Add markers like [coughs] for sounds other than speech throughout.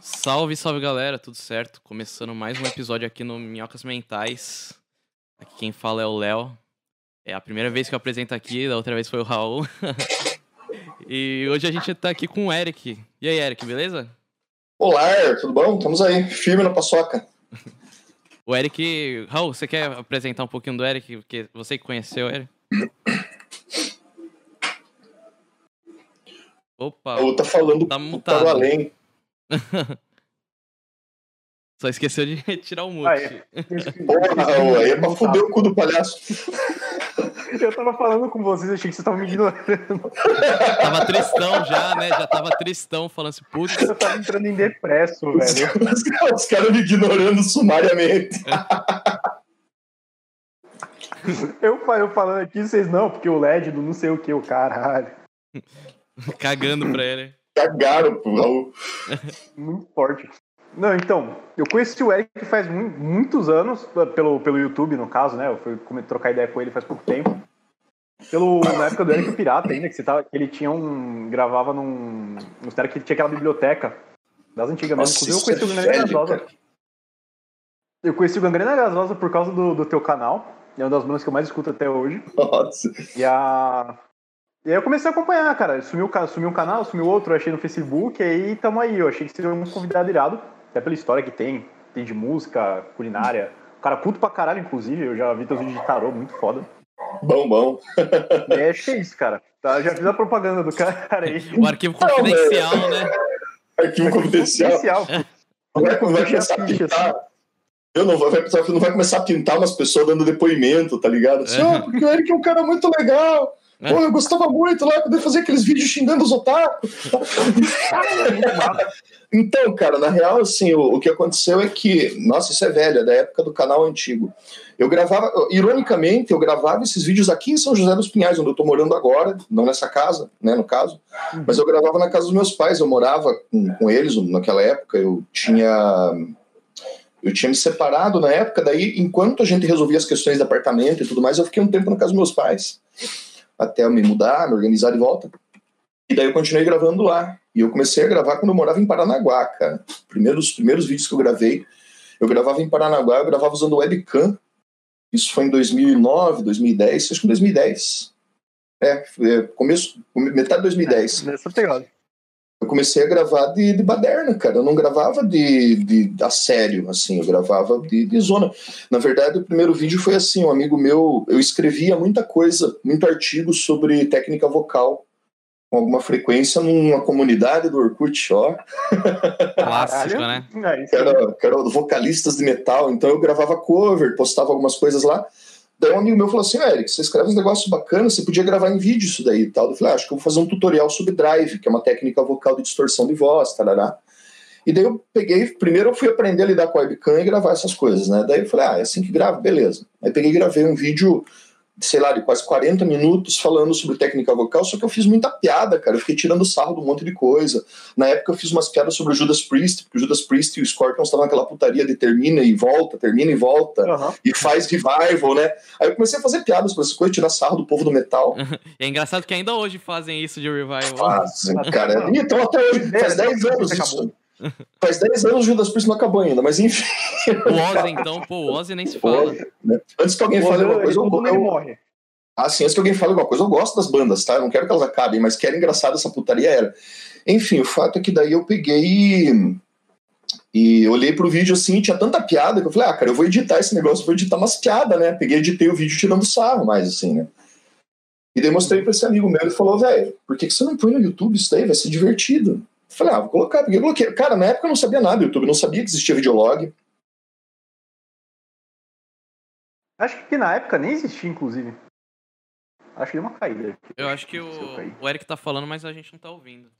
Salve, salve galera, tudo certo? Começando mais um episódio aqui no Minhocas Mentais. Aqui quem fala é o Léo. É a primeira vez que eu apresento aqui, da outra vez foi o Raul. [laughs] e hoje a gente tá aqui com o Eric. E aí, Eric, beleza? Olá, tudo bom? Estamos aí, firme na paçoca. o Eric. Raul, você quer apresentar um pouquinho do Eric? Porque você que conheceu ele? [coughs] Opa. Ou tá falando tá mutado. além. [laughs] Só esqueceu de [laughs] retirar o mute. Aí, Porra, aí é pra fuder o cu do palhaço. [laughs] Eu tava falando com vocês, achei que vocês estavam me ignorando. tava tristão já, né? Já tava tristão, falando assim, putz. Eu tava entrando em depresso, velho. Os, os caras me ignorando sumariamente. eu, eu falando aqui, vocês não, porque o LED do não sei o que, o caralho. Cagando pra ele. Cagaram pro Raul. [laughs] Muito forte. Não, então, eu conheci o Eric faz muitos anos, pelo, pelo YouTube, no caso, né? Eu fui trocar ideia com ele faz pouco tempo. Pelo, na época do Eric Pirata ainda, que, você tava, que ele tinha um. gravava num. no que ele tinha aquela biblioteca das antigas mesmo. Inclusive, eu conheci o Gangrena Gasosa. Eu conheci o Gangrena Gasosa por causa do, do teu canal. É uma das bandas que eu mais escuto até hoje. Nossa. E a. E aí eu comecei a acompanhar, cara. Sumiu, sumiu um canal, sumiu outro, achei no Facebook, e aí tamo aí. Eu achei que seria um convidado irado, até pela história que tem, tem de música, culinária. O cara culto pra caralho, inclusive. Eu já vi teus vídeos de tarô, muito foda. Bom, bom. é, acho que é isso, cara. Tá, já fiz a propaganda do cara aí. O arquivo confidencial, Não, né? Arquivo confidencial. confidencial. Vai, vai começar a pintar. Eu não, vai, não vai começar a pintar umas pessoas dando depoimento, tá ligado? Assim, oh, porque o Eric é um cara muito legal. É. Pô, eu gostava muito lá, poder fazer aqueles vídeos xingando os otakus. [laughs] então, cara, na real, assim, o, o, que aconteceu é que, nossa, isso é velho, é da época do canal antigo. Eu gravava, ironicamente, eu gravava esses vídeos aqui em São José dos Pinhais, onde eu tô morando agora, não nessa casa, né, no caso, uhum. mas eu gravava na casa dos meus pais, eu morava com, com eles naquela época, eu tinha eu tinha me separado na época, daí, enquanto a gente resolvia as questões de apartamento e tudo mais, eu fiquei um tempo na casa dos meus pais até eu me mudar, me organizar de volta. E daí eu continuei gravando lá. E eu comecei a gravar quando eu morava em Paranaguá, cara. Primeiros, primeiros vídeos que eu gravei, eu gravava em Paranaguá, eu gravava usando webcam. Isso foi em 2009, 2010, acho que 2010. É, é começo, metade de 2010. Nessa pegada eu comecei a gravar de, de baderna, cara. Eu não gravava de, de a sério, assim, eu gravava de, de zona. Na verdade, o primeiro vídeo foi assim: um amigo meu, eu escrevia muita coisa, muito artigo sobre técnica vocal com alguma frequência numa comunidade do Orkut, ó. [laughs] Clássico, né? Que era, que era vocalistas de metal, então eu gravava cover, postava algumas coisas lá. Daí um amigo meu falou assim, Eric, você escreve uns negócios bacanas, você podia gravar em vídeo isso daí e tal. Eu falei, ah, acho que eu vou fazer um tutorial sobre drive, que é uma técnica vocal de distorção de voz, tarará. E daí eu peguei, primeiro eu fui aprender a lidar com a webcam e gravar essas coisas, né? Daí eu falei, ah, é assim que grava, beleza. Aí peguei e gravei um vídeo sei lá, de quase 40 minutos falando sobre técnica vocal, só que eu fiz muita piada, cara. Eu fiquei tirando sarro de um monte de coisa. Na época eu fiz umas piadas sobre o Judas Priest, porque o Judas Priest e o Scorpion estavam naquela putaria de termina e volta, termina e volta, uhum. e faz revival, né? Aí eu comecei a fazer piadas sobre essas coisas, tirar sarro do povo do metal. [laughs] é engraçado que ainda hoje fazem isso de revival. Fazem, cara. [laughs] Então até hoje, faz 10 anos isso. Faz 10 anos o Judas Priest não acabou ainda, mas enfim. O Ozzy, então, pô, o Ozzy nem se fala. né? Antes que alguém fale uma coisa, eu, eu, eu, morre. Ah, sim, antes que alguém fale alguma coisa, eu gosto das bandas, tá? Eu não quero que elas acabem, mas que era engraçado essa putaria era. Enfim, o fato é que daí eu peguei e, e olhei pro vídeo assim, tinha tanta piada que eu falei, ah, cara, eu vou editar esse negócio, vou editar umas piadas, né? Peguei, editei o vídeo tirando sarro, mais assim, né? E daí mostrei pra esse amigo meu, ele falou, velho, por que, que você não põe no YouTube isso daí? Vai ser divertido. Falei, ah, vou colocar, porque eu coloquei. Cara, na época eu não sabia nada do YouTube, não sabia que existia videolog. Acho que na época nem existia, inclusive. Acho que deu uma caída. Aqui. Eu acho que o, o Eric tá falando, mas a gente não tá ouvindo.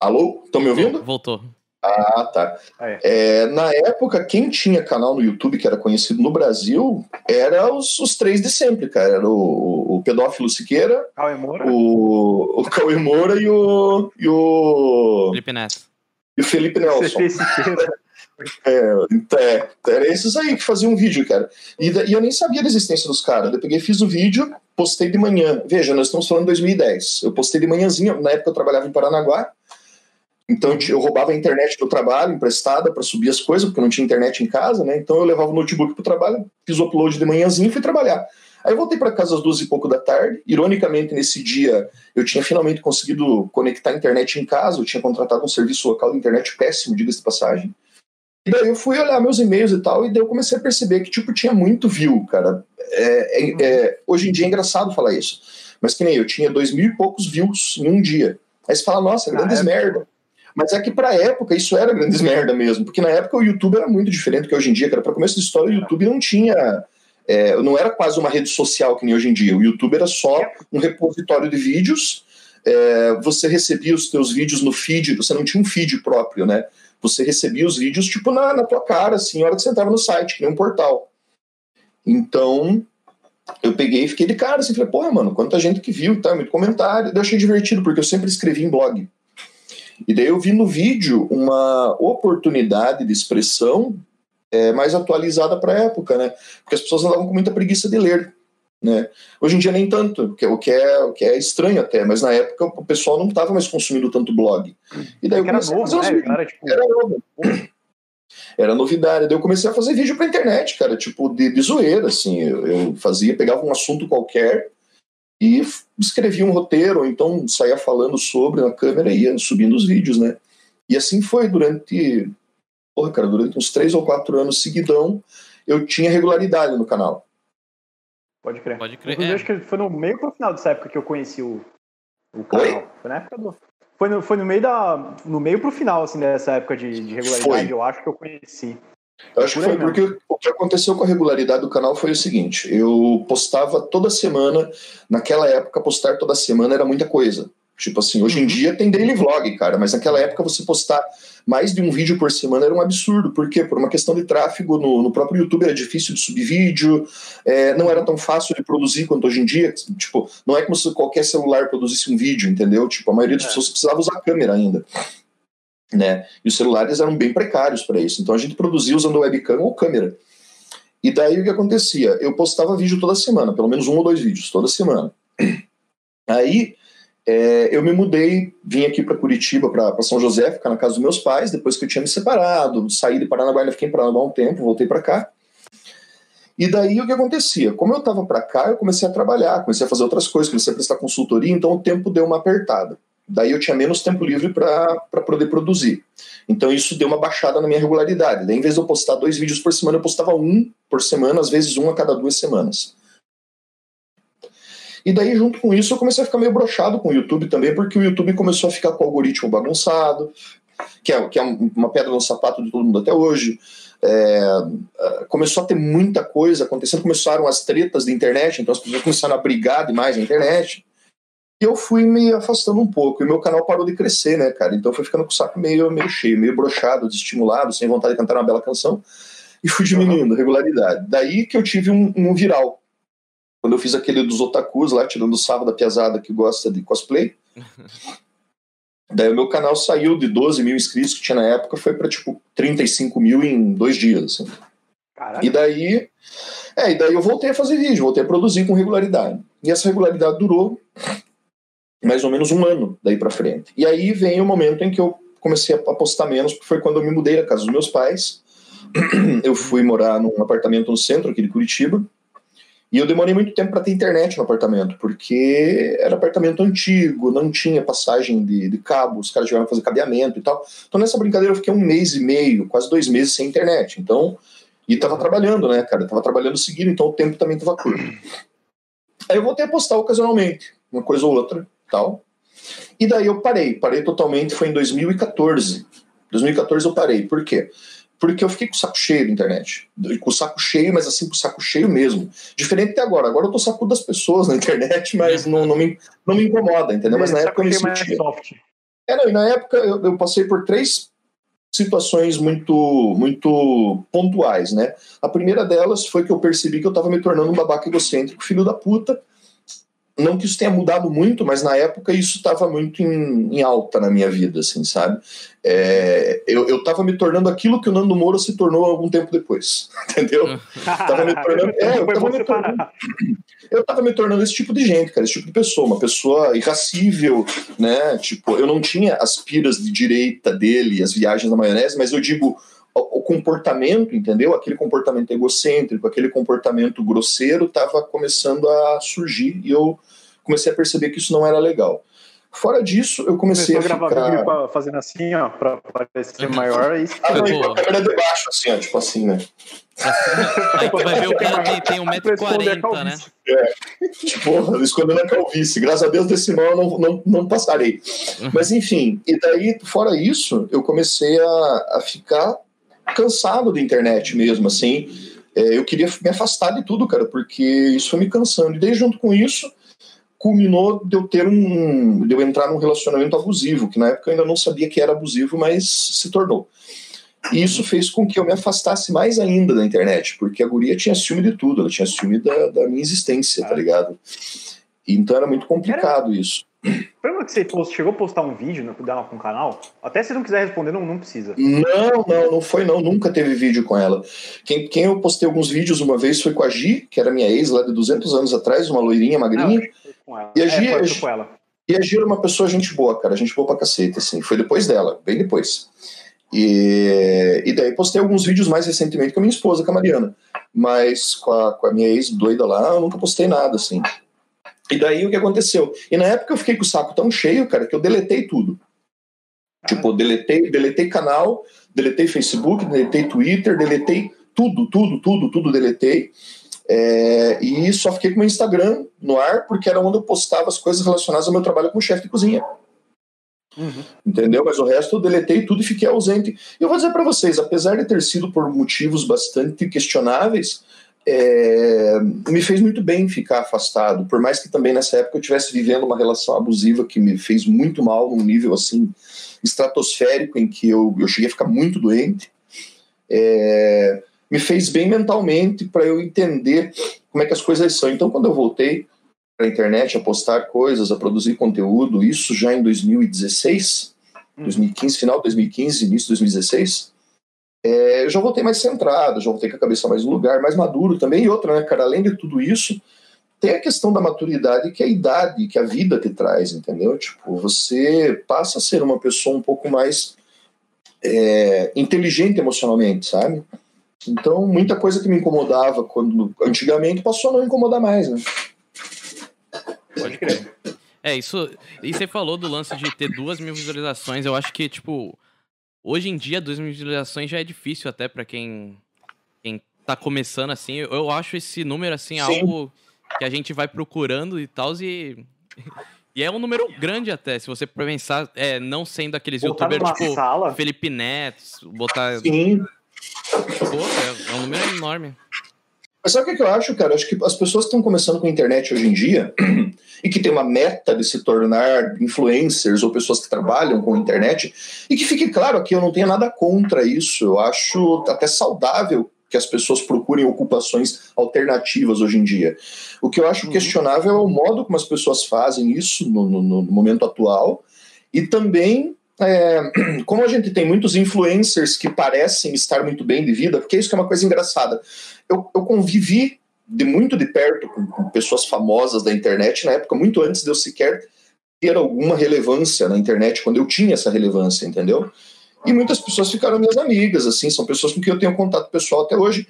Alô? Estão me ouvindo? Voltou. Ah, tá. É. É, na época, quem tinha canal no YouTube que era conhecido no Brasil era os, os três de sempre, cara. Era o Pedófilo Siqueira, o, o Cauê Moura e o, e o. Felipe Neto. E o Felipe Nelson. [laughs] É, então, é, era esses aí que faziam um vídeo, cara. E, e, eu nem sabia da existência dos caras. Eu peguei, fiz o vídeo, postei de manhã. Veja, nós estamos falando de 2010. Eu postei de manhãzinha, na época eu trabalhava em Paranaguá. Então eu roubava a internet do trabalho emprestada para subir as coisas, porque não tinha internet em casa, né? Então eu levava o notebook para o trabalho, fiz o upload de manhãzinho e fui trabalhar. Aí eu voltei para casa às duas e pouco da tarde. Ironicamente, nesse dia, eu tinha finalmente conseguido conectar a internet em casa. Eu tinha contratado um serviço local de internet péssimo, diga-se de passagem. E daí eu fui olhar meus e-mails e tal, e daí eu comecei a perceber que, tipo, tinha muito view, cara. É, é, é, hoje em dia é engraçado falar isso. Mas que nem eu, tinha dois mil e poucos views em um dia. Aí você fala, nossa, grandes ah, é merda. Mas é que pra época isso era grandes [laughs] merda mesmo, porque na época o YouTube era muito diferente do que hoje em dia, cara. Pra começo da história, o YouTube não tinha. É, não era quase uma rede social que nem hoje em dia. O YouTube era só um repositório de vídeos. É, você recebia os seus vídeos no feed, você não tinha um feed próprio, né? Você recebia os vídeos tipo na, na tua cara, assim, na hora que você entrava no site, que nem um portal. Então, eu peguei e fiquei de cara, assim, falei, porra, mano, quanta gente que viu, tá, muito comentário. Daí eu achei divertido, porque eu sempre escrevi em blog. E daí eu vi no vídeo uma oportunidade de expressão é, mais atualizada para a época, né? Porque as pessoas andavam com muita preguiça de ler. Né? Hoje em dia nem tanto, que, é o, que é, o que é estranho até, mas na época o pessoal não estava mais consumindo tanto blog. E daí é era novo, né? Era, tipo... era novo. Era novidade. Daí eu comecei a fazer vídeo pra internet, cara, tipo, de, de zoeira, assim. Eu, eu fazia, pegava um assunto qualquer e escrevia um roteiro, ou então saía falando sobre na câmera e ia subindo os vídeos, né? E assim foi durante, porra, cara, durante uns três ou quatro anos seguidão, eu tinha regularidade no canal. Pode crer. Pode crer. Inclusive, é. acho que foi no meio pro final dessa época que eu conheci o, o canal. Oi? Foi na época do. Foi no, foi no meio da. No meio pro final, assim, dessa época de, de regularidade, foi. eu acho que eu conheci. Eu acho que foi porque o que aconteceu com a regularidade do canal foi o seguinte: eu postava toda semana, naquela época, postar toda semana era muita coisa. Tipo assim, hoje em uhum. dia tem daily vlog, cara, mas naquela época você postar mais de um vídeo por semana era um absurdo. Por quê? Por uma questão de tráfego no, no próprio YouTube era difícil de subir vídeo, é, não era tão fácil de produzir quanto hoje em dia. Tipo, não é como se qualquer celular produzisse um vídeo, entendeu? Tipo, a maioria das é. pessoas precisava usar câmera ainda. Né? E os celulares eram bem precários para isso. Então a gente produzia usando webcam ou câmera. E daí o que acontecia? Eu postava vídeo toda semana, pelo menos um ou dois vídeos toda semana. Aí é, eu me mudei, vim aqui para Curitiba, para São José, ficar na casa dos meus pais, depois que eu tinha me separado, saí de Paranaguá, fiquei em Paranaguá um tempo, voltei para cá. E daí o que acontecia? Como eu estava para cá, eu comecei a trabalhar, comecei a fazer outras coisas, comecei a prestar consultoria, então o tempo deu uma apertada. Daí eu tinha menos tempo livre para poder produzir. Então isso deu uma baixada na minha regularidade. Daí, em vez de eu postar dois vídeos por semana, eu postava um por semana, às vezes um a cada duas semanas. E daí, junto com isso, eu comecei a ficar meio brochado com o YouTube também, porque o YouTube começou a ficar com o algoritmo bagunçado, que é, que é uma pedra no sapato de todo mundo até hoje. É, é, começou a ter muita coisa acontecendo, começaram as tretas da internet, então as pessoas começaram a brigar demais na internet. E eu fui me afastando um pouco, e meu canal parou de crescer, né, cara? Então foi ficando com o saco meio, meio cheio, meio brochado, desestimulado, sem vontade de cantar uma bela canção, e fui diminuindo a regularidade. Daí que eu tive um, um viral quando eu fiz aquele dos otakus lá, tirando o sarro da piazada que gosta de cosplay. [laughs] Daí o meu canal saiu de 12 mil inscritos que tinha na época, foi para tipo 35 mil em dois dias. Assim. E daí. É, e daí eu voltei a fazer vídeo, voltei a produzir com regularidade. E essa regularidade durou mais ou menos um ano daí para frente. E aí vem o momento em que eu comecei a postar menos, porque foi quando eu me mudei da casa dos meus pais. [clears throat] Eu fui morar num apartamento no centro aqui de Curitiba. E eu demorei muito tempo para ter internet no apartamento, porque era apartamento antigo, não tinha passagem de, de cabo, os caras tiveram que fazer cabeamento e tal. Então nessa brincadeira eu fiquei um mês e meio, quase dois meses sem internet. Então, e tava trabalhando, né, cara? Tava trabalhando seguido, então o tempo também tava curto. Aí eu voltei a postar ocasionalmente, uma coisa ou outra, tal. E daí eu parei, parei totalmente, foi em 2014. 2014 eu parei, por quê? porque eu fiquei com o saco cheio da internet. Com o saco cheio, mas assim, com o saco cheio mesmo. Diferente até agora. Agora eu tô saco das pessoas na internet, mas não, não, me, não me incomoda, entendeu? Mas na época eu me sentia. É, não, e na época eu, eu, passei por três situações muito, muito pontuais, né? A primeira delas foi que eu percebi que eu tava me tornando um babaca egocêntrico, filho da puta, não que isso tenha mudado muito, mas na época isso estava muito em, em, alta na minha vida, assim, sabe? É, eu, eu tava me tornando aquilo que o Nando Moura se tornou algum tempo depois, [laughs] entendeu? tava me tornando, é, eu tava me tornando, eu me tornando esse tipo de gente, cara, esse tipo de pessoa, uma pessoa irracível, né? Tipo, eu não tinha as piras de direita dele, as viagens na maionese, mas eu digo o comportamento, entendeu? Aquele comportamento egocêntrico, aquele comportamento grosseiro estava começando a surgir e eu comecei a perceber que isso não era legal. Fora disso, eu comecei Começou a, a gravar vídeo fazendo assim, ó, pra parecer [laughs] maior. E... Ah, não, e com a câmera de baixo, assim, ó, tipo assim, né? Aí tu vai ver o cara tem, tem 1,40m, né? É, tipo, [laughs] escondendo a calvície. Graças a Deus, desse mal eu não, não, não passarei. Mas enfim, e daí, fora isso, eu comecei a, a ficar cansado da internet mesmo, assim. É, eu queria me afastar de tudo, cara, porque isso foi me cansando. E daí, junto com isso, culminou de eu ter um. de eu entrar num relacionamento abusivo, que na época eu ainda não sabia que era abusivo, mas se tornou. E isso fez com que eu me afastasse mais ainda da internet, porque a guria tinha ciúme de tudo, ela tinha ciúme da, da minha existência, tá ligado? Então era muito complicado isso. Lembra que você post, chegou a postar um vídeo dela com o canal? Até se não quiser responder, não, não precisa. Não, não, não foi não. Nunca teve vídeo com ela. Quem, quem eu postei alguns vídeos uma vez foi com a Gi, que era minha ex lá de 200 anos atrás, uma loirinha magrinha. Ah, e a Gi, é, ela. E a Gi era uma pessoa gente boa, cara. Gente boa pra cacete, assim. Foi depois dela, bem depois. E, e daí postei alguns vídeos mais recentemente com a minha esposa, com a Mariana. Mas com a, com a minha ex doida lá, eu nunca postei nada, assim. E daí o que aconteceu? E na época eu fiquei com o saco tão cheio, cara, que eu deletei tudo. Ah. Tipo, deletei, deletei canal, deletei Facebook, deletei Twitter, deletei tudo, tudo, tudo, tudo deletei. É, e só fiquei com o meu Instagram no ar, porque era onde eu postava as coisas relacionadas ao meu trabalho como chefe de cozinha. Uhum. Entendeu? Mas o resto eu deletei tudo e fiquei ausente. E eu vou dizer para vocês, apesar de ter sido por motivos bastante questionáveis, é, me fez muito bem ficar afastado, por mais que também nessa época eu estivesse vivendo uma relação abusiva que me fez muito mal num nível assim estratosférico em que eu, eu cheguei a ficar muito doente. É, me fez bem mentalmente para eu entender como é que as coisas são. Então, quando eu voltei para a internet a postar coisas, a produzir conteúdo, isso já em 2016, 2015, final de 2015, início de 2016, é, eu já voltei mais centrado, já voltei com a cabeça mais no lugar, mais maduro também. E outra, né, cara, além de tudo isso, tem a questão da maturidade que a idade, que a vida te traz, entendeu? Tipo, você passa a ser uma pessoa um pouco mais é, inteligente emocionalmente, sabe? Então, muita coisa que me incomodava quando antigamente passou a não incomodar mais, né? Pode crer. É, isso. E você falou do lance de ter duas mil visualizações. Eu acho que, tipo, Hoje em dia, 2 mil visualizações já é difícil até para quem, quem tá começando assim. Eu, eu acho esse número assim Sim. algo que a gente vai procurando e tal e e é um número grande até, se você pensar, é, não sendo aqueles botar youtubers tipo sala. Felipe Neto, botar Sim. Pô, é, é um número enorme. Mas sabe o que eu acho, cara? Acho que as pessoas que estão começando com a internet hoje em dia [clears throat] e que tem uma meta de se tornar influencers ou pessoas que trabalham com a internet, e que fique claro aqui, eu não tenho nada contra isso. Eu acho até saudável que as pessoas procurem ocupações alternativas hoje em dia. O que eu acho uhum. questionável é o modo como as pessoas fazem isso no, no, no momento atual e também é, [clears throat] como a gente tem muitos influencers que parecem estar muito bem de vida, porque isso que é uma coisa engraçada. Eu, eu convivi de muito de perto com, com, pessoas famosas da internet na época, muito antes de eu sequer ter alguma relevância na internet, quando eu tinha essa relevância, entendeu? E muitas pessoas ficaram minhas amigas, assim, são pessoas com quem eu tenho contato pessoal até hoje.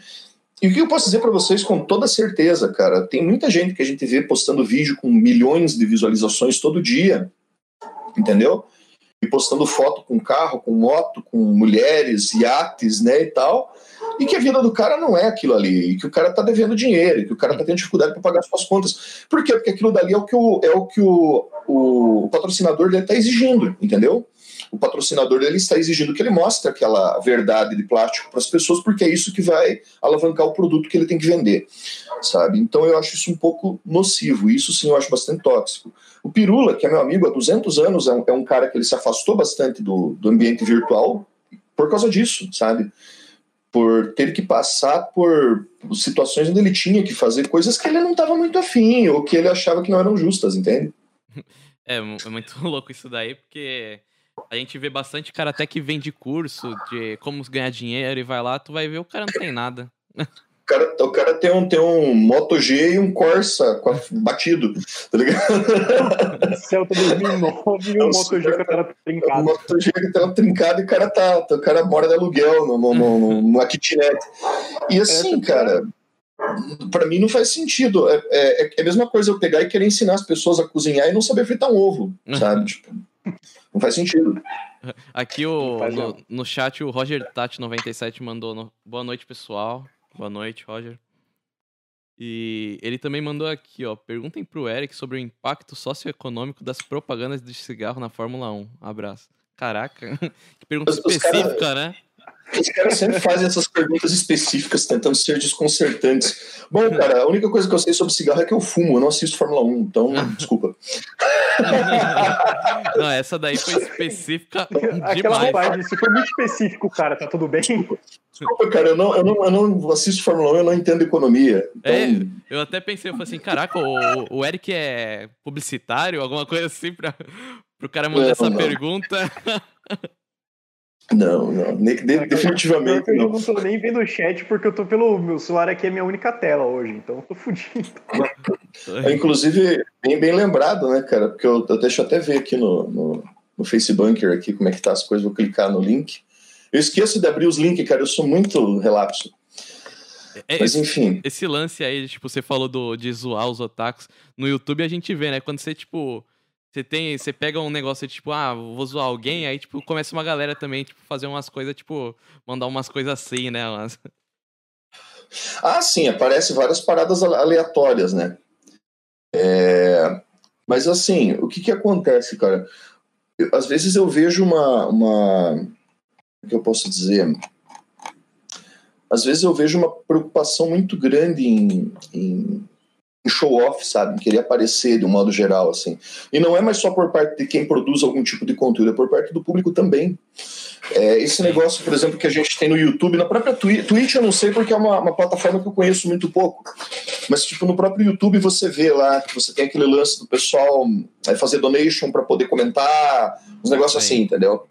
E o que eu posso dizer para vocês com toda certeza, cara, tem muita gente que a gente vê postando vídeo com milhões de visualizações todo dia, entendeu? E postando foto com carro, com moto, com mulheres, iates, né, e tal, e que a vida do cara não é aquilo ali, e que o cara tá devendo dinheiro, e que o cara tá tendo dificuldade para pagar suas contas. Por quê? Porque aquilo dali é o que o, é o, que o, o patrocinador dele tá exigindo, entendeu? O patrocinador dele está exigindo que ele mostre aquela verdade de plástico para as pessoas, porque é isso que vai alavancar o produto que ele tem que vender, sabe? Então eu acho isso um pouco nocivo, isso sim eu acho bastante tóxico. O Pirula, que é meu amigo há 200 anos, é um, é um cara que ele se afastou bastante do, do ambiente virtual por causa disso, sabe? por ter que passar por situações onde ele tinha que fazer coisas que ele não estava muito afim ou que ele achava que não eram justas, entende? [laughs] É, é muito [laughs] louco isso daí, porque a gente vê bastante cara até que vende curso de como ganhar dinheiro e vai lá, tu vai ver o cara não tem nada. O cara, o cara tem, um, tem um Moto G e um Corsa batido, tá ligado? Celta 2009 e um Moto G com a tela trincada. O Moto G com a tela trincada e o cara, tá, o cara mora de aluguel no, no, no, numa kitnet. E assim, cara, para mim não faz sentido. É, é, é, a mesma coisa eu pegar e querer ensinar as pessoas a cozinhar e não saber fritar um ovo, sabe? tipo, não faz sentido. Aqui o, no, no chat o Roger Tati97 mandou no, boa noite, pessoal. Boa noite, Roger. E ele também mandou aqui, ó. Perguntem pro Eric sobre o impacto socioeconômico das propagandas de cigarro na Fórmula 1. Abraço. Caraca, [laughs] que pergunta os, específica, os cara, né? Os caras sempre fazem essas perguntas específicas, tentando ser desconcertantes. Bom, cara, a única coisa que eu sei sobre cigarro é que eu fumo, eu não assisto Fórmula 1, então [laughs] desculpa. Não, essa daí foi específica. Aquela demais. parte, isso foi muito específico, cara, tá tudo bem? Desculpa, cara, eu não, eu não, eu não assisto Fórmula 1, eu não entendo economia. Então... É, eu até pensei, eu falei assim, caraca, o, o Eric é publicitário, alguma coisa assim, pra, pro cara mandar não, essa não. pergunta. [laughs] Não, não, de, de, definitivamente eu não. Eu não tô nem vendo o chat porque eu tô pelo meu celular aqui é minha única tela hoje, então eu tô fudido. É, inclusive, bem, bem lembrado, né, cara? Porque eu, eu deixo até ver aqui no, no, no Facebook aqui como é que tá as coisas, vou clicar no link. Eu esqueço de abrir os links, cara, eu sou muito relapso. É, Mas enfim. Esse, esse lance aí, tipo, você falou do, de zoar os otakus. No YouTube a gente vê, né? Quando você, tipo você tem, você pega um negócio tipo, ah, vou zoar alguém, aí tipo começa uma galera também tipo fazer umas coisas, tipo, mandar umas coisas assim, né? Umas... Ah, sim, aparece várias paradas aleatórias, né? É... Mas assim, o que que acontece, cara? Eu, às vezes eu vejo uma, uma, o que eu posso dizer? Às vezes eu vejo uma preocupação muito grande em, em show-off, sabe? Querer aparecer de um modo geral, assim. E não é mais só por parte de quem produz algum tipo de conteúdo, é por parte do público também. É, esse negócio, por exemplo, que a gente tem no YouTube, na própria Twitch, Twitch eu não sei porque é uma, uma, plataforma que eu conheço muito pouco, mas tipo no próprio YouTube você vê lá que você tem aquele lance do pessoal é, fazer donation para poder comentar, uns negócios assim, entendeu?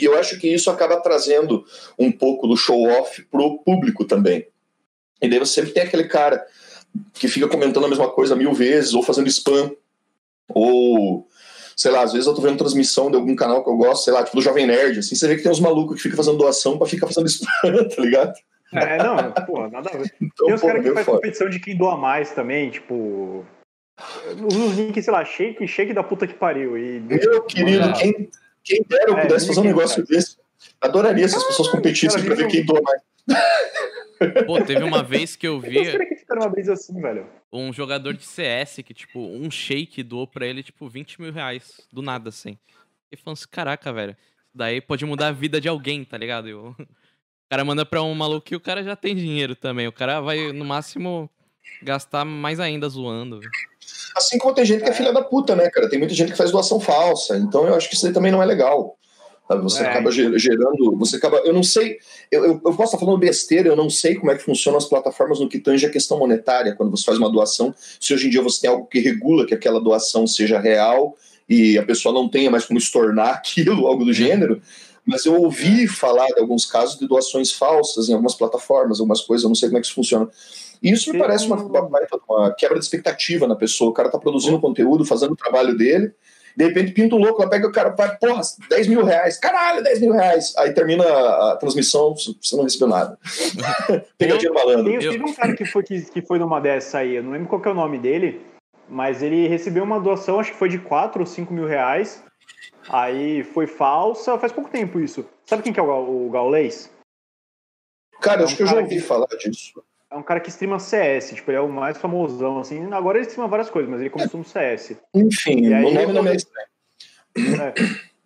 E eu acho que isso acaba trazendo um pouco do show-off pro público também. E daí você sempre tem aquele cara que fica comentando a mesma coisa mil vezes, ou fazendo spam, ou sei lá, às vezes eu tô vendo transmissão de algum canal que eu gosto, sei lá, tipo do Jovem Nerd, assim, você vê que tem uns malucos que ficam fazendo doação pra ficar fazendo spam, [laughs] tá ligado? É, não, pô, nada a ver. Então, tem os caras que fazem competição de quem doa mais também, tipo. Os links, sei lá, shake, shake da puta que pariu. E... Meu querido, quem, quem dera eu é, pudesse fazer um negócio desse. Adoraria se as pessoas competissem pra ver quem doa mais. Pô, teve uma vez que eu vi. Eu que fica numa brisa assim, velho. Um jogador de CS que, tipo, um shake doou pra ele, tipo, 20 mil reais. Do nada, assim. E falando assim, caraca, velho. Daí pode mudar a vida de alguém, tá ligado? Eu... [laughs] O cara manda pra um maluco e o cara já tem dinheiro também. O cara vai, no máximo, gastar mais ainda zoando. Assim como tem gente que é filha da puta, né, cara? Tem muita gente que faz doação falsa. Então eu acho que isso aí também não é legal. Você é. acaba gerando, você acaba, eu não sei, eu, eu, eu, posso estar falando besteira, eu não sei como é que funcionam as plataformas no que tange a questão monetária, quando você faz uma doação, se hoje em dia você tem algo que regula que aquela doação seja real e a pessoa não tenha mais como estornar [laughs] aquilo, algo do gênero, mas eu ouvi falar de alguns casos de doações falsas em algumas plataformas, algumas coisas, eu não sei como é que isso funciona. E isso me parece uma, uma, uma quebra de expectativa na pessoa, o cara está produzindo conteúdo, fazendo o trabalho dele, de repente pinta o louco, ela pega o cara, vai, porra, 10 mil reais, caralho, 10 mil reais. Aí termina a transmissão, você não recebeu nada. [laughs] Pegadinha malandro. Tem, teve um cara que foi, que, que foi numa dessa aí, eu não lembro qual é o nome dele, mas ele recebeu uma doação, acho que foi de 4 ou 5 mil reais. Aí foi falsa, faz pouco tempo isso. Sabe quem que é o, o Gaulês? Cara, é um acho que eu já ouvi que... falar disso é um cara que streama CS, tipo, ele é o mais famosão, assim. Agora ele streama várias coisas, mas ele começou no CS. Enfim, e aí, o nome não é estranho. É.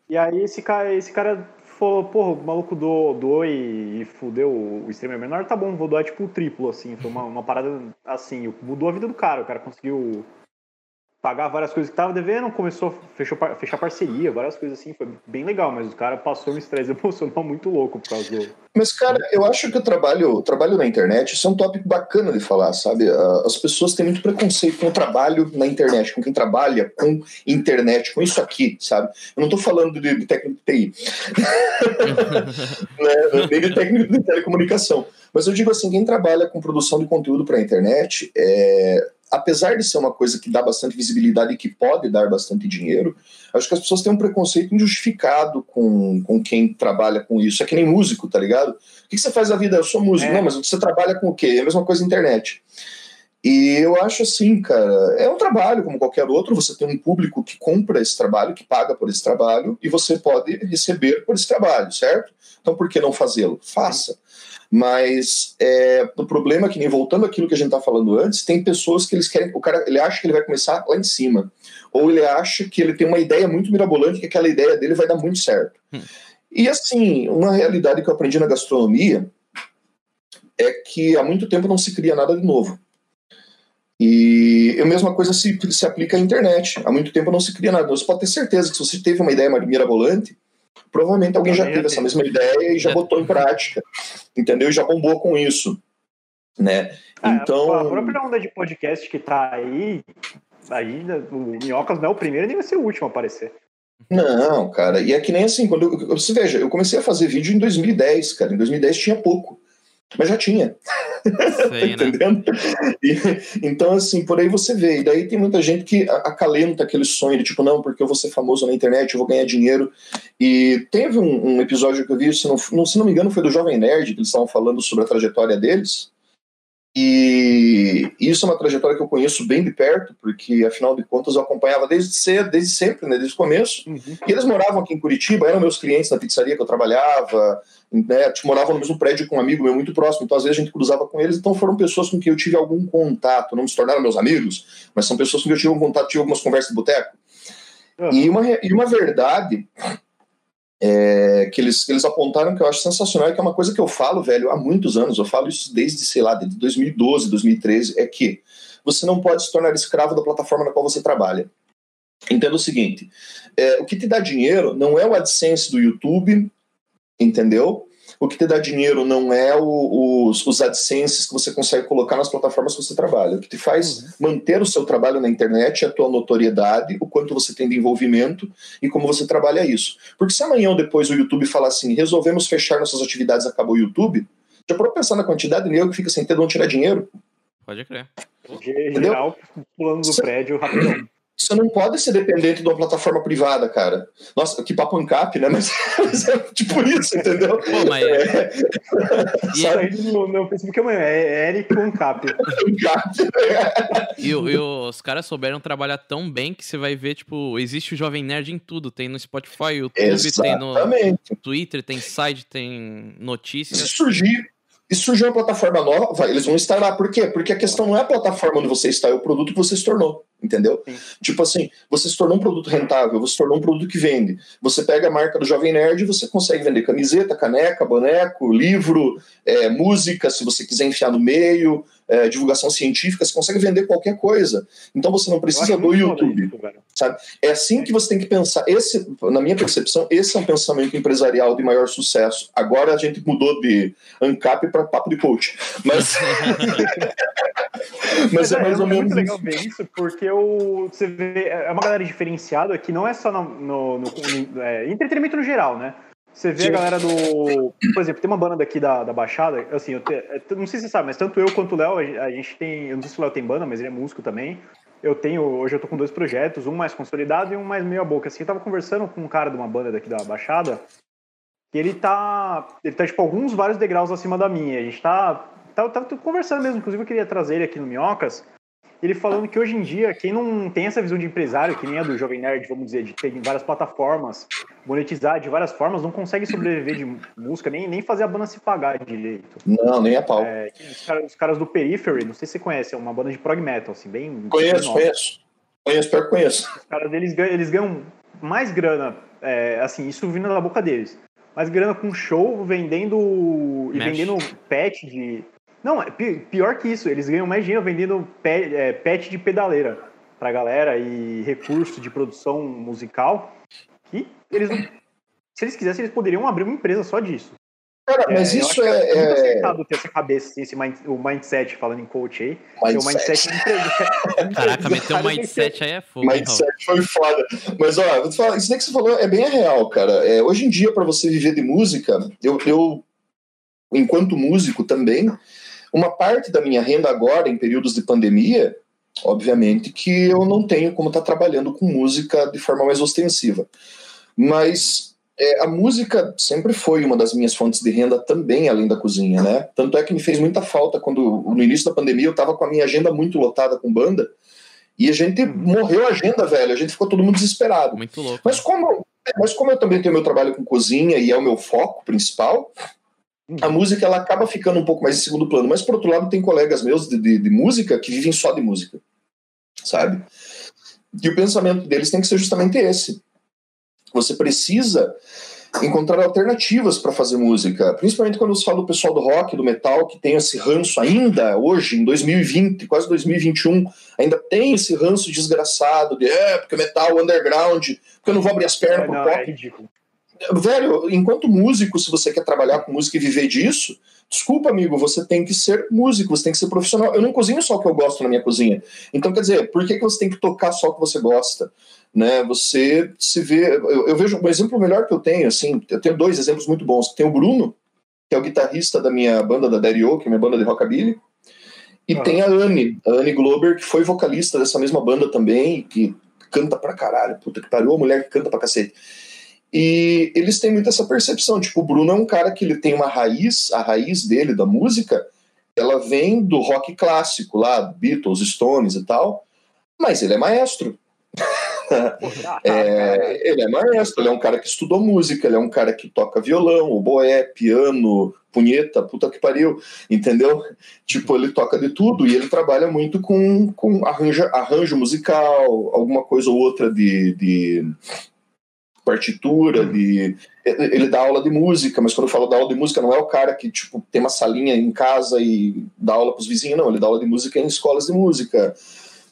E aí esse cara, esse cara falou, porra, o maluco doou, doou e, e fudeu o streamer menor, tá bom, vou doar tipo o triplo, assim. Foi uma, uma parada assim, mudou a vida do cara, o cara conseguiu pagar várias coisas que tava devendo, começou a fechou, fechar parceria, várias coisas assim, foi bem legal, mas o cara passou um estresse [laughs] emocional muito louco por causa do. Mas, cara, eu acho que o trabalho, o trabalho na internet, isso é um tópico bacana de falar, sabe? As pessoas têm muito preconceito com o trabalho na internet, com quem trabalha com internet, com isso aqui, sabe? Eu não tô falando de, de técnico de TI, [laughs] né? nem de técnico de telecomunicação. Mas eu digo assim, quem trabalha com produção de conteúdo para a internet, é, apesar de ser uma coisa que dá bastante visibilidade e que pode dar bastante dinheiro, acho que as pessoas têm um preconceito injustificado com, com quem trabalha com isso. É que nem músico, tá ligado? O que, você faz na vida? Eu sou músico. É. Não, mas você trabalha com o quê? É a mesma coisa na internet. E eu acho assim, cara, é um trabalho como qualquer outro. Você tem um público que compra esse trabalho, que paga por esse trabalho, e você pode receber por esse trabalho, certo? Então por que não fazê-lo? Faça. Mas é, o problema é que, voltando àquilo que a gente está falando antes, tem pessoas que eles querem. O cara ele acha que ele vai começar lá em cima. Ou ele acha que ele tem uma ideia muito mirabolante, que aquela ideia dele vai dar muito certo. Hum. E assim, uma realidade que eu aprendi na gastronomia é que há muito tempo não se cria nada de novo. E a mesma coisa se, se aplica à internet. Há muito tempo não se cria nada. Você pode ter certeza que se você teve uma ideia mirabolante, Provavelmente alguém já teve essa mesma ideia e já é. botou em prática, entendeu? E já bombou com isso, né? É, então... A própria onda de podcast que tá aí, aí o Minhocas não é o primeiro nem vai ser o último a aparecer. Não, cara, e é que nem assim, quando eu, você veja, eu comecei a fazer vídeo em 2010, cara, em 2010 tinha pouco. Mas já tinha. Sei, tá [laughs] entendendo? Né? E, então, assim, por aí você vê. E daí tem muita gente que acalenta aquele sonho de tipo, não, porque eu vou ser famoso na internet, eu vou ganhar dinheiro. E teve um, um episódio que eu vi, se não, se não me engano, foi do Jovem Nerd, que eles estavam falando sobre a trajetória deles. E isso é uma trajetória que eu conheço bem de perto, porque afinal de contas eu acompanhava desde cedo, desde sempre, né, desde o começo. Uhum. E eles moravam aqui em Curitiba, eram meus clientes na pizzaria que eu trabalhava, né, moravam no mesmo prédio com um amigo meu muito próximo, então às vezes a gente cruzava com eles, então foram pessoas com quem eu tive algum contato, não se tornaram meus amigos, mas são pessoas com quem eu tive um contato, tive algumas conversas de boteco. Uhum. E, uma, e uma verdade é, que, eles, que eles apontaram que eu acho sensacional e que é uma coisa que eu falo, velho, há muitos anos, eu falo isso desde, sei lá, desde 2012, 2013, é que você não pode se tornar escravo da plataforma na qual você trabalha. Entenda o seguinte, é, o que te dá dinheiro não é o AdSense do YouTube, entendeu? O que te dá dinheiro não é o, os, os AdSenses que você consegue colocar nas plataformas que você trabalha. O que te faz uhum. manter o seu trabalho na internet é a tua notoriedade, o quanto você tem de envolvimento e como você trabalha isso. Porque se amanhã ou depois o YouTube falar assim, resolvemos fechar nossas atividades, acabou o YouTube, já para pensar na quantidade de dinheiro que fica sem ter de onde tirar dinheiro? Pode crer. Geral, pulando do prédio rapidão você não pode ser dependente de uma plataforma privada, cara. Nossa, que papo ancap, né? Mas, mas é tipo isso, entendeu? Pô, mas... É. E aí no meu Facebook amanhã é Eric Ancap. [laughs] e, e os caras souberam trabalhar tão bem que você vai ver, tipo, existe o Jovem Nerd em tudo. Tem no Spotify, YouTube, Exatamente. tem no Twitter, tem site, tem notícias. Se surgir e surgiu uma plataforma nova, eles vão estar lá. Por quê? Porque a questão não é a plataforma onde você está, é o produto que você se tornou. Entendeu? Sim. Tipo assim, você se tornou um produto rentável, você se tornou um produto que vende. Você pega a marca do Jovem Nerd e você consegue vender camiseta, caneca, boneco, livro, é, música, se você quiser enfiar no meio, é, divulgação científica, você consegue vender qualquer coisa. Então você não precisa do YouTube. Isso, sabe? É assim que você tem que pensar. Esse, na minha percepção, esse é um pensamento empresarial de maior sucesso. Agora a gente mudou de ANCAP para papo de coach. Mas, Mas, [laughs] Mas é, é mais ou menos. É muito legal ver isso, porque o, você vê, é uma galera diferenciada que não é só no, no, no, no é, entretenimento no geral, né? Você vê a galera do. Por exemplo, tem uma banda daqui da, da Baixada, assim, eu te, é, não sei se você sabe, mas tanto eu quanto o Léo, a gente tem. Eu não sei se o Léo tem banda, mas ele é músico também. Eu tenho. Hoje eu tô com dois projetos, um mais consolidado e um mais meio a boca. Assim, eu tava conversando com um cara de uma banda daqui da Baixada, que ele tá. Ele tá, tipo, alguns vários degraus acima da minha. A gente tá. Tá, tá conversando mesmo, inclusive eu queria trazer ele aqui no Minhocas, ele falando que hoje em dia, quem não tem essa visão de empresário, que nem a do Jovem Nerd, vamos dizer, de ter várias plataformas, monetizar de várias formas, não consegue sobreviver de música, nem, nem fazer a banda se pagar direito. Não, nem a pau. É, os, caras, os, caras, do Periphery, não sei se você conhece, é uma banda de prog metal, assim, bem... Conheço, conheço. Conheço, pior que conheço. Os caras deles ganham, eles ganham mais grana, é, assim, isso vindo da boca deles. Mais grana com show, vendendo... e vendendo patch de não, é pior que isso, eles ganham mais dinheiro vendendo pet, é, pet de pedaleira. pra galera e recurso de produção musical que eles não, se eles quisessem, eles poderiam abrir uma empresa só disso. Cara, mas É, eu isso é. muito é- acertado ter essa cabeça, esse mind- o mindset, falando em coach aí. ter o mindset empre- Caraca, [laughs] meter um empresário, mindset aí é Raul? Mindset foi foda. Mas, ó, vou te falar, isso daí que você falou é bem real, cara. É, hoje em dia, para você viver de música, eu, eu, enquanto músico também, uma parte da minha renda agora, em períodos de pandemia, obviamente que eu não tenho como estar trabalhando com música de forma mais ostensiva. Mas é, a música sempre foi uma das minhas fontes de renda também, além da cozinha, né? Tanto é que me fez muita falta quando, no início da pandemia, eu estava com a minha agenda muito lotada com banda, e a gente morreu a agenda, velho. A gente ficou todo mundo desesperado. Muito louco. Mas como, mas como eu também tenho meu trabalho com cozinha e é o meu foco principal, a música ela acaba ficando um pouco mais em segundo plano. Mas por outro lado, tem colegas meus de, de, de música que vivem só de música, sabe? E o pensamento deles tem que ser justamente esse. Você precisa encontrar alternativas para fazer música, principalmente quando você fala do pessoal do rock, do metal, que tem esse ranço ainda hoje, em 2020, quase 2021, ainda tem esse ranço desgraçado de é, porque metal underground, porque eu não vou abrir as pernas É, pro não, pop. é ridículo. Velho, enquanto músico, se você quer trabalhar com música e viver disso, desculpa, amigo, você tem que ser músico, você tem que ser profissional. Eu não cozinho só o que eu gosto na minha cozinha. Então, quer dizer, por que, que você tem que tocar só o que você gosta? Né? Você se vê. Eu, eu vejo um exemplo melhor que eu tenho, assim, eu tenho dois exemplos muito bons. Tem o Bruno, que é o guitarrista da minha banda da Daddy O, que é minha banda de rockabilly. E Aham. tem a Anne, a Anne Glober, que foi vocalista dessa mesma banda também, que canta pra caralho, puta que pariu, a mulher que canta pra cacete. E eles têm muito essa percepção, tipo, o Bruno é um cara que ele tem uma raiz, a raiz dele, da música, ela vem do rock clássico lá, Beatles, Stones e tal, mas ele é maestro. [laughs] É, ele é maestro, ele é um cara que estudou música, ele é um cara que toca violão, oboé, piano, punheta, puta que pariu, entendeu? Tipo, ele toca de tudo e ele trabalha muito com, com arranjo, arranjo musical, alguma coisa ou outra de, de partitura, de ele dá aula de música, mas quando eu falo da aula de música não é o cara que tipo tem uma salinha em casa e dá aula pros vizinhos, não, ele dá aula de música em escolas de música.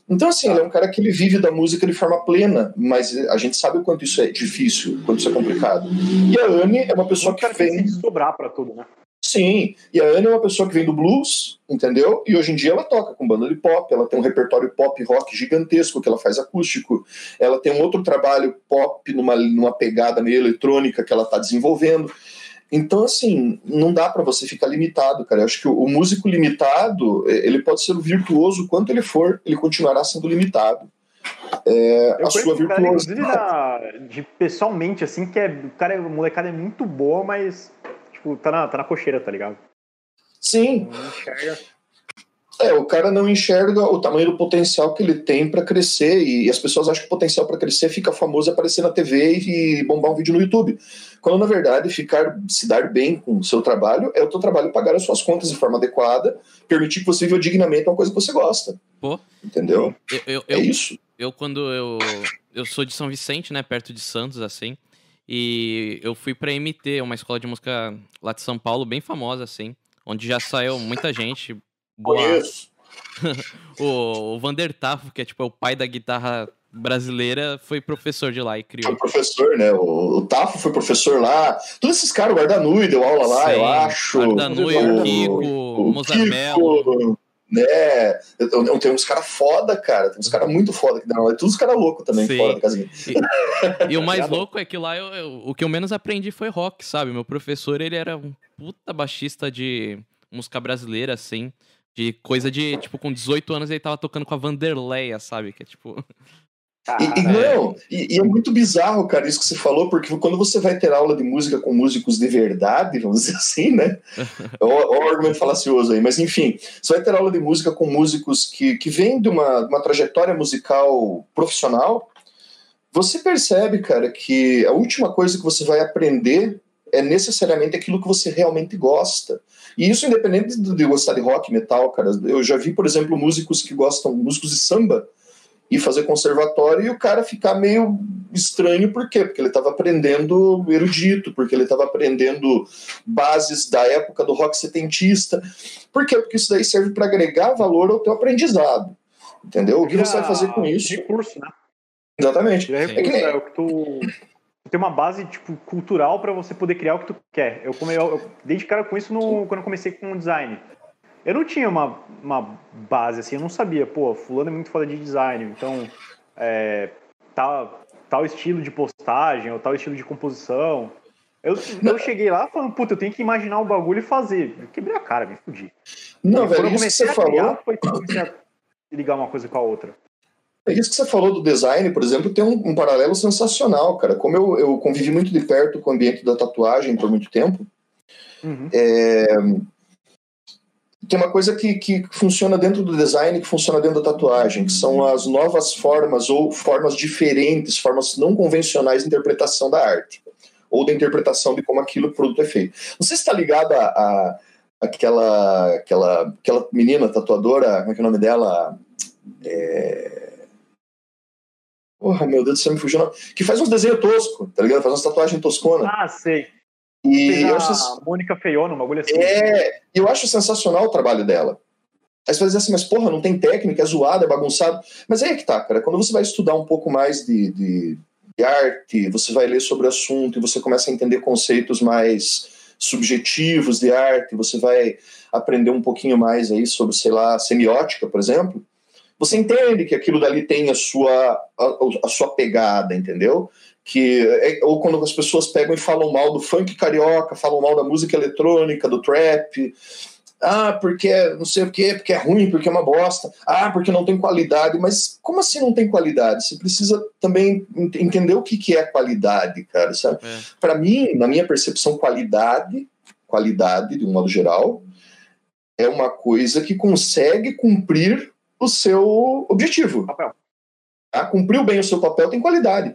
Então, assim, ele é um cara que ele vive da música de forma plena, mas a gente sabe o quanto isso é difícil, o quanto isso é complicado. E a Anne é uma pessoa que vem. se desdobrar pra tudo, né? Sim, e a Anne é uma pessoa que vem do blues, entendeu? E hoje em dia ela toca com banda de pop, ela tem um repertório pop rock gigantesco que ela faz acústico, ela tem um outro trabalho pop numa, numa pegada meio eletrônica que ela está desenvolvendo. Então, assim, não dá para você ficar limitado, cara. Eu acho que o, o músico limitado, eh, ele pode ser o virtuoso quanto ele for, ele continuará sendo limitado. É, Eu a sua um cara, inclusive, virtuosidade. da, de pessoalmente, assim, que é. O cara, a molecada é muito boa, mas, tipo, tá na, tá na cocheira, tá ligado? Sim, Não enxerga. É, o cara não enxerga o tamanho do potencial que ele tem para crescer e as pessoas acham que o potencial para crescer fica famoso aparecer na TV e bombar um vídeo no YouTube. Quando na verdade ficar se dar bem com o seu trabalho é o teu trabalho pagar as suas contas de forma adequada, permitir que você viva dignamente uma coisa que você gosta. Pô. Entendeu? Eu, eu, É eu, isso. eu quando eu eu sou de São Vicente, né, perto de Santos assim, e eu fui pra MT, uma escola de música lá de São Paulo bem famosa assim, onde já saiu muita gente boa. [laughs] O, o Vander Tafo, que é tipo é o pai da guitarra brasileira, foi professor de lá e Foi criou. professor, né? O, o Tafo foi professor lá. Todos esses caras, o Guardanui deu aula lá, Sim, eu acho. Guardanui, o o Kiko, o Mozarmello. Kiko, né? Eu, tem uns caras foda, cara. Tem uns caras muito foda que dão aula. Todos os caras loucos também Sim. fora da casinha. E o mais [laughs] louco é que lá eu, eu- o que eu menos aprendi foi rock, sabe? Meu professor, ele era um puta baixista de música brasileira, assim. De coisa de, tipo, com 18 anos ele tava tocando com a Vanderleia, sabe? Que é tipo. E, e não, e, e é muito bizarro, cara, isso que você falou, porque quando você vai ter aula de música com músicos de verdade, vamos dizer [laughs] assim, né? Olha o argumento falacioso aí, mas enfim, você vai ter aula de música com músicos que, que vêm de uma, uma trajetória musical profissional, você percebe, cara, que a última coisa que você vai aprender é necessariamente aquilo que você realmente gosta. E isso independente de de gostar de rock, metal, cara. Eu já vi, por exemplo, músicos que gostam, músicos de samba, e fazer conservatório e o cara ficar meio estranho, por quê? Porque ele estava aprendendo erudito, porque ele estava aprendendo bases da época do rock setentista. Por quê? Porque isso daí serve para agregar valor ao teu aprendizado. Entendeu? O que você vai fazer com isso? Recurso, né? Exatamente. É, recurso, é, o que tu tem uma base tipo cultural para você poder criar o que tu quer. Eu, come, eu, eu dei de cara com isso no, quando eu comecei com o design. Eu não tinha uma, uma base assim, eu não sabia, pô, fulano é muito foda de design, então é, tal, tal estilo de postagem ou tal estilo de composição. Eu, eu cheguei lá falando, puta, eu tenho que imaginar o um bagulho e fazer. Eu quebrei a cara, me fudi. Não, velho, isso que você falou. Foi comecei a ligar uma coisa com a outra. É isso que você falou do design, por exemplo, tem um, um paralelo sensacional, cara. Como eu, eu, convivi muito de perto com o ambiente da tatuagem por muito tempo, uhum. é, tem uma coisa que, que funciona dentro do design que funciona dentro da tatuagem, que são as novas formas ou formas diferentes, formas não convencionais de interpretação da arte ou da interpretação de como aquilo produto é feito. Não sei se está ligado a, aquela, aquela, aquela menina tatuadora, como é que é o nome dela? É... Porra, meu Deus céu, me fugiu. Que faz uns desenhos toscos, tá ligado? Faz umas tatuagens toscona. Ah, sei. E eu Mônica Feiona, uma agulha assim. É, eu acho sensacional o trabalho dela. Aí você vai dizer assim, mas porra, não tem técnica, é zoado, é bagunçado. Mas aí é que tá, cara. Quando você vai estudar um pouco mais de, de, de arte, você vai ler sobre o assunto e você começa a entender conceitos mais subjetivos de arte, você vai aprender um pouquinho mais aí sobre, sei lá, semiótica, por exemplo. Você entende que aquilo dali tem a sua, a, a sua pegada, entendeu? Que é, ou quando as pessoas pegam e falam mal do funk carioca, falam mal da música eletrônica, do trap, ah, porque é não sei o quê, porque é ruim, porque é uma bosta, ah, porque não tem qualidade, mas como assim não tem qualidade? Você precisa também entender o que, que é qualidade, cara, sabe? É. Para mim, na minha percepção, qualidade, qualidade, de um modo geral, é uma coisa que consegue cumprir o seu objetivo. Papel. Tá? Cumpriu bem o seu papel, tem qualidade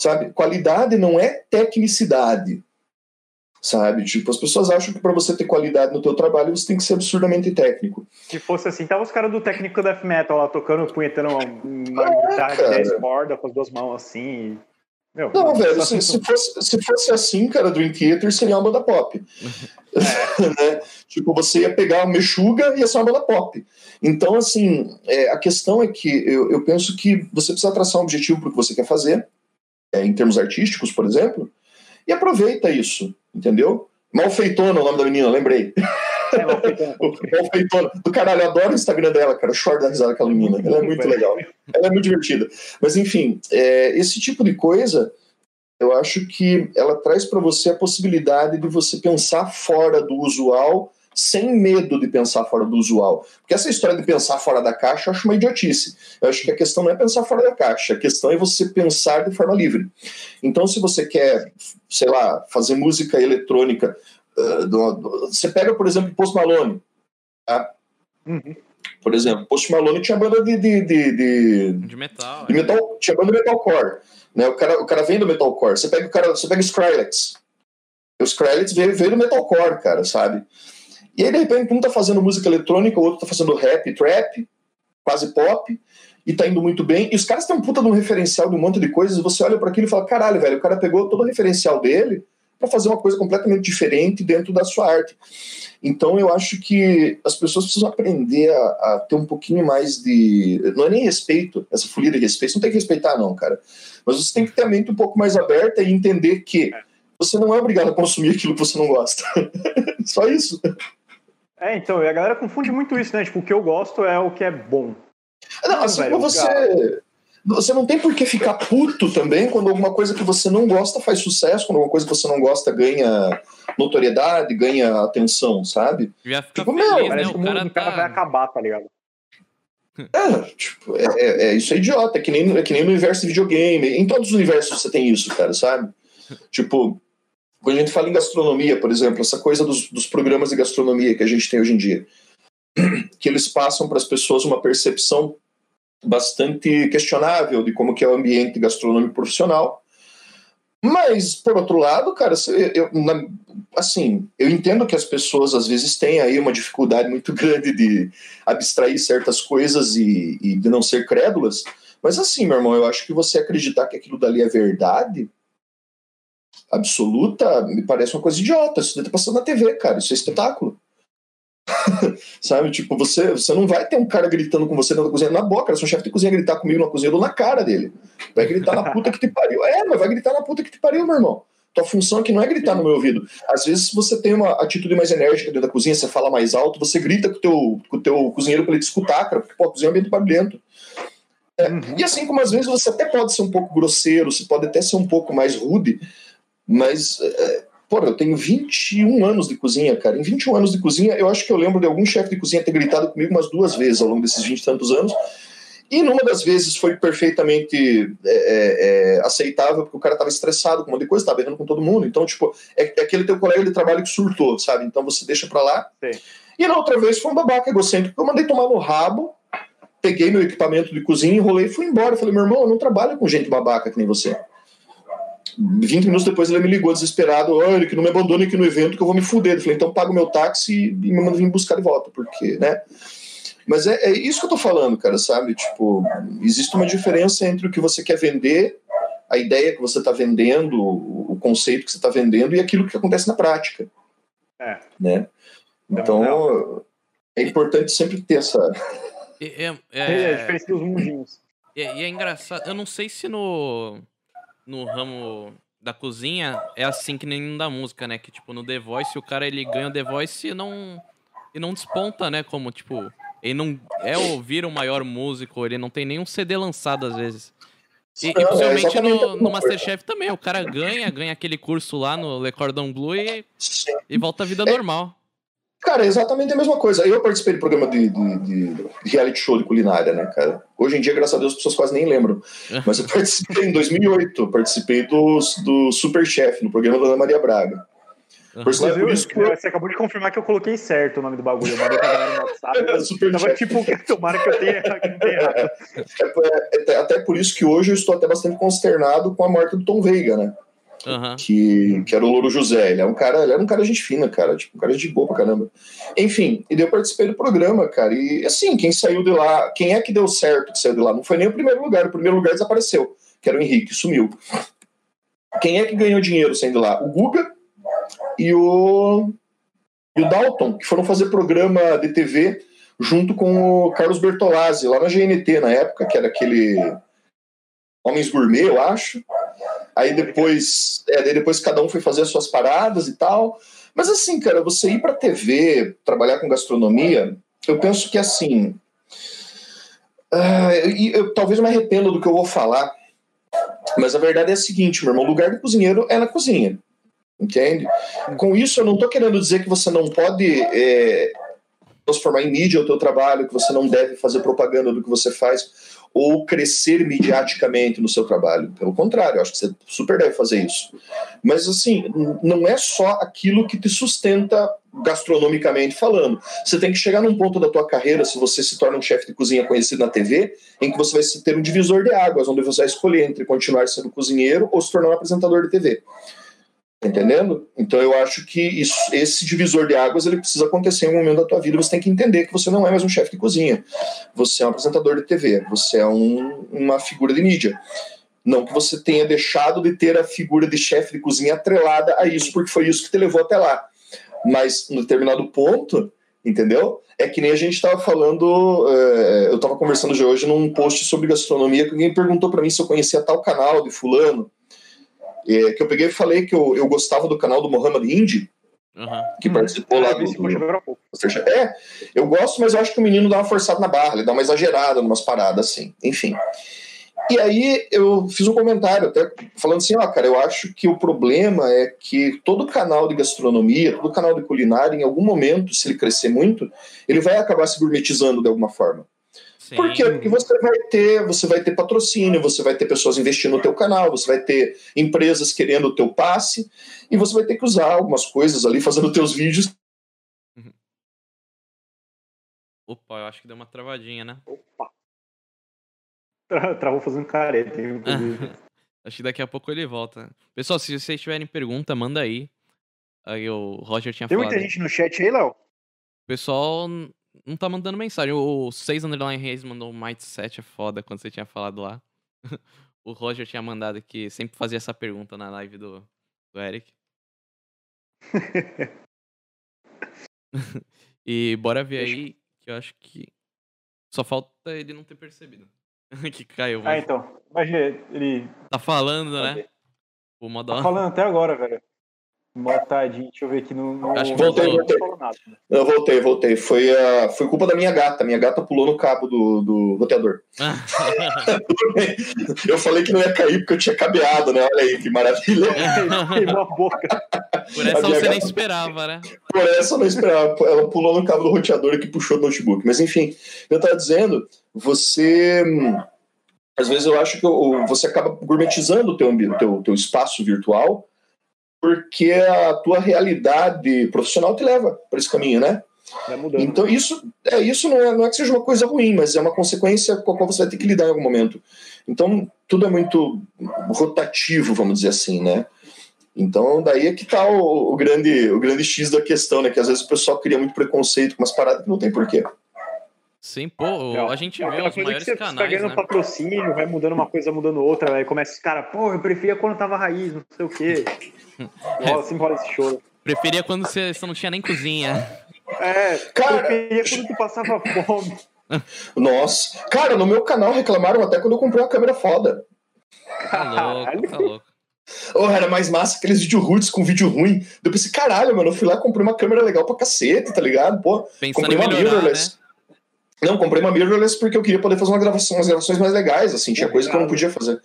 sabe? Qualidade não é tecnicidade, sabe? Tipo, as pessoas acham que para você ter qualidade no teu trabalho você tem que ser absurdamente técnico. Se fosse assim, tava os caras do técnico death metal lá tocando, punhetando uma, uma é, guitarra de 10 cordas com as duas mãos assim. Meu, não, velho, se, se, fosse, se fosse assim, cara, Dream Theater seria uma banda pop. É. [laughs] [laughs] né? Tipo, você ia pegar o Mexuga e ia ser uma banda pop. Então, assim, é, a questão é que eu, eu penso que você precisa traçar um objetivo para o que você quer fazer, é, em termos artísticos, por exemplo, e aproveita isso, entendeu? Malfeitona é o nome da menina, lembrei. É, [laughs] Malfeitona. Do caralho, eu adoro o Instagram dela, cara. Choro da risada aquela menina. Ela é muito legal. Ela é muito divertida. Mas, enfim, é, esse tipo de coisa, eu acho que ela traz para você a possibilidade de você pensar fora do usual sem medo de pensar fora do usual. Porque essa história de pensar fora da caixa eu acho uma idiotice. Eu acho que a questão não é pensar fora da caixa, a questão é você pensar de forma livre. Então, se você quer, sei lá, fazer música eletrônica, uh, do, do, você pega, por exemplo, Post Malone. Tá? Uhum. Por exemplo, Post Malone tinha banda de. De, de, de, de metal. De é. metal Tinha banda de metalcore. Né? O, cara, o cara vem do metalcore. Você pega o cara, você pega Skrillex. O Skrillex veio, veio do metalcore, cara, sabe? E aí, de repente, um tá fazendo música eletrônica, o outro tá fazendo rap, trap, quase pop, e tá indo muito bem. E os caras têm um puta de um referencial de um monte de coisas, e você olha para aquilo e fala: caralho, velho, o cara pegou todo o referencial dele para fazer uma coisa completamente diferente dentro da sua arte. Então eu acho que as pessoas precisam aprender a, a, ter um pouquinho mais de. Não é nem respeito, essa folia de respeito, não tem que respeitar, não, cara. Mas você tem que ter a mente um pouco mais aberta e entender que você não é obrigado a consumir aquilo que você não gosta. [laughs] Só isso. É, então, e a galera confunde muito isso, né? Tipo, o que eu gosto é o que é bom. Não, não assim, velho, você. Você não tem por que ficar puto também quando alguma coisa que você não gosta faz sucesso, quando alguma coisa que você não gosta ganha notoriedade, ganha atenção, sabe? Já fica tipo, feliz, meu, né? O, o cara, tá... cara vai acabar, tá ligado? É, tipo, é, é, é, isso é idiota, é que, nem, é que nem no universo de videogame. Em todos os universos você tem isso, cara, sabe? tipo, quando a gente fala em gastronomia, por exemplo, essa coisa dos, dos programas de gastronomia que a gente tem hoje em dia, que eles passam para as pessoas uma percepção bastante questionável de como que é o ambiente gastronômico profissional. Mas, por outro lado, cara, eu, assim, eu entendo que as pessoas às vezes têm aí uma dificuldade muito [laughs] grande de abstrair certas coisas e, e de não ser crédulas, mas assim, meu irmão, eu acho que você acreditar que aquilo dali é verdade, absoluta, me parece uma coisa idiota. Isso deve estar passando na TV, cara. Isso é espetáculo. [laughs] Sabe? Tipo, você, você não vai ter um cara gritando com você na cozinha na boca. Se o chefe de cozinha gritar comigo na cozinha, eu dou na cara dele. Vai gritar na puta que te pariu. É, mas vai gritar na puta que te pariu, meu irmão. Tua função aqui não é gritar no meu ouvido. Às vezes, se você tem uma atitude mais enérgica dentro da cozinha, você fala mais alto, você grita com o teu, com o teu cozinheiro para ele te escutar, cara, porque pô, a cozinha é um ambiente barulhento. É. Uhum. E assim como às vezes você até pode ser um pouco grosseiro, você pode até ser um pouco mais rude, mas, é, porra, eu tenho 21 anos de cozinha, cara. Em 21 anos de cozinha, eu acho que eu lembro de algum chefe de cozinha ter gritado comigo umas duas vezes ao longo desses 20 e tantos anos. E numa das vezes foi perfeitamente é, é, é aceitável, porque o cara estava estressado com um monte de coisa, estava errando com todo mundo. Então, tipo, é, é, aquele teu colega de trabalho que surtou, sabe? Então você deixa pra lá. Sim. E na outra vez foi um babaca egocêntrico. Eu mandei tomar no rabo, peguei meu equipamento de cozinha, enrolei e fui embora. Eu falei, meu irmão, eu não trabalho com gente babaca que nem você. 20 minutos depois ele me ligou desesperado, olha, que não me abandone aqui no evento que eu vou me fuder. Eu falei, então paga o meu táxi e me manda vir buscar de volta, porque, né? Mas é, é isso que eu tô falando, cara, sabe? Tipo, existe uma diferença entre o que você quer vender, a ideia que você está vendendo, o conceito que você está vendendo e aquilo que acontece na prática. É. Né? Então, é importante sempre ter essa é, é, é, é a diferença dos mundinhos. E é, é, engraçado, eu não sei se no, no ramo da cozinha é assim que nem da música, né? Que tipo, no The Voice, o cara ele ganha o The Voice e não, e não desponta, né? Como, tipo, ele não é ouvir o maior músico, ele não tem nenhum CD lançado às vezes. E, e principalmente é no, no Masterchef também, o cara ganha, ganha aquele curso lá no Le Cordon Bleu e, e volta à vida é, normal. Cara, é exatamente a mesma coisa. Eu participei do programa de, de, de, reality show de culinária, né, cara? Hoje em dia, graças a Deus, as pessoas quase nem lembram. [laughs] Mas eu participei em 2008, participei do, do Superchef, no programa da Ana Maria Braga. Uhum. Por, por isso que eu... Você acabou de confirmar que eu coloquei certo o nome do bagulho. Eu mandei pra galera no WhatsApp. [laughs] Super tava tipo, [laughs] tomara que eu tenha, que não tenha errado. É, é, até por isso que hoje eu estou até bastante consternado com a morte do Tom Veiga, né? Uhum. Que, que era o Louro José. Ele, é um cara, ele era um cara gente fina, cara. Tipo, um cara de boa pra caramba. Enfim, e daí eu participei do programa, cara. E assim, quem saiu de lá, quem é que deu certo que saiu de lá? Não foi nem o primeiro lugar. O primeiro lugar desapareceu, que era o Henrique, sumiu. Quem é que ganhou dinheiro saindo lá? O Guga e o, e o Dalton, que foram fazer programa de TV junto com o Carlos Bertolazzi, lá na GNT na época, que era aquele Homens Gourmet, eu acho. Aí depois, é, depois cada um foi fazer as suas paradas e tal. Mas assim, cara, você ir para TV, trabalhar com gastronomia, eu penso que assim. Uh, eu, eu, talvez eu me arrependa do que eu vou falar, mas a verdade é a seguinte, meu irmão: o lugar do cozinheiro é na cozinha. Entende? Com isso, eu não estou querendo dizer que você não pode é, transformar em mídia o teu trabalho, que você não deve fazer propaganda do que você faz ou crescer mediaticamente no seu trabalho. Pelo contrário, acho que você super deve fazer isso. Mas, assim, não é só aquilo que te sustenta gastronomicamente falando. Você tem que chegar num ponto da tua carreira, se você se torna um chefe de cozinha conhecido na TV, em que você vai ter um divisor de águas, onde você vai escolher entre continuar sendo cozinheiro ou se tornar um apresentador de TV. Entendendo? Então eu acho que isso, esse divisor de águas ele precisa acontecer em um momento da tua vida. Você tem que entender que você não é mais um chefe de cozinha. Você é um apresentador de TV. Você é um, uma figura de mídia. Não que você tenha deixado de ter a figura de chefe de cozinha atrelada a isso, porque foi isso que te levou até lá. Mas, no determinado ponto, entendeu? É que nem a gente estava falando. É, eu estava conversando hoje num post sobre gastronomia que alguém perguntou para mim se eu conhecia tal canal de Fulano é, que eu peguei e falei que eu, eu gostava do canal do Mohamed Indy, uhum. que participou uhum. lá do, do, É, eu gosto, mas eu acho que o menino dá uma forçada na barra, ele dá uma exagerada numas paradas assim, enfim. E aí eu fiz um comentário até falando assim, ó, cara, eu acho que o problema é que todo canal de gastronomia, todo canal de culinária, em algum momento, se ele crescer muito, ele vai acabar se gourmetizando de alguma forma. Sim. Por quê? Porque você vai ter, você vai ter patrocínio, você vai ter pessoas investindo no teu canal, você vai ter empresas querendo o teu passe, e você vai ter que usar algumas coisas ali fazendo teus vídeos. Opa, eu acho que deu uma travadinha, né? Opa. [laughs] Travou fazendo careta, inclusive. [laughs] acho que daqui a pouco ele volta. Pessoal, se vocês tiverem pergunta, manda aí. Aí o Roger tinha Tem falado. Tem muita gente no chat aí, Léo? O pessoal não tá mandando mensagem. O 6 Underline Reis mandou mindset é foda quando você tinha falado lá. [laughs] o Roger tinha mandado que sempre fazia essa pergunta na live do, do Eric. [laughs] [laughs] E bora ver aí, que eu acho que só falta ele não ter percebido. que caiu. Ah, Mas então. Imagina, ele tá falando, né? O modo tá falando até agora, velho. Mó tadinho, deixa eu ver aqui no. no... Acho que voltei, não voltei. nada. Eu voltei, voltei. Foi, a, foi culpa da minha gata. Minha gata pulou no cabo do, do roteador. [laughs] Eu falei que não ia cair porque eu tinha cabeado, né? Olha aí que maravilha. [laughs] Queimou a boca. Por essa você nem gata- esperava, né? Por essa eu não esperava. Ela pulou no cabo do roteador que puxou o notebook. Mas enfim, eu estava dizendo, você. hum, Às vezes eu acho que o- você acaba gourmetizando o teu, teu, teu espaço virtual porque a tua realidade profissional te leva para esse caminho, né? Então isso é isso não é, não é que seja uma coisa ruim, mas é uma consequência com a qual você vai ter que lidar em algum momento. Então tudo é muito rotativo, vamos dizer assim, né? Então daí é que tá o, o grande o grande X da questão, né? Que às vezes o pessoal cria muito preconceito com umas paradas que não tem porquê. Sim, pô, É, a gente é vê os maiores que você tá canais, ganhando né? patrocínio, vai mudando uma coisa, mudando outra, aí começa esse cara, pô, eu preferia quando tava raiz, não sei o quê. [laughs] Rola, sempre rola esse choro. Preferia quando você, você não tinha nem cozinha. É, Cara- preferia quando tu passava fome. [laughs] Nossa, cara, no meu canal reclamaram até quando eu comprei uma câmera foda. Tá louco, Caralho. tá louco. Oh, era mais massa aqueles vídeo roots com vídeo ruim. Eu pensei, caralho, mano, eu fui lá e comprei uma câmera legal pra cacete, tá ligado? Pô, Pensando comprei uma melhorar, né? Não, comprei uma mirrorless porque eu queria poder fazer uma gravação, umas gravações mais legais, assim, tinha coisa que eu não podia fazer.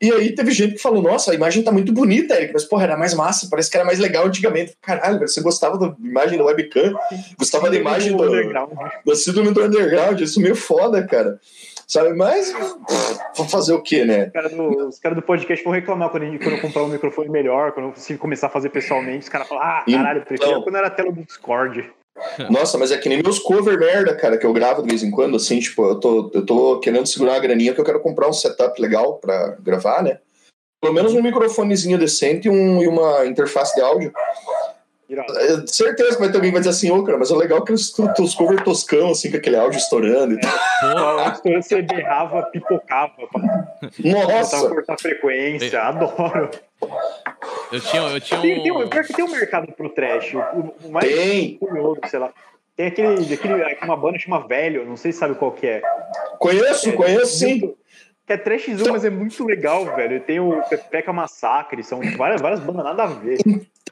E aí teve gente que falou, nossa, a imagem tá muito bonita, Eric, mas porra, era mais massa, parece que era mais legal antigamente. Caralho, você gostava da imagem da webcam, gostava da imagem do, da síndrome do underground, isso é meio foda, cara. Sabe, mas vou fazer o quê, né? Os caras do, os caras do podcast vão reclamar quando, gente, quando eu comprar um microfone melhor, quando eu começar a fazer pessoalmente, os caras falam, ah, caralho, eu preferia Então. quando era a tela do Discord. [laughs] Nossa, mas é que nem meus cover merda, cara, que eu gravo de vez em quando, assim, tipo, eu tô, eu tô querendo segurar uma graninha porque eu quero comprar um setup legal pra gravar, né? Pelo menos um microfonezinho decente e, um, e uma interface de áudio. Irado. É, certeza que vai ter alguém que vai dizer assim, ô, cara, mas é legal que os teus cover toscão, assim, com aquele áudio estourando e tal. Só antes quando você berrava, pipocava pra Nossa! cortar a frequência. Adoro. Eu tinha, eu tinha Tem, tem, um. pior que tem um mercado pro trash. O, o mais Tem, curioso, sei lá. Tem aquele, aquele, uma banda que chama Velho, não sei se sabe qual que é. conheço, conheço sim. Muito- Que é trashzão, mas é muito legal, velho. Tem o Pepeca Massacre, são várias, várias bandas nada a ver.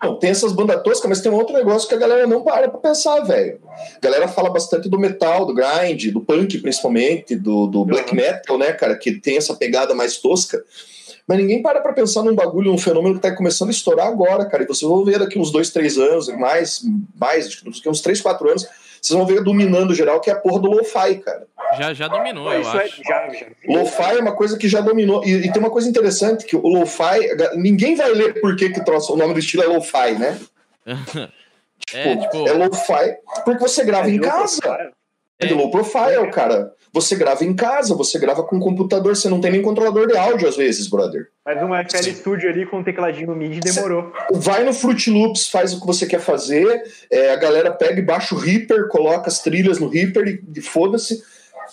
Não, tem essas bandas toscas, mas tem um outro negócio que a galera não para pra pensar, velho. A galera fala bastante do metal, do grind, do punk principalmente, do, do black metal, né, cara, que tem essa pegada mais tosca. Mas ninguém para pra pensar num bagulho, num fenômeno que tá começando a estourar agora, cara. E vocês vão ver daqui uns dois, três anos, mais, mais, acho que uns três, quatro anos, vocês vão ver dominando geral, que é a porra do lo-fi, cara. Já, já dominou, eu Isso é, acho. já, já. Lo-fi é uma coisa que já dominou. E, e tem uma coisa interessante, que o lo-fi, ninguém vai ler por que, que troço- o nome do estilo é lo-fi, né? [laughs] É, tipo, é lo-fi porque você grava em É, casa. É de É. low profile, cara. Você grava em casa, você grava com computador, você não tem nem controlador de áudio às vezes, brother. Mas um FL Sim. Studio ali com um tecladinho MIDI demorou. Vai no Fruit Loops, faz o que você quer fazer, é, a galera pega e baixa o Reaper, coloca as trilhas no Reaper e, e foda-se.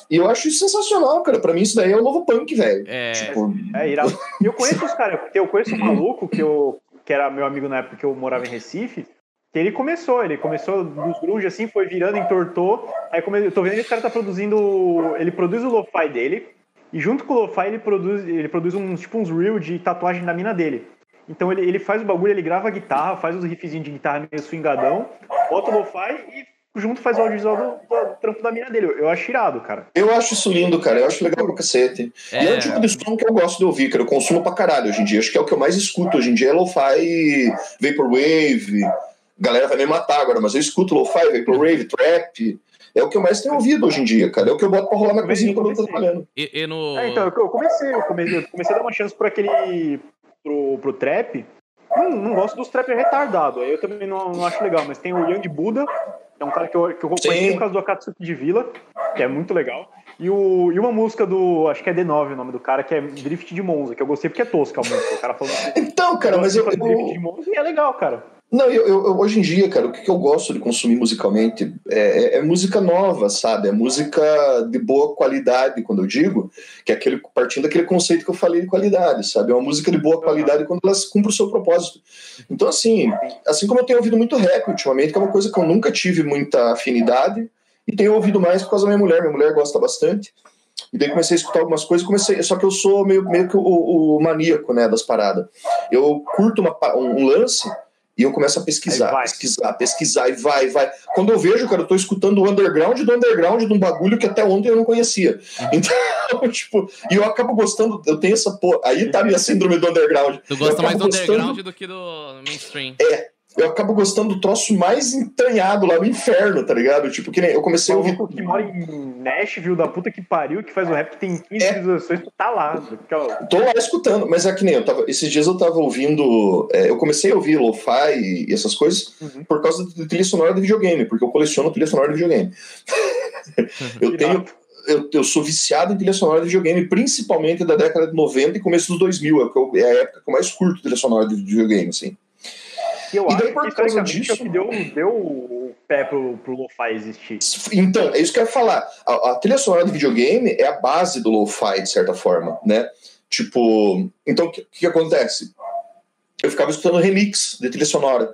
E eu acho isso sensacional, cara. Pra mim isso daí é o novo punk, velho. é, Tipo, É irado. E eu conheço os caras, eu conheço um maluco que, eu, que era meu amigo na época que eu morava em Recife. Que ele começou, ele começou dos grunge assim, foi virando, entortou. Aí come, eu tô vendo que esse cara tá produzindo. Ele produz o lo-fi dele. E junto com o lo-fi ele produz, ele produz uns, tipo, uns reel de tatuagem da mina dele. Então ele, ele faz o bagulho, ele grava a guitarra, faz os riffzinhos de guitarra meio swingadão, bota o lo-fi e junto faz o audiovisual do, do trampo da mina dele. Eu acho irado, cara. eu acho isso lindo, cara. Eu acho legal pra cacete. E é o é, tipo de som que eu gosto de ouvir, cara. Eu consumo pra caralho hoje em dia. Acho que é o que eu mais escuto hoje em dia é lo-fi, vaporwave. A galera vai me matar agora, mas eu escuto lo-fi, vaporwave, trap. É o que eu mais tenho ouvido hoje em dia, cara. É o que eu boto pra rolar na cozinha quando eu tô trabalhando. e, e no. É, então, eu eu comecei, eu comecei, eu comecei a dar uma chance por aquele. pro, pro trap. Não, não gosto dos trap retardados, aí eu também não, não acho legal, mas tem o Young Buda, que é um cara que eu, que eu conheci Sim. por causa do Akatsuki de Vila, que é muito legal. E, o, e uma música do. Acho que é D9 o nome do cara, que é Drift de Monza, que eu gostei porque é tosca a música. O cara falando. [laughs] Então, cara, mas eu, Drift de eu, Monza e é legal, cara. Não, eu, eu, hoje em dia, cara, o que, eu gosto de consumir musicalmente é, é, é, música nova, sabe? É música de boa qualidade, quando eu digo, que é aquele, partindo daquele conceito que eu falei de qualidade, sabe? É uma música de boa qualidade quando ela cumpre o seu propósito. Então, assim, assim como eu tenho ouvido muito rap ultimamente, que é uma coisa que eu nunca tive muita afinidade, e tenho ouvido mais por causa da minha mulher, minha mulher gosta bastante. E daí comecei a escutar algumas coisas, comecei, só que eu sou meio, meio que o, o maníaco, né, das paradas. Eu curto uma, um lance e eu começo a pesquisar, pesquisar, pesquisar, e vai, vai. Quando eu vejo, cara, eu tô escutando o underground do underground de um bagulho que até ontem eu não conhecia. Uhum. Então, [laughs] tipo, e eu acabo gostando, eu tenho essa porra. Aí tá a minha síndrome do underground. Tu gosta mais do underground do que do mainstream. É, eu acabo gostando do troço mais entranhado lá no inferno, tá ligado? Tipo, que nem eu comecei a ouvir. que mora em Nashville, da puta que pariu, que faz o rap que tem 15 é. visualizações, tu tá lá. Tô lá escutando, mas é que nem eu tava. Esses dias eu tava ouvindo. É, eu comecei a ouvir lo-fi e essas coisas uhum. por causa da trilha sonora de videogame, porque eu coleciono trilha sonora de videogame. [laughs] eu tenho. Eu, eu, sou viciado em trilha sonora de videogame, principalmente da década de 90 e começo dos 2000. É, é a época que eu mais curto trilha sonora de videogame, assim. E eu e daí, acho por que causa disso, é o que deu, deu o pé pro, pro lo-fi existir. Então, é isso que eu ia falar. A, a trilha sonora de videogame é a base do lo-fi, de certa forma, né? Tipo, então o que, que acontece? Eu ficava escutando remix de trilha sonora.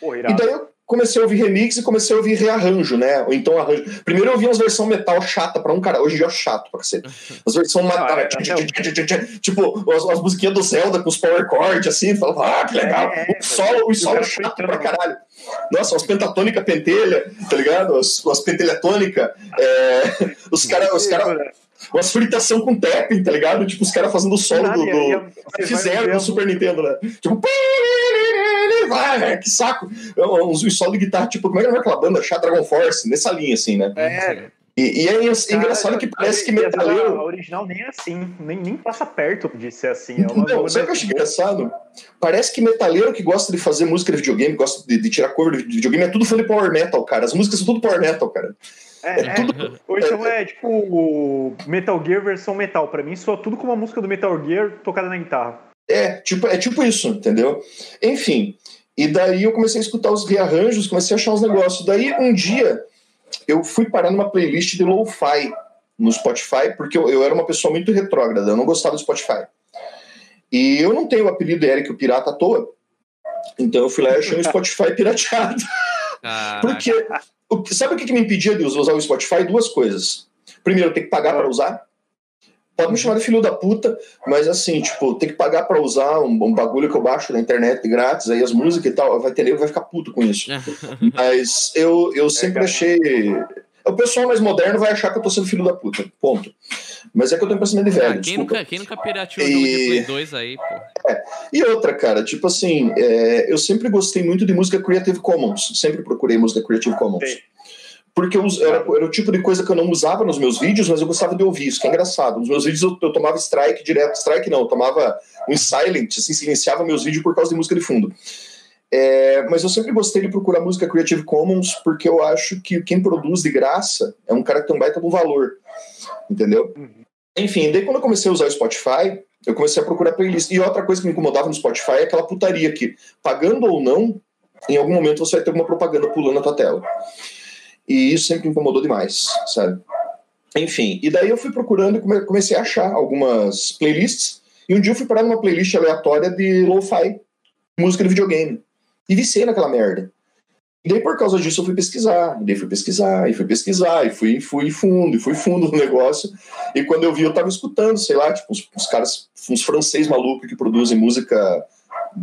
Pô, e daí eu comecei a ouvir remix e comecei a ouvir rearranjo, né? Ou então arranjo. Primeiro eu ouvi umas versões metal chata pra um cara. Hoje dia é chato pra cacete. As versões metal. É, tipo, as, as musiquinhas do Zelda com os power chords, assim. Falava, ah, que legal. É, o solo, o solo chato pra caralho. Nossa, as pentatônicas pentelha, tá ligado? As, as pentelhatônicas. É, os caras. Os cara, umas fritação com tapping, tá ligado? Tipo, os caras fazendo o solo do. do... Fizeram no Super Nintendo, né? Tipo vai, [laughs] que saco. Uns um solo de guitarra, tipo, como é que era aquela banda chata Dragon Force? Nessa linha, assim, né? É. E, e é, é engraçado que parece que metaleiro. A original nem é assim, nem, nem passa perto de ser assim. É uma não, sabe o que eu acho engraçado? Parece que metaleiro que gosta de fazer música de videogame, gosta de, de tirar cover de videogame, é tudo fã de power metal, cara. As músicas são tudo power metal, cara. É, é, tudo... Ou então é tipo Metal Gear versão metal. Pra mim, soa tudo como a música do Metal Gear tocada na guitarra. É, tipo, é tipo isso, entendeu? Enfim, e daí eu comecei a escutar os rearranjos, comecei a achar uns negócios. Daí um dia eu fui parar numa playlist de lo-fi no Spotify, porque eu, eu, era uma pessoa muito retrógrada, eu não gostava do Spotify. E eu não tenho o apelido Eric o Pirata à toa. Então eu fui lá e achei o [laughs] Spotify pirateado. porque o, sabe o que, que me impedia de usar o Spotify? Duas coisas. Primeiro, eu tenho que pagar para usar. Pode me chamar de filho da puta, mas assim, tipo, tem que pagar pra usar um, um bagulho que eu baixo na internet grátis, aí as músicas e tal, vai ter nego vai ficar puto com isso. [laughs] mas eu, eu sempre é, achei. O pessoal mais moderno vai achar que eu tô sendo filho da puta. Ponto. Mas é que eu tenho pensamento de velho. Ah, quem, nunca, quem nunca pirateou o e... de Play 2 aí, pô? É. E outra, cara, tipo assim, é, eu sempre gostei muito de música Creative Commons. Sempre procurei música Creative Commons. Sim porque eu, era, era, o tipo de coisa que eu não usava nos meus vídeos, mas eu gostava de ouvir, isso que é engraçado. Nos meus vídeos eu, eu tomava strike direto, strike não, eu tomava um silent, assim, silenciava meus vídeos por causa de música de fundo. É, mas eu sempre gostei de procurar música Creative Commons porque eu acho que quem produz de graça é um cara que tem um baita do valor, entendeu? Uhum. Enfim, daí quando eu comecei a usar o Spotify, eu comecei a procurar playlist. E outra coisa que me incomodava no Spotify é aquela putaria que, pagando ou não, em algum momento você vai ter uma propaganda pulando na tua tela. E isso sempre me incomodou demais, sabe? Enfim, e daí eu fui procurando e comecei a achar algumas playlists. E um dia eu fui parar numa playlist aleatória de lo-fi, música de videogame. E vicei naquela merda. E daí, por causa disso, eu fui pesquisar. E daí fui pesquisar, e fui pesquisar, e fui, fui fundo, e fui fundo no [laughs] negócio. E quando eu vi, eu tava escutando, sei lá, tipo, uns, uns caras, uns francês malucos que produzem música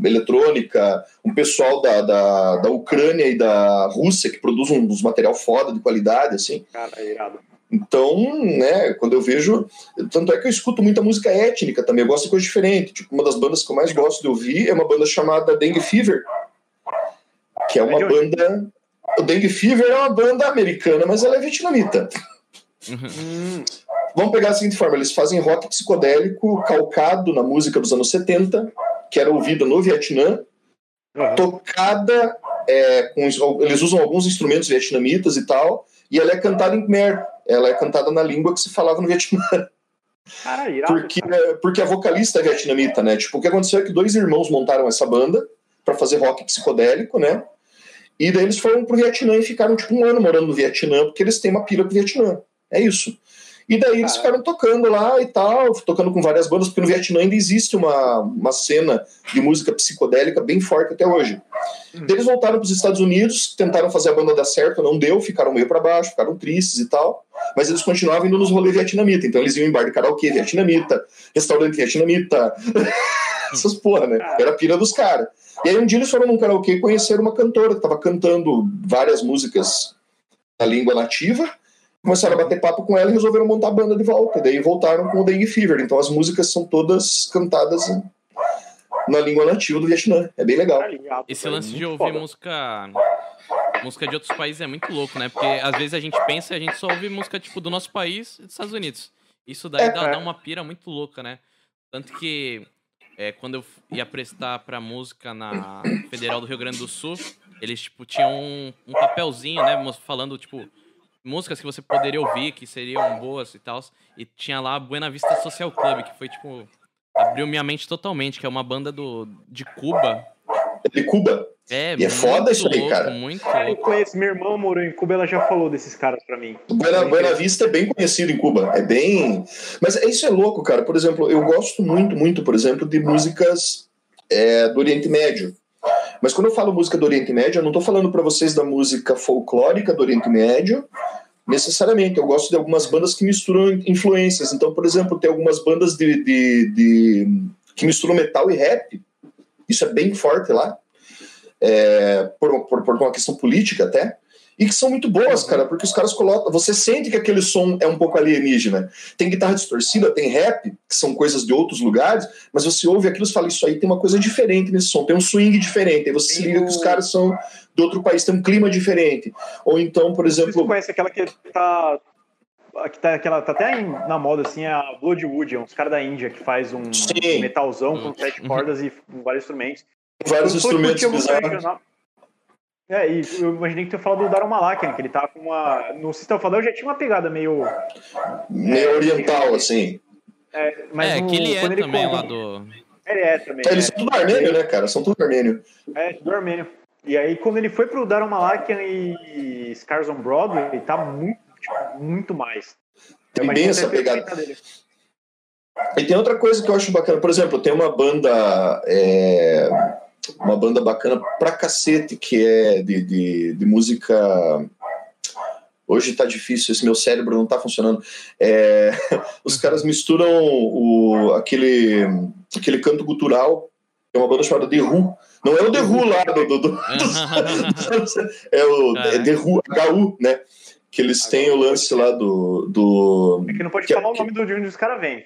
eletrônica, um pessoal da, da, da Ucrânia e da Rússia que produz um, uns material foda de qualidade, assim. Cara, é irado. Então, né, quando eu vejo. Tanto é que eu escuto muita música étnica também, eu gosto de coisa diferente. Tipo, uma das bandas que eu mais gosto de ouvir é uma banda chamada Dengue Fever, que é uma banda. O Dengue Fever é uma banda americana, mas ela é vietnamita. Uhum. Vamos pegar da seguinte forma: eles fazem rock psicodélico calcado na música dos anos 70 que era ouvida no Vietnã, uhum. tocada é, com eles usam alguns instrumentos vietnamitas e tal, e ela é cantada em Khmer, ela é cantada na língua que se falava no Vietnã. Porque, porque a vocalista é vietnamita, né? Tipo, o que aconteceu é que dois irmãos montaram essa banda, para fazer rock psicodélico, né? E daí eles foram pro Vietnã e ficaram tipo um ano morando no Vietnã, porque eles têm uma pira com o Vietnã. É isso. E daí eles ficaram tocando lá e tal, tocando com várias bandas, porque no Vietnã ainda existe uma, uma cena de música psicodélica bem forte até hoje. Uhum. Eles voltaram para os Estados Unidos, tentaram fazer a banda dar certo, não deu, ficaram meio para baixo, ficaram tristes e tal, mas eles continuavam indo nos rolês vietnamita, então eles iam em bar de karaokê vietnamita, restaurante vietnamita, [laughs] essas porra, né? Era a pira dos caras. E aí um dia eles foram num karaokê e conheceram uma cantora que estava cantando várias músicas na língua nativa, começaram a bater papo com ela e resolveram montar a banda de volta. Daí voltaram com o Dengue Fever. Então as músicas são todas cantadas na língua nativa do Vietnã. É bem legal. Tá Esse lance de ouvir música música de outros países é muito louco, né? Porque às vezes a gente pensa e a gente só ouve música tipo do nosso país e dos Estados Unidos. Isso daí é, dá, dá, uma pira muito louca, né? Tanto que é, quando eu ia prestar pra música na Federal do Rio Grande do Sul, eles tipo tinham um, um papelzinho, né, falando tipo músicas que você poderia ouvir, que seriam boas e tal. E tinha lá a Buena Vista Social Club, que foi tipo. Abriu minha mente totalmente, que é uma banda do, de Cuba. De Cuba? É, e é foda isso aí, cara. Muito louco. Eu conheço, minha irmã morou em Cuba, ela já falou desses caras pra mim. Buena, Buena Vista é bem conhecido em Cuba. É bem. Mas isso é louco, cara. Por exemplo, eu gosto muito, muito, por exemplo, de músicas é, do Oriente Médio. Mas quando eu falo música do Oriente Médio, eu não estou falando para vocês da música folclórica do Oriente Médio, necessariamente. Eu gosto de algumas bandas que misturam influências. Então, por exemplo, tem algumas bandas de, de, de que misturam metal e rap. Isso é bem forte lá, é, por, por, por uma questão política até e que são muito boas, cara, porque os caras colocam. Você sente que aquele som é um pouco alienígena. Tem guitarra distorcida, tem rap, que são coisas de outros lugares, mas você ouve aquilo e fala: Isso aí tem uma coisa diferente nesse som, tem um swing diferente. Aí você se liga que os caras são de outro país, tem um clima diferente. Ou então, por exemplo. Você conhece aquela que tá. Que tá, aquela, tá até na moda, assim, é a Bloodwood, é uns caras da Índia que faz um, um metalzão com sete uhum. cordas e vários instrumentos. Vários instrumentos bizarros. É, e eu imaginei que tu falou do Daron Malakian, que ele tava com uma. No System of já tinha uma pegada meio. meio é, oriental, assim. É, mas é no, que ele é ele também lá do. Ele é também. É, eles são tudo armênio, né, cara? São tudo armênio. É, tudo armênio. E aí, quando ele foi pro Daron Malakian e Scars on Broadway, ele tá muito, tipo, muito mais. Tem bem essa pegada. E tem outra coisa que eu acho bacana, por exemplo, tem uma banda. É uma banda bacana pra cacete, que é de, de, de música. Hoje tá difícil, esse meu cérebro não tá funcionando. É, [laughs] os caras misturam o, aquele, aquele canto gutural, é uma banda chamada The Who. Não é o The Who lá do. do, do, do [laughs] é o é The Who, HU, né? Que eles têm o lance lá do. do é que não pode que, falar é, o nome do de onde os caras vêm.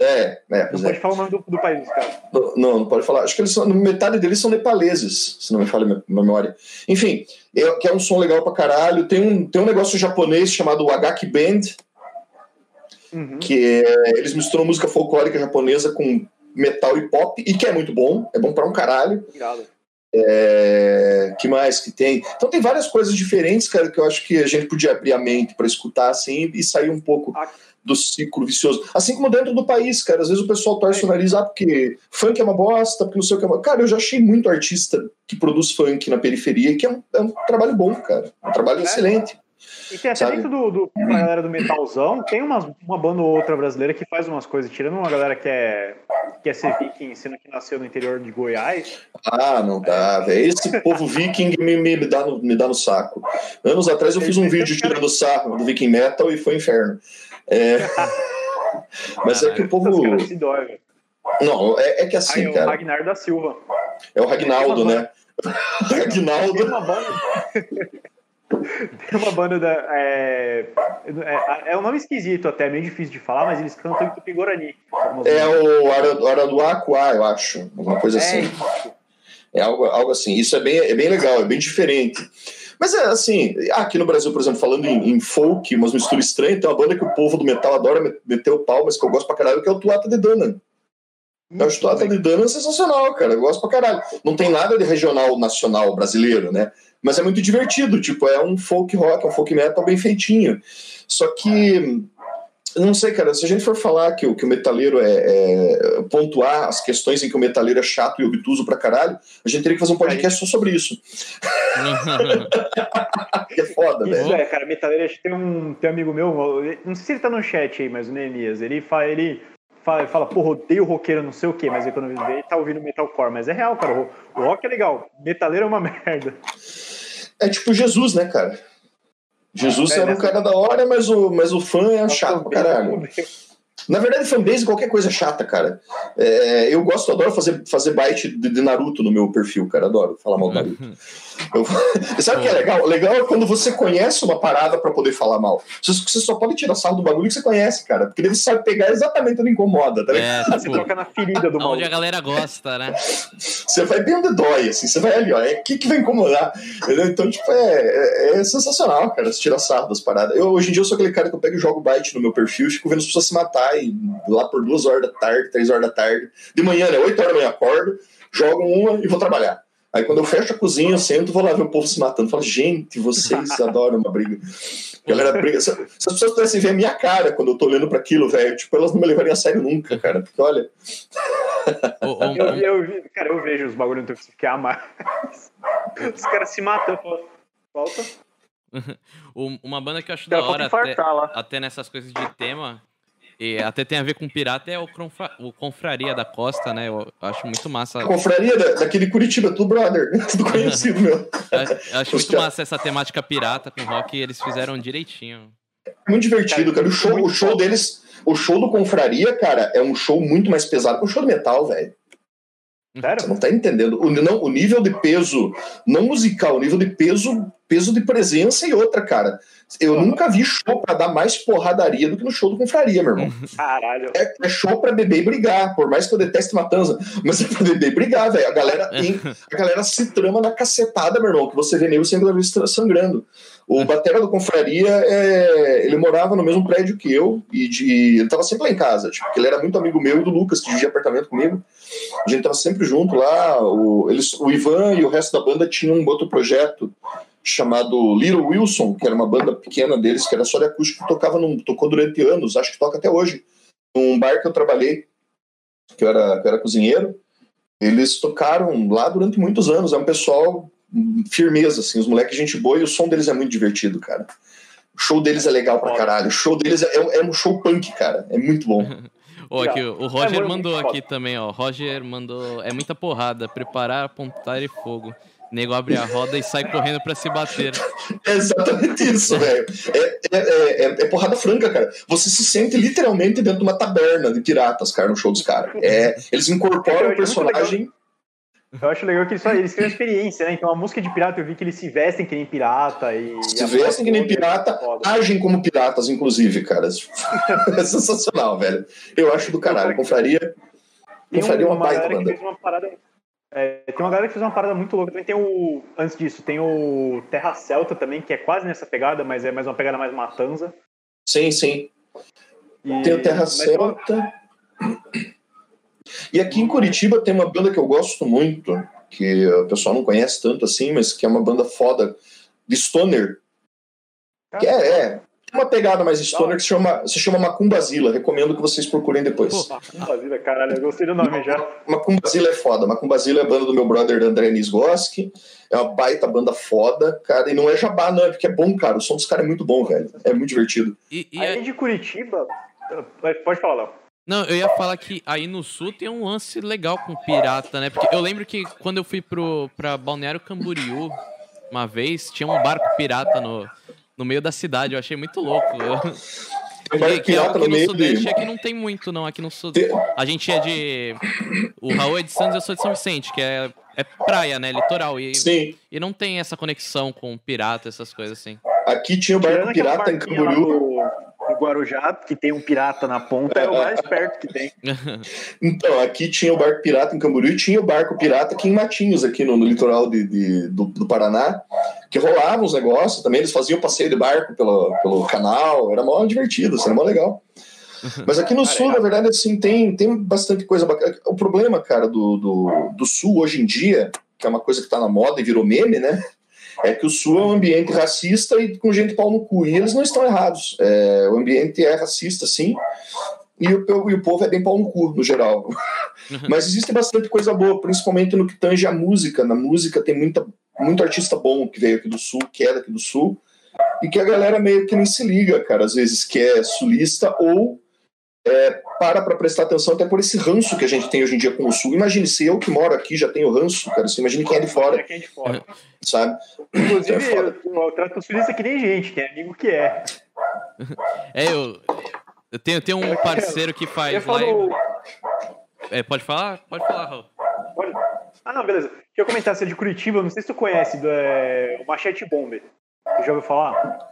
É, é. Não pode é. falar o nome do, do país, cara. Não, não pode falar. Acho que eles são, metade deles são nepaleses, se não me falha a memória. Enfim, é, que é um som legal pra caralho. Tem um, tem um negócio japonês chamado Agaki Band, uhum. que é, eles misturam música folclórica japonesa com metal e pop, e que é muito bom. É bom pra um caralho. Obrigado. É, que mais que tem? Então tem várias coisas diferentes, cara, que eu acho que a gente podia abrir a mente para escutar assim e sair um pouco. Ah do ciclo vicioso. Assim como dentro do país, cara. Às vezes o pessoal torce o nariz, ah, porque funk é uma bosta, porque não sei o que é uma... Cara, eu já achei muito artista que produz funk na periferia, que é um, é um trabalho bom, cara. Um trabalho é. excelente. E tem até dentro do, do, da galera do metalzão, tem uma, uma banda ou outra brasileira que faz umas coisas, tirando uma galera que é, que é ser viking, sendo que nasceu no interior de Goiás. Ah, não dá, velho. Esse povo viking me, me, me, dá no, me dá no saco. Anos atrás eu fiz um vídeo tirando sarro do viking metal e foi inferno. É... [laughs] Mas é que o povo. Não, é, é que assim, Ai, é cara. o Ragnar da Silva. É o Ragnaldo, né? [laughs] Ragnaldo. Tem uma banda. [laughs] Tem uma banda da. É, é, é, um nome esquisito até, meio difícil de falar, mas eles cantam em Tupi-Guarani. É o Araduacuá, eu acho. Alguma coisa é assim. É algo, algo assim. Isso é bem, é bem legal, é bem diferente. Mas é assim, aqui no Brasil, por exemplo, falando em, em folk, umas misturas estranhas, tem uma banda que o povo do metal adora meter o pau, mas que eu gosto pra caralho, que é o Tuata de Dana. Eu acho o Tuata de Dana sensacional, cara. Eu gosto pra caralho. Não tem nada de regional nacional brasileiro, né? Mas é muito divertido, tipo, é um folk rock, é um folk metal bem feitinho. Só que Não sei, cara, se a gente for falar que o, que o metaleiro é, é, pontuar as questões em que o metaleiro é chato e obtuso pra caralho, a gente teria que fazer um podcast só sobre isso. [laughs] que é foda, Isso velho. é, cara, metaleiro, acho que tem um, tem um amigo meu, não sei se ele tá no chat aí, mas o Neemias, ele fala, ele fala, ele fala porra, odeio roqueiro, não sei o que, mas aí quando ele tá ouvindo metalcore, mas é real, cara, o, o rock é legal, metaleiro é uma [laughs] merda. É tipo Jesus, né, cara? Jesus É, era um nessa- cara da hora, mas o, mas o fã é chato pra caralho. Na verdade, fanbase é qualquer coisa chata, cara. É, eu gosto, adoro fazer, fazer bite de, de Naruto no meu perfil, cara. Adoro falar mal do Naruto. Eu- [laughs] sabe o que é legal? Legal é quando você conhece uma parada pra poder falar mal. Você, você só pode tirar sarro do bagulho que você conhece, cara. Porque daí você sabe pegar exatamente onde incomoda, tá ligado? É, [laughs] Você tipo, troca na ferida do [laughs] onde maluco. a galera gosta, né? Você vai bem onde dói, assim. Você vai ali, ó. É o que, que vai incomodar. Entendeu? Então, tipo, é, é, é sensacional, cara. Você tirar sarro das paradas. Eu, hoje em dia, eu sou aquele cara que eu pego e jogo bite no meu perfil fico vendo as pessoas se matar e lá por duas horas da tarde, três horas da tarde. De manhã, né? Oito horas da manhã, acordo, jogo uma e vou trabalhar. Aí quando eu fecho a cozinha, eu sento, vou lá ver o povo se matando. Falo, gente, vocês [laughs] adoram uma briga. Galera briga. Se, se as pessoas pudessem ver a minha cara quando eu tô olhando pra aquilo, velho, tipo, elas não me levariam a sério nunca, cara. Porque olha, Eu, eu, cara, eu vejo os bagulho no Twitter que ficar mais. Os caras se matam. Falta. [laughs] uma banda que eu acho da hora até, infartar lá. até nessas coisas de tema, e até tem a ver com pirata, é o, Confra- o Confraria da Costa, né? Eu acho muito massa. a confraria da, daquele Curitiba, tudo brother, [laughs] tudo conhecido, meu. Eu eu acho muito massa essa temática pirata com rock e eles fizeram direitinho. Muito divertido, cara. O show, o show deles, o show do Confraria, cara, é um show muito mais pesado que o show do metal, velho. Você Sério? não tá entendendo. O, não, o nível de peso, não musical, o nível de peso, peso de presença e outra, cara. Eu nunca vi show pra dar mais porradaria do que no show do Confraria, meu irmão. Caralho. É, é show pra beber e brigar, por mais que eu deteste Matanza, [laughs] mas é pra beber e brigar, velho. A galera, [laughs] tem- a galera se trama na cacetada, meu irmão, que você vê nego sempre sangrando. O Batera do Confraria, é, ele morava no mesmo prédio que eu, e de, ele tava sempre lá em casa, tipo, porque ele era muito amigo meu e do Lucas, que dividia apartamento comigo. A gente tava sempre junto lá. O, eles, o Ivan e o resto da banda tinham um outro projeto chamado Little Wilson, que era uma banda pequena deles, que era só de acústico, tocava num, tocou durante anos, acho que toca até hoje, num bar que eu trabalhei, que eu era, que eu era cozinheiro. Eles tocaram lá durante muitos anos. É um pessoal firmeza, assim, os moleques gente boa e o som deles é muito divertido, cara. O show deles é legal pra caralho. O show deles é, é um show punk, cara. É muito bom. [laughs] Ó, aqui, o Roger É, mandou aqui também, ó. Roger mandou. É muita porrada. Preparar, apontar e fogo. Nego abre a roda e sai correndo pra se bater. [laughs] É exatamente isso, velho. É, é, é, é- é porrada franca, cara. Você se sente literalmente dentro de uma taberna de piratas, cara, no show dos caras. É, eles incorporam o personagem. Eu acho legal que eles, só, eles têm uma [laughs] experiência, né? Então a música de pirata eu vi que eles se vestem que nem pirata e. Se vestem que nem é pirata, foda. agem como piratas, inclusive, cara. [laughs] É sensacional, velho. Eu acho do caralho. Confraria. Tem Confraria é uma uma baita banda. fez uma parada. é, tem uma galera que fez uma parada muito louca. Também tem o. Antes disso, tem o Terra Celta também, que é quase nessa pegada, mas é mais uma pegada mais matanza. Sim, sim. E- Tem o Terra Celta. E aqui em Curitiba tem uma banda que eu gosto muito, que o pessoal não conhece tanto assim, mas que é uma banda foda de Stoner. Que é, é uma pegada mais Stoner que se chama, se chama Macumbazila. Recomendo que vocês procurem depois. Pô, Macumba, caralho, eu gostei do nome já. Macumbazila é foda. Macumbazila é a banda do meu brother André Nisgoski. É uma baita banda foda, cara. E não é jabá, não, é porque é bom, cara. O som dos caras é muito bom, velho. É muito divertido. E, e Aí é- de Curitiba. Pode falar, Léo. Não, eu ia falar que aí no sul tem um lance legal com pirata, né? Porque eu lembro que quando eu fui pro, pra Balneário Camboriú uma vez, tinha um barco pirata no, no meio da cidade. Eu achei muito louco. Tem um barco Que, que é pirata algo no Sudeste de... aqui não tem muito, não. Aqui no Sul. Tem- A gente é de. O Raul é de Santos, eu sou de São Vicente, que é, é praia, né? Litoral. E, Sim. e não tem essa conexão com pirata, essas coisas assim. Aqui tinha o barco pirata em Camboriú. Do Guarujá, que tem um pirata na ponta, é o mais perto que tem. [laughs] Então, aqui tinha o barco pirata em Camboriú e tinha o barco pirata aqui em Matinhos, aqui no, no litoral de, de- do, do Paraná, que rolava uns negócios também, eles faziam passeio de barco pelo, pelo canal, era mó divertido, assim, era mó legal. Mas aqui no [laughs] sul, na verdade, assim, tem, tem bastante coisa bacana. O problema, cara, do, do, do sul hoje em dia, que é uma coisa que tá na moda e virou meme, né? É que o Sul é um ambiente racista e com gente pau no cu. E eles não estão errados. É, o ambiente é racista, sim. E o, e o povo é bem pau no cu, no geral. Mas existe bastante coisa boa, principalmente no que tange a música. Na música tem muita, muito artista bom que veio aqui do Sul, que é daqui do Sul, e que a galera meio que nem se liga, cara, às vezes que é sulista ou é, para para prestar atenção até por esse ranço que a gente tem hoje em dia com o Sul. Imagine se eu que moro aqui já tenho ranço, cara. Você imagine quem é de fora. Quem é de fora. Sabe? Inclusive, é eu, eu trato o sulista que nem gente, que é amigo que é. É, eu, eu tenho, tenho um parceiro que faz live. É, pode falar? Pode falar, Raul. Pode. Ah, não, beleza. Deixa eu comentar, você é de Curitiba, não sei se tu conhece, do, é, o Machete Bomber. Você já ouviu falar?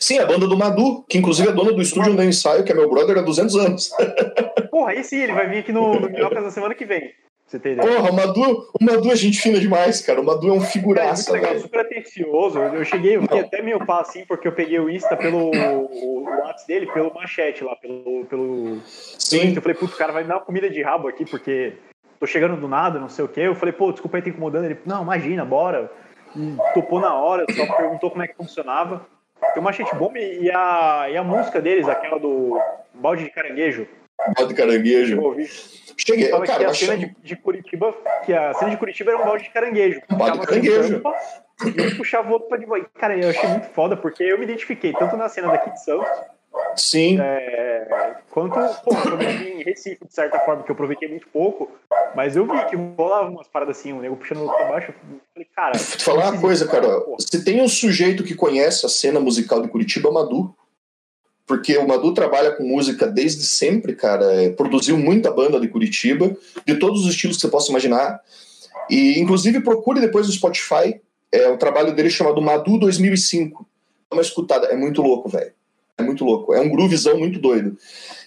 Sim, a banda do Madu, que inclusive é dona do estúdio onde eu ensaio, que é meu brother há 200 anos. [laughs] Porra, aí sim, ele vai vir aqui no, no Minhocas na semana que vem. Você tem ideia? Porra, o Madu, o Madu é gente fina demais, cara. O Madu é um figuraça. É, muito legal, super atencioso. Eu cheguei, eu fiquei até meio pá assim, porque eu peguei o Insta pelo o, o WhatsApp dele, pelo machete lá, pelo. pelo Sim. Eu falei, putz, o cara vai me dar uma comida de rabo aqui, porque tô chegando do nada, não sei o quê. Eu falei, pô, desculpa aí, tá incomodando. Ele, não, imagina, bora. E topou na hora, só perguntou como é que funcionava. Tem o Machete Bomb e a, e a música deles, aquela do Balde de Caranguejo. Balde de Caranguejo. Eu ouvi. Cheguei, Fala cara, que a cena de, de, Curitiba, que a cena de Curitiba era um balde de caranguejo. Um balde de caranguejo. e um puxava o outro pra de Cara, eu achei muito foda, porque eu me identifiquei tanto na cena daqui de Santos. Sim. É, quanto, pô, eu em Recife, de certa forma, que eu aproveitei muito pouco, mas eu vi que rolava umas paradas assim, um nego puxando pra baixo. Falei, cara. Vou te falar uma coisa, cara. Você tem um sujeito que conhece a cena musical de Curitiba, Madu porque o Madu trabalha com música desde sempre, cara. É, produziu muita banda de Curitiba, de todos os estilos que você possa imaginar. E, inclusive, procure depois no Spotify é, o trabalho dele chamado Madu 2005. Dá uma escutada, é muito louco, velho. É muito louco. É um groovizão muito doido.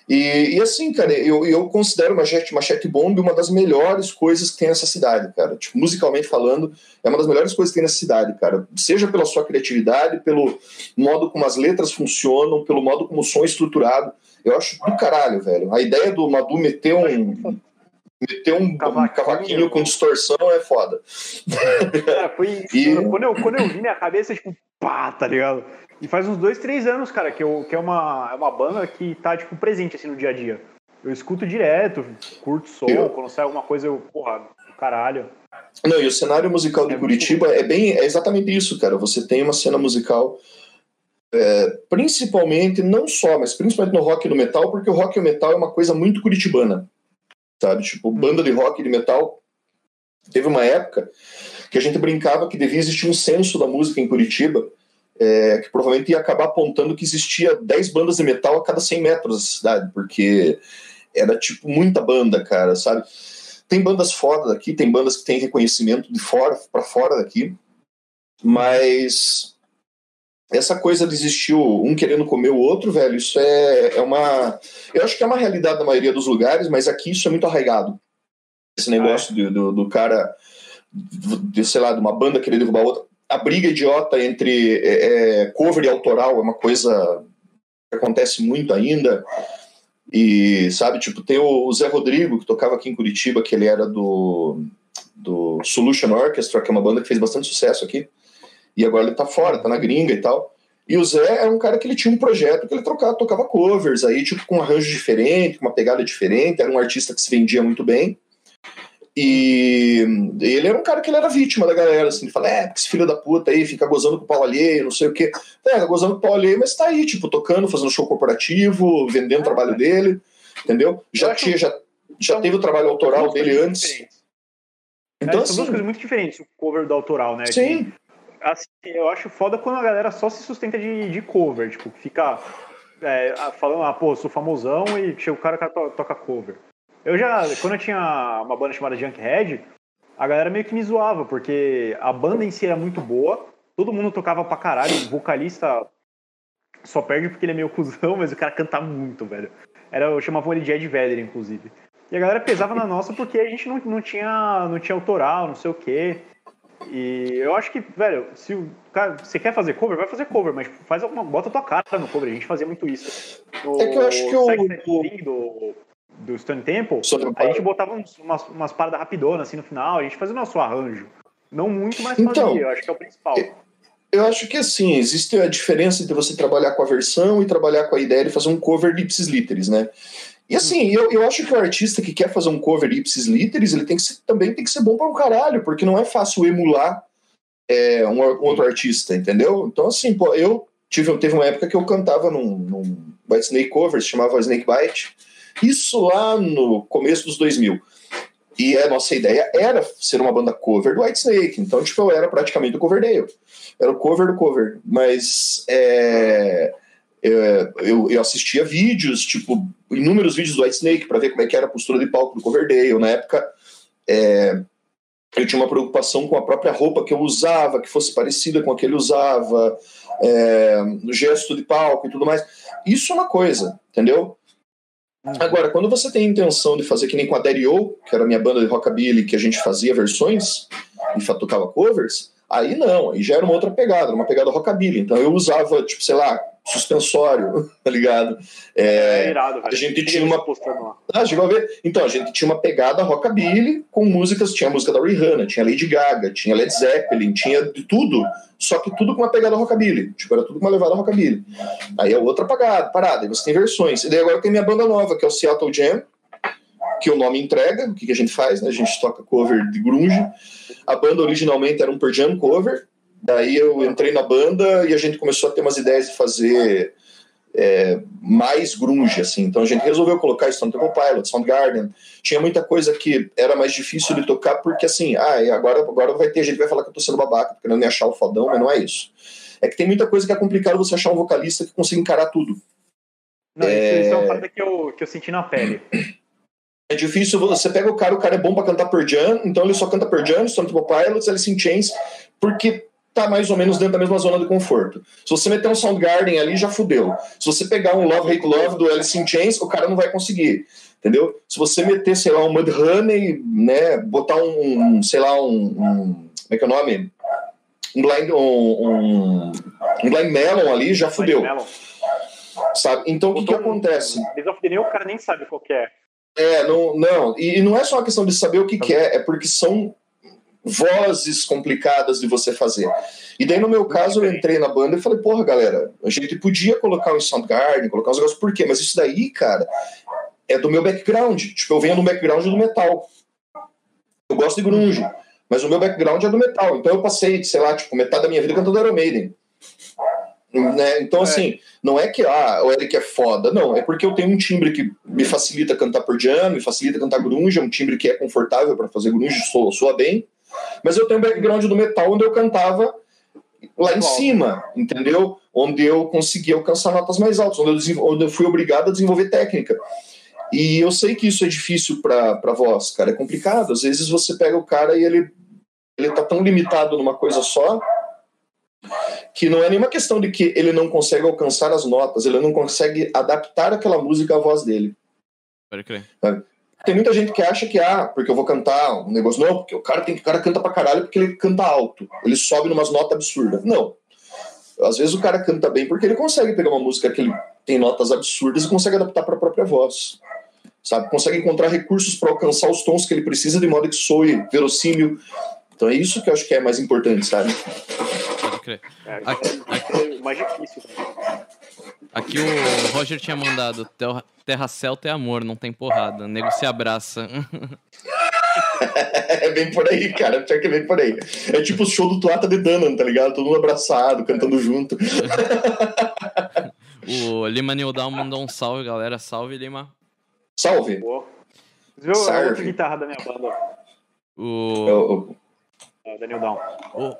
E, e assim, cara, eu, eu considero Machete, Machete Bomb uma das melhores coisas que tem nessa cidade, cara. Tipo, musicalmente falando, é uma das melhores coisas que tem nessa cidade, cara. Seja pela sua criatividade, pelo modo como as letras funcionam, pelo modo como o som é estruturado. Eu acho do caralho, velho. A ideia do Madu meter um. Meter um cavaquinho, um cavaquinho com distorção é foda. Cara, foi [laughs] e... quando, eu, quando eu vi minha cabeça, tipo, pá, tá ligado? E faz uns dois, três anos, cara, que, eu, que é, uma, é uma banda que tá, tipo, presente, assim, no dia a dia. Eu escuto direto, curto som, eu... quando sai alguma coisa, eu, porra, caralho. Não, e o cenário musical de é Curitiba é bem, é exatamente isso, cara. Você tem uma cena musical, é, principalmente, não só, mas principalmente no rock e no metal, porque o rock e o metal é uma coisa muito curitibana, sabe? Tipo, hum. banda de rock e de metal. Teve uma época que a gente brincava que devia existir um censo da música em Curitiba, é, que provavelmente ia acabar apontando que existia 10 bandas de metal a cada 100 metros da cidade, porque era tipo muita banda, cara, sabe? Tem bandas fora daqui, tem bandas que têm reconhecimento de fora para fora daqui, mas essa coisa de existir um querendo comer o outro, velho, isso é, é uma. Eu acho que é uma realidade na maioria dos lugares, mas aqui isso é muito arraigado. Esse negócio ah, é? do, do, do, cara, de, sei lá, de uma banda querer derrubar outra a briga idiota entre é, é, cover e autoral é uma coisa que acontece muito ainda. E, sabe, tipo, tem o Zé Rodrigo, que tocava aqui em Curitiba, que ele era do, do Solution Orchestra, que é uma banda que fez bastante sucesso aqui. E agora ele tá fora, tá na gringa e tal. E o Zé era um cara que ele tinha um projeto que ele trocava, tocava covers aí, tipo, com um arranjo diferente, com uma pegada diferente, era um artista que se vendia muito bem. E ele era um cara que ele era vítima da galera, assim, ele fala, é, esse filho da puta aí fica gozando com o pau alheio, não sei o quê. É, tá gozando com o pau alheio, mas tá aí, tipo, tocando, fazendo show corporativo, vendendo o trabalho dele, entendeu? Já, tinha, já, já teve o trabalho autoral dele antes. Então, é, assim, são duas coisas muito diferentes, o cover do autoral, né? Sim. Que, assim, eu acho foda quando a galera só se sustenta de, de cover, tipo, fica é, falando, ah, pô, sou famosão e chega o cara que toca cover. Eu já, quando eu tinha uma banda chamada Junkhead, a galera meio que me zoava, porque a banda em si era muito boa, todo mundo tocava pra caralho, o vocalista só perde porque ele é meio cuzão, [laughs] mas o cara canta muito, velho. Era, eu chamava ele de Ed Vedder, inclusive. E a galera pesava na nossa porque a gente não, não, tinha, não tinha autoral, não sei o quê. E eu acho que, velho, se o cara, você quer fazer cover, vai fazer cover, mas faz alguma, bota tua cara no cover. A gente fazia muito isso. No, é que eu acho que o, do, do Stone Temple, a gente botava umas, umas paradas rapidonas assim no final, a gente fazia o nosso arranjo. Não muito, mas Então, fazia. Eu acho que é o principal. Eu acho que assim, existe a diferença entre você trabalhar com a versão e trabalhar com a ideia de fazer um cover de ipsis literis, né? E assim, eu, eu acho que o artista que quer fazer um cover de ipsis literis, ele tem que ser, também tem que ser bom para um caralho, porque não é fácil emular é, um, um outro artista, entendeu? Então, assim, pô, eu tive, teve uma época que eu cantava num, num White Snake cover, se chamava Snake Bite, isso lá no começo dos 2000. E a nossa ideia era ser uma banda cover do White Snake. Então, tipo, eu era praticamente o Coverdale. Era o cover do cover. Mas é, é, eu, eu assistia vídeos, tipo, inúmeros vídeos do White Snake para ver como é que era a postura de palco do Coverdale. Na época, é, eu tinha uma preocupação com a própria roupa que eu usava, que fosse parecida com a que ele usava, é, gesto de palco e tudo mais. Isso é uma coisa, entendeu? Agora, quando você tem a intenção de fazer que nem com a Daddy O, que era a minha banda de rockabilly, que a gente fazia versões e tocava covers, aí não, aí já era uma outra pegada, uma pegada rockabilly. Então eu usava, tipo, sei lá, suspensório, [laughs] tá ligado? É, é irado, velho. A gente tinha uma. Ah, chegou a ver? Então, a gente tinha uma pegada rockabilly com músicas, tinha a música da Rihanna, tinha Lady Gaga, tinha Led Zeppelin, tinha de tudo, só que tudo com uma pegada rockabilly. Tipo, era tudo com uma levada rockabilly. Aí é outra parada, parada, aí você tem versões. E daí agora tem minha banda nova, que é o Seattle Jam, que o nome entrega, o que, que a gente faz, né? A gente toca cover de grunge. A banda originalmente era um Per Jam cover, Daí eu entrei na banda e a gente começou a ter umas ideias de fazer é, mais grunge, assim. Então a gente resolveu colocar Stone Temple Pilots, Soundgarden. Tinha muita coisa que era mais difícil de tocar porque assim, ah, agora, agora vai ter gente que vai falar que eu tô sendo babaca, querendo me achar o fodão, mas não é isso. É que tem muita coisa que é complicado você achar um vocalista que consiga encarar tudo. Não, é... isso é uma parada que eu, que eu senti na pele. É difícil, você pega o cara, o cara é bom para cantar per Jam, então ele só canta per Jam, Stone Temple Pilots, Alice in Chains, porque tá mais ou menos dentro da mesma zona de conforto. Se você meter um Soundgarden ali, já fudeu. Se você pegar um Love Hate Love do Alice in Chains, o cara não vai conseguir. Entendeu? Se você meter, sei lá, um Mudhoney, né, botar um, sei lá, um, um, como é que é o nome? Um Blind, um, um, um blind Melon ali, já fudeu. Sabe? Então, o que, que acontece? The o cara nem sabe qual é. É, não, não. E, e não é só uma questão de saber o que, que é, é porque são vozes complicadas de você fazer. E daí, no meu caso, eu entrei na banda e falei, porra, galera, a gente podia colocar um Soundgarden, colocar uns negócios, por quê? Mas isso daí, cara, é do meu background. Tipo, eu venho do background do metal. Eu gosto de grunge, mas o meu background é do metal. Então eu passei, sei lá, tipo, metade da minha vida cantando Iron Maiden. Né? Então, é. assim, não é que ah, o Eric é foda, não, é porque eu tenho um timbre que me facilita cantar por jam, me facilita cantar grunge, é um timbre que é confortável para fazer grunge, soa, soa bem. Mas eu tenho um background do metal onde eu cantava lá em cima, entendeu? Onde eu consegui alcançar notas mais altas, onde eu, onde eu fui obrigado a desenvolver técnica. E eu sei que isso é difícil para voz, cara, é complicado. Às vezes você pega o cara e ele, ele tá tão limitado numa coisa só que não é nenhuma questão de que ele não consegue alcançar as notas, ele não consegue adaptar aquela música à voz dele. Pode crer. Tem muita gente que acha que, ah, porque eu vou cantar um negócio. Não, porque o cara tem que o cara canta pra caralho porque ele canta alto. Ele sobe numas notas absurdas. Não. Às vezes o cara canta bem porque ele consegue pegar uma música que ele tem notas absurdas e consegue adaptar para a própria voz. Sabe? Consegue encontrar recursos para alcançar os tons que ele precisa de modo que soe verossímil. Então é isso que eu acho que é mais importante, sabe? Pode crer. É, aqui, aqui, é mais difícil. Aqui o Roger tinha mandado Terra Celta é amor, não tem porrada. O nego se abraça. [laughs] é bem por aí, cara. Pior que é bem por aí. É tipo o show do Tuata de Danan, tá ligado? Todo mundo abraçado, cantando junto. [laughs] o Lima Nildal mandou um salve, galera. Salve, Lima. Salve. Viu a outra guitarra da minha banda? O... o... Daniel Down.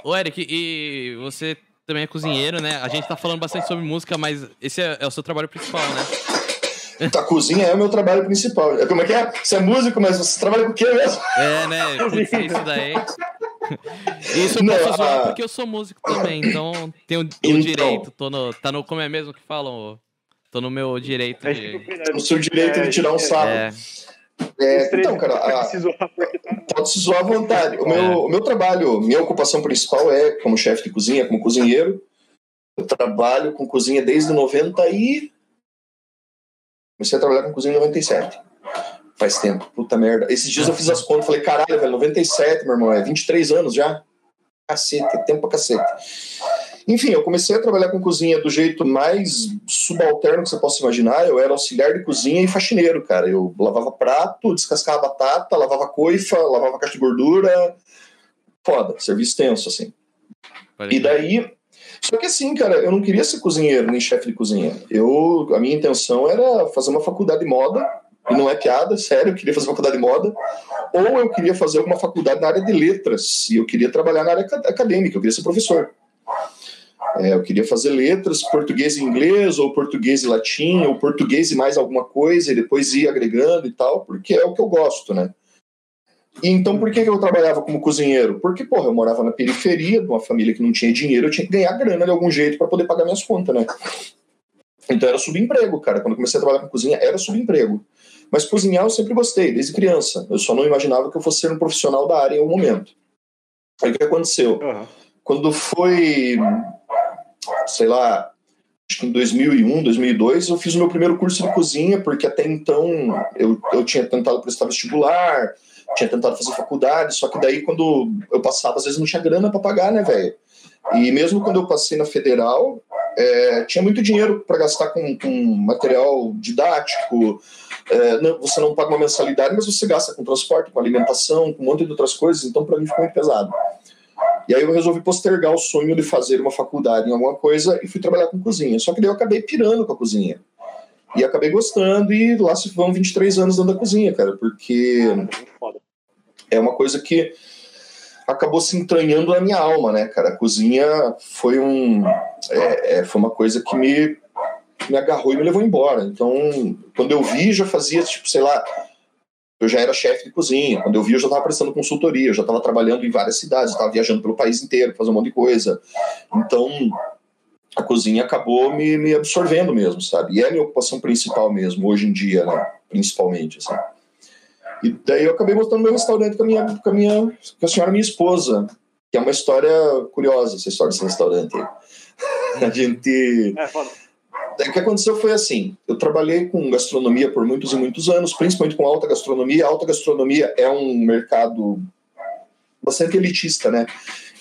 O Eric, e você também é cozinheiro, né? A gente tá falando bastante sobre música, mas esse é, é o seu trabalho principal, né? A [laughs] cozinha é o meu trabalho principal. Como é que é? Você é músico, mas você trabalha com o quê mesmo? É, né? Putz, isso daí. [laughs] Isso eu não, posso zoar porque eu sou músico também, então tenho o então, direito. Tô no, tá no. Como é mesmo que falam? Tô no meu direito. De... No seu direito de tirar um sarro. É. É, então, cara, a, pode se zoar à vontade. O meu, é. o meu trabalho, minha ocupação principal é como chefe de cozinha, como cozinheiro. Eu trabalho com cozinha desde 90 e. Comecei a trabalhar com cozinha em 97. Faz tempo, puta merda. Esses dias eu fiz as contas, falei, caralho, velho, 97, meu irmão, é 23 anos já. cacete, tempo pra cacete. Enfim, eu comecei a trabalhar com cozinha do jeito mais subalterno que você possa imaginar. Eu era auxiliar de cozinha e faxineiro, cara. Eu lavava prato, descascava batata, lavava coifa, lavava caixa de gordura. Foda, serviço tenso, assim. E daí. Só que assim, cara, eu não queria ser cozinheiro nem chefe de cozinha. Eu, a minha intenção era fazer uma faculdade de moda, e não é piada, sério, eu queria fazer uma faculdade de moda, ou eu queria fazer alguma faculdade na área de letras, e eu queria trabalhar na área acadêmica, eu queria ser professor. É, eu queria fazer letras, português e inglês, ou português e latim, ou português e mais alguma coisa, e depois ir agregando e tal, porque é o que eu gosto, né? E então, por que eu trabalhava como cozinheiro? Porque, porra, eu morava na periferia de uma família que não tinha dinheiro, eu tinha que ganhar grana de algum jeito para poder pagar minhas contas, né? Então era subemprego, cara. Quando eu comecei a trabalhar com cozinha, era subemprego. Mas cozinhar eu sempre gostei, desde criança. Eu só não imaginava que eu fosse ser um profissional da área em algum momento. Aí o que aconteceu? Quando foi sei lá, acho que em 2001, 2002, eu fiz o meu primeiro curso de cozinha, porque até então eu, eu tinha tentado prestar vestibular, tinha tentado fazer faculdade, só que daí quando eu passava, às vezes não tinha grana para pagar, né, velho? E mesmo quando eu passei na federal, é, tinha muito dinheiro para gastar com, com, material didático. É, não, você não paga uma mensalidade, mas você gasta com transporte, com alimentação, com um monte de outras coisas. Então, para mim, ficou muito pesado. E aí eu resolvi postergar o sonho de fazer uma faculdade em alguma coisa e fui trabalhar com cozinha. Só que daí eu acabei pirando com a cozinha. E acabei gostando e lá se vão 23 anos dentro da cozinha, cara, porque é uma coisa que acabou se entranhando na minha alma, né, cara? A cozinha foi um é, é, foi uma coisa que me me agarrou e me levou embora. Então, quando eu vi, já fazia tipo, sei lá, eu já era chefe de cozinha. Quando eu vi, eu já estava prestando consultoria, eu já estava trabalhando em várias cidades, estava viajando pelo país inteiro, fazendo um monte de coisa. Então, a cozinha acabou me, me absorvendo mesmo, sabe? E é a minha ocupação principal mesmo, hoje em dia, né? Principalmente, assim. E daí eu acabei montando meu restaurante com a minha, com a minha, com a senhora minha esposa, que é uma história curiosa, essa história desse restaurante. [laughs] a gente... É, foda o que aconteceu foi assim: eu trabalhei com gastronomia por muitos e muitos anos, principalmente com alta gastronomia. A alta gastronomia é um mercado bastante elitista, né?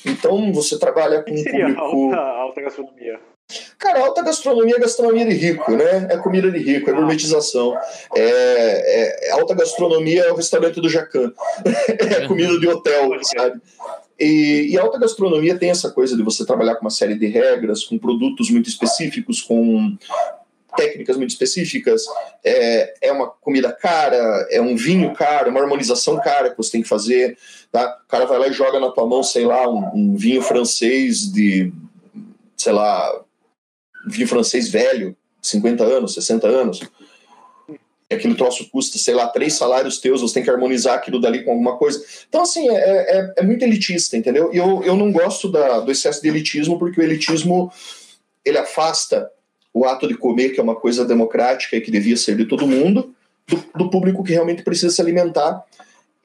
Então você trabalha com um público. Alta, alta gastronomia. Cara, alta gastronomia é gastronomia de rico, né? É comida de rico, é ah. gourmetização. É, é, é, alta gastronomia é o restaurante do Jacan. [laughs] é comida de hotel, sabe? E, e, a alta gastronomia tem essa coisa de você trabalhar com uma série de regras, com produtos muito específicos, com técnicas muito específicas. É, é uma comida cara, é um vinho caro, é uma harmonização cara que você tem que fazer. Tá? O cara vai lá e joga na tua mão, sei lá, um, um vinho francês de, sei lá, vinho francês velho, 50 anos, 60 anos aquele troço custa, sei lá, três salários teus, você tem que harmonizar aquilo dali com alguma coisa. Então, assim, é, é, é muito elitista, entendeu? E eu, eu não gosto da, do excesso de elitismo, porque o elitismo, ele afasta o ato de comer, que é uma coisa democrática e que devia ser de todo mundo, do, do público que realmente precisa se alimentar,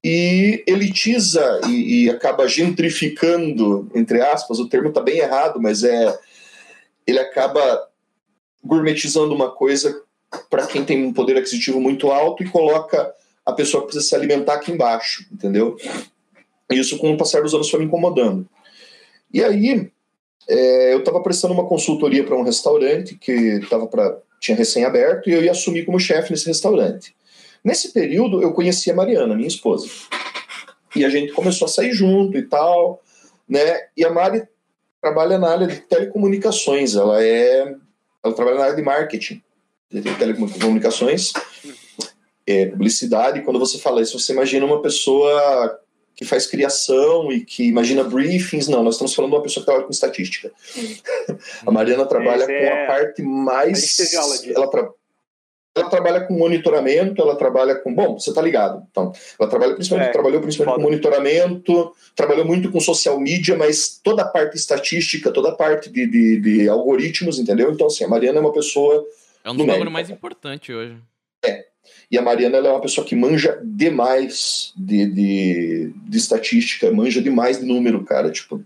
e elitiza e, e acaba gentrificando, entre aspas, o termo está bem errado, mas é ele acaba gourmetizando uma coisa para quem tem um poder aquisitivo muito alto e coloca a pessoa que precisa se alimentar aqui embaixo, entendeu? Isso, com o passar dos anos, foi me incomodando. E aí, é, eu estava prestando uma consultoria para um restaurante que tava pra, tinha recém-aberto e eu ia assumir como chefe nesse restaurante. Nesse período, eu conheci a Mariana, minha esposa. E a gente começou a sair junto e tal, né? E a Mari trabalha na área de telecomunicações, ela é ela trabalha na área de marketing telecomunicações, é, publicidade. Quando você fala isso, você imagina uma pessoa que faz criação e que imagina briefings. Não, nós estamos falando de uma pessoa que trabalha com estatística. a Mariana trabalha com a é parte mais. ela, tra... ela trabalha com monitoramento, ela trabalha com. Bom, você está ligado. Então, ela trabalha principalmente, é, trabalhou principalmente foda. com monitoramento, trabalhou muito com social media, mas toda a parte estatística, toda a parte de, de, de algoritmos, entendeu? Então, assim, a Mariana é uma pessoa é um dos bagulhos mais importantes hoje. É. E a Mariana ela é uma pessoa que manja demais de, de, de estatística, manja demais de número, cara. Tipo,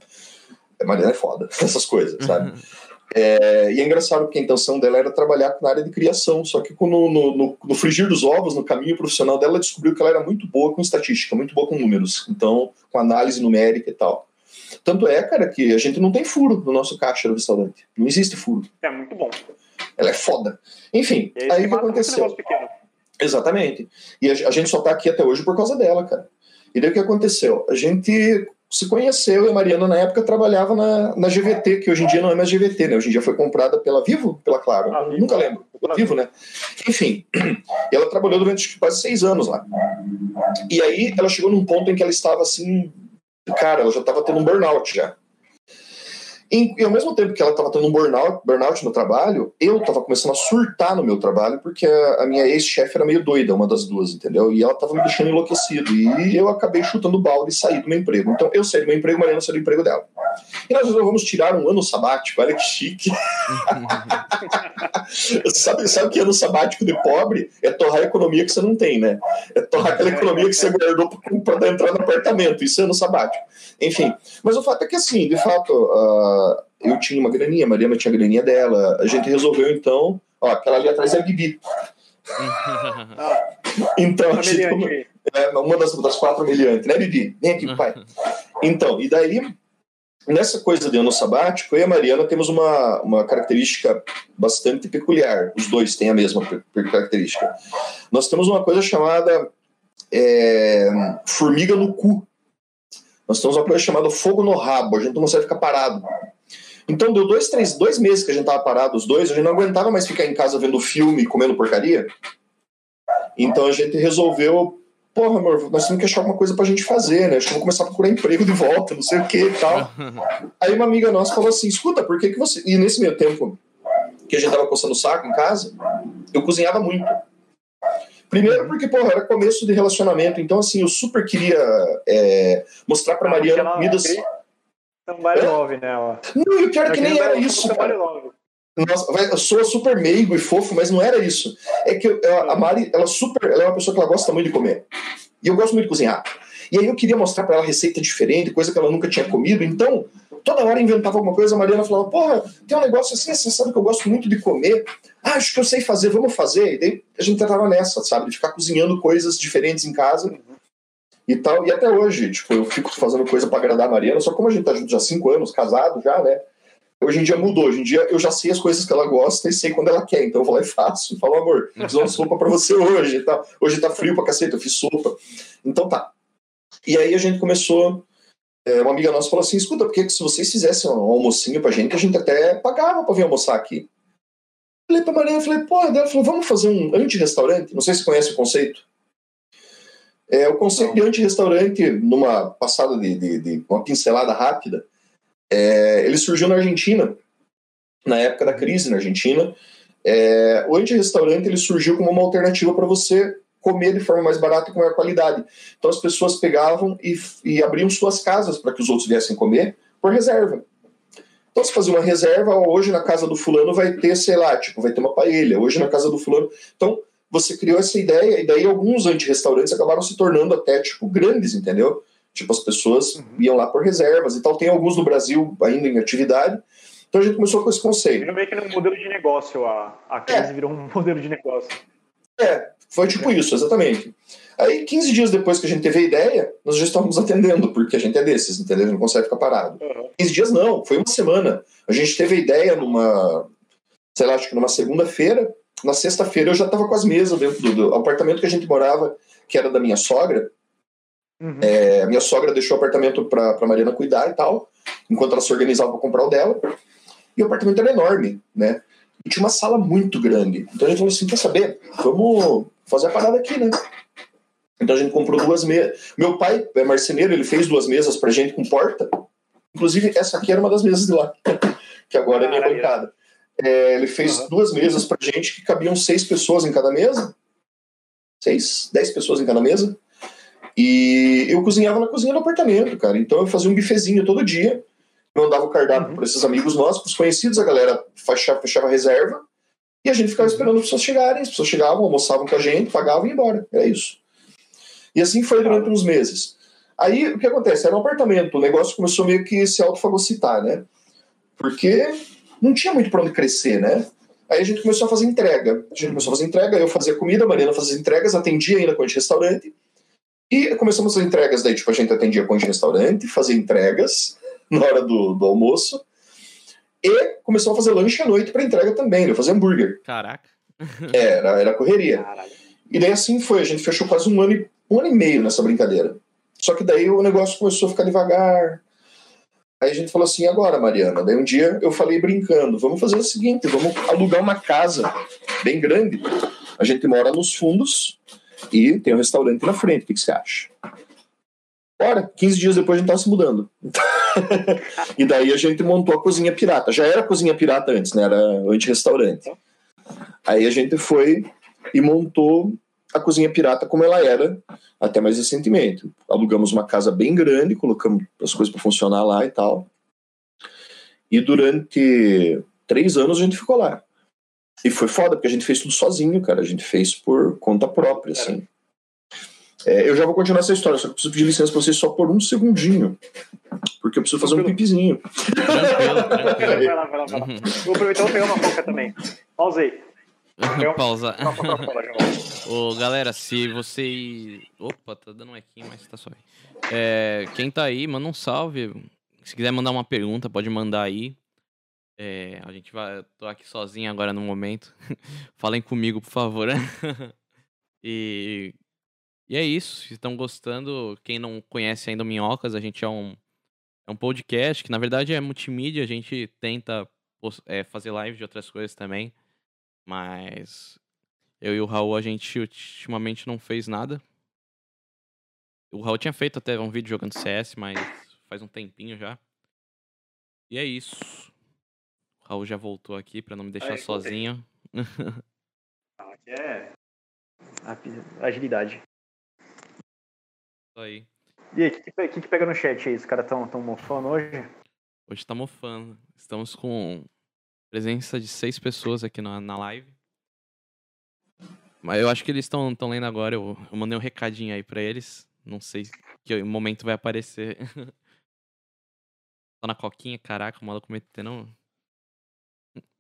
a Mariana é foda, [laughs] essas coisas, sabe? [laughs] É, e é engraçado porque a intenção dela era trabalhar na área de criação, só que no, no, no, no, frigir dos ovos, no caminho profissional dela, ela descobriu que ela era muito boa com estatística, muito boa com números, então com análise numérica e tal. Tanto é, cara, que a gente não tem furo no nosso caixa do restaurante. Não existe furo. É muito bom. Ela é foda. Enfim, aí, aí o que aconteceu? Exatamente. E a, a gente só tá aqui até hoje por causa dela, cara. E daí o que aconteceu? A gente se conheceu e a Mariana, na época, trabalhava na, na GVT, que hoje em dia não é mais GVT, né? Hoje em dia foi comprada pela Vivo, pela Claro. Ah. Nunca lembro. Pela Vivo, né? Enfim, [clears throat] ela trabalhou durante quase seis anos lá. E aí ela chegou num ponto em que ela estava assim. Cara, ela já estava tendo um burnout já. E, e, ao mesmo tempo que ela estava tendo um burnout, burnout no trabalho, eu estava começando a surtar no meu trabalho, porque a, a minha ex-chefe era meio doida, uma das duas, entendeu? E ela estava me deixando enlouquecido. E eu acabei chutando balde e saí do meu emprego. Então eu saí do meu emprego, Mariana saiu do emprego dela. E nós resolvemos tirar um ano sabático, olha que chique. [laughs] sabe, sabe que ano sabático de pobre é torrar a economia que você não tem, né? É torrar aquela economia que você guardou para entrar no apartamento. Isso é ano sabático. Enfim, mas o fato é que assim, de fato. Uh, eu tinha uma graninha, a Mariana tinha a graninha dela. A gente resolveu então. Ó, aquela ali atrás é a Bibi. [laughs] então, a gente, é, uma das, das quatro miliantes, né, Bibi? Vem aqui, pai. Então, e daí, nessa coisa de ano sabático, eu e a Mariana temos uma, uma característica bastante peculiar. Os dois têm a mesma característica. Nós temos uma coisa chamada é, formiga no cu. Nós temos uma coisa chamada fogo no rabo. A gente não consegue ficar parado. Então deu dois, três, dois meses que a gente tava parado, os dois, a gente não aguentava mais ficar em casa vendo filme, comendo porcaria. Então a gente resolveu, porra, amor, nós temos que achar alguma coisa pra gente fazer, né? Acho que vamos começar a procurar emprego de volta, não sei o que e tal. [laughs] Aí uma amiga nossa falou assim: escuta, por que, que você. E nesse meio tempo que a gente tava coçando o saco em casa, eu cozinhava muito. Primeiro porque, porra, era começo de relacionamento, então assim, eu super queria é, mostrar pra Mariana comidas. Trabalho é. nove, né? Não, e o pior é que nem era isso, cara. Nossa, sou super meigo e fofo, mas não era isso. É que a Mari, ela super, ela é uma pessoa que ela gosta muito de comer. E eu gosto muito de cozinhar. E aí eu queria mostrar para ela receita diferente, coisa que ela nunca tinha comido. Então, toda hora inventava alguma coisa, a Mariana falava: "Porra, tem um negócio assim, você sabe que eu gosto muito de comer. Ah, acho que eu sei fazer, vamos fazer". E daí a gente tava nessa, sabe, de ficar cozinhando coisas diferentes em casa. E tal. E até hoje, tipo, eu fico fazendo coisa para agradar a Mariana, só como a gente tá junto já há cinco anos, casado já, né? Hoje em dia mudou. Hoje em dia eu já sei as coisas que ela gosta e sei quando ela quer. Então eu vou lá e faço. Falo, amor, fiz uma sopa para você hoje. Tá? Hoje tá frio pra cacete, eu fiz sopa. Então tá. E aí a gente começou. É, uma amiga nossa falou assim: escuta, porque se vocês fizessem um almocinho pra gente, a gente até pagava pra vir almoçar aqui. Falei pra Mariana, falei, pô, ela falou, vamos fazer um anti-restaurante? Não sei se conhece o conceito. É, o conceito de anti-restaurante, numa passada de, de, de, uma pincelada rápida, é, ele surgiu na Argentina, na época da crise na Argentina. É, o anti-restaurante ele surgiu como uma alternativa para você comer de forma mais barata e com maior qualidade. Então as pessoas pegavam e, e abriam suas casas para que os outros viessem comer por reserva. Então, se fazer uma reserva, hoje na casa do fulano vai ter, sei lá, tipo, vai ter uma paella, hoje na casa do fulano. Então, você criou essa ideia, e daí alguns anti-restaurantes acabaram se tornando até, tipo, grandes, entendeu? Tipo, as pessoas uhum. iam lá por reservas e tal. Tem alguns no Brasil ainda em atividade. Então a gente começou com esse conceito. Virou meio que um modelo de negócio, a, a crise é. virou um [laughs] modelo de negócio. É, foi tipo é. isso, exatamente. Aí, 15 dias depois que a gente teve a ideia, nós já estávamos [laughs] atendendo, porque a gente é desses, entendeu? Não consegue ficar parado. Uhum. 15 dias não, foi uma semana. A gente teve a ideia numa, sei lá, acho que numa segunda-feira, na sexta-feira eu já estava com as mesas dentro do, do, apartamento que a gente morava, que era da minha sogra. Uhum. É, minha sogra deixou o apartamento para a Mariana cuidar e tal, enquanto ela se organizava para comprar o dela. E o apartamento era enorme, né? E tinha uma sala muito grande. Então a gente falou assim: quer saber? Vamos fazer a parada aqui, né? Então a gente comprou duas mesas. Meu pai é marceneiro, ele fez duas mesas pra gente com porta. Inclusive, essa aqui era uma das mesas de lá, [laughs] que agora é minha bancada. É, ele fez uhum. duas mesas pra gente que cabiam seis pessoas em cada mesa. Seis, dez pessoas em cada mesa. E eu cozinhava na cozinha do apartamento, cara. Então eu fazia um bifezinho todo dia. Mandava o cardápio uhum. para esses amigos nossos, para os conhecidos, a galera fechava, fechava a reserva. E a gente ficava uhum. esperando as pessoas chegarem. As pessoas chegavam, almoçavam com a gente, pagavam e iam embora. Era isso. E assim foi durante uns meses. Aí o que acontece? Era um apartamento, o negócio começou meio que se autofagocitar, né? Porque não tinha muito para onde crescer, né? Aí a gente começou a fazer entrega. A gente começou a fazer entrega, eu fazia comida, a Mariana fazia entregas, atendia ainda com de restaurante. E começamos as entregas daí, tipo, a gente atendia com de restaurante, fazia entregas, na hora do, do almoço. E começou a fazer lanche à noite para entrega também, né? fazer hambúrguer. Caraca. É, era, era correria. Caralho. E daí assim foi, a gente fechou quase um ano, e, um ano e meio nessa brincadeira. Só que daí o negócio começou a ficar devagar. Aí a gente falou assim, agora, Mariana? Daí um dia eu falei brincando, vamos fazer o seguinte, vamos alugar uma casa bem grande. A gente mora nos fundos e tem um restaurante na frente, o que, que você acha? Bora, 15 dias depois a gente tava se mudando. [laughs] e daí a gente montou a cozinha pirata. Já era cozinha pirata antes, né? Era anti-restaurante. Aí a gente foi e montou a cozinha pirata como ela era até mais recentemente. Alugamos uma casa bem grande, colocamos as coisas para funcionar lá e tal. E durante três anos a gente ficou lá. E foi foda, porque a gente fez tudo sozinho, cara. A gente fez por conta própria, assim. É, eu já vou continuar essa história, só que eu preciso pedir licença pra vocês só por um segundinho. Porque eu preciso fazer um pipizinho. Tranquilo, tranquilo. Vai lá, vai lá, vai lá. Vou aproveitar e vou pegar uma coca também. Pausei. Pausa. Ô, galera, se você. Opa, tá dando um equinho, mas tá suave. É, quem tá aí, manda um salve. Se quiser mandar uma pergunta, pode mandar aí. É, a gente vai. eu Tô aqui sozinho agora no momento. [laughs] Falem comigo, por favor. [laughs] e. E é isso. Se estão gostando, quem não conhece ainda o Minhocas, a gente é um. É um podcast que na verdade é multimídia, a gente tenta é, fazer live de outras coisas também. Mas eu e o Raul, a gente ultimamente não fez nada. O Raul tinha feito até um vídeo jogando CS, mas faz um tempinho já. E é isso. O Raul já voltou aqui pra não me deixar Aí, voltei. sozinho. Aqui é agilidade. Isso aí. E aí, o que, que, que pega no chat aí? Os caras tão, tão mofando hoje? Hoje tá mofando. Estamos com presença de seis pessoas aqui na, na live. Mas eu acho que eles estão tão lendo agora. Eu, eu mandei um recadinho aí pra eles. Não sei que momento vai aparecer. [laughs] Tô na coquinha, caraca, o maluco metendo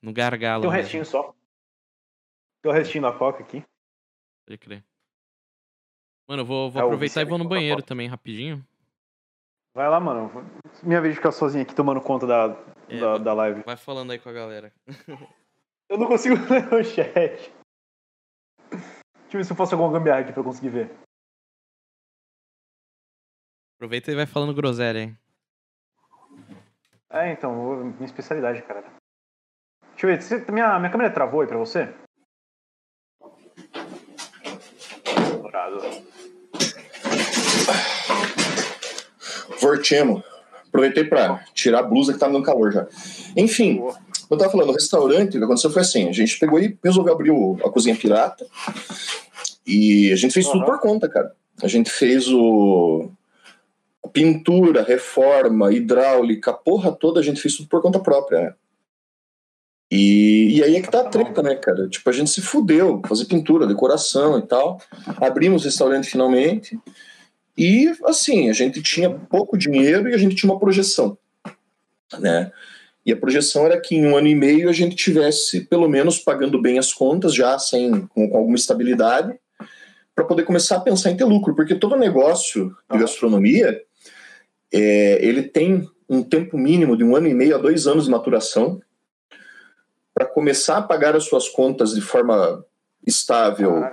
no gargalo. Tem um mesmo, restinho só. Tem um restinho da coca aqui. Pode crer. Mano, eu vou, vou É aproveitar e vou no banheiro também, rapidinho. Vai lá, mano. Minha vez de ficar sozinho aqui tomando conta da, É, da, da live. Vai falando aí com a galera. [laughs] Eu não consigo [laughs] ler o chat. Deixa eu ver se eu faço alguma gambiarra aqui pra eu conseguir ver. Aproveita e vai falando groselha aí. É, então, minha especialidade, cara. Deixa eu ver, você- minha, minha câmera travou aí pra você? Dourado. Vortemo. Aproveitei para tirar a blusa que tava no calor já. Enfim, Boa. eu tava falando, o restaurante, o que aconteceu foi assim: a gente pegou e resolveu abrir o- a cozinha pirata. E a gente fez tudo Aham. por conta, cara. A gente fez o. pintura, reforma, hidráulica, porra toda, a gente fez tudo por conta própria. né? E, e aí é que tá a treta, né, cara? Tipo, a gente se fudeu, fazer pintura, decoração e tal. Abrimos o restaurante finalmente. E, assim, a gente tinha pouco dinheiro e a gente tinha uma projeção, né? E a projeção era que em um ano e meio a gente tivesse, pelo menos, pagando bem as contas, já sem com, com alguma estabilidade, para poder começar a pensar em ter lucro, porque todo negócio de Aham. gastronomia é, ele tem um tempo mínimo de um ano e meio a dois anos de maturação para começar a pagar as suas contas de forma estável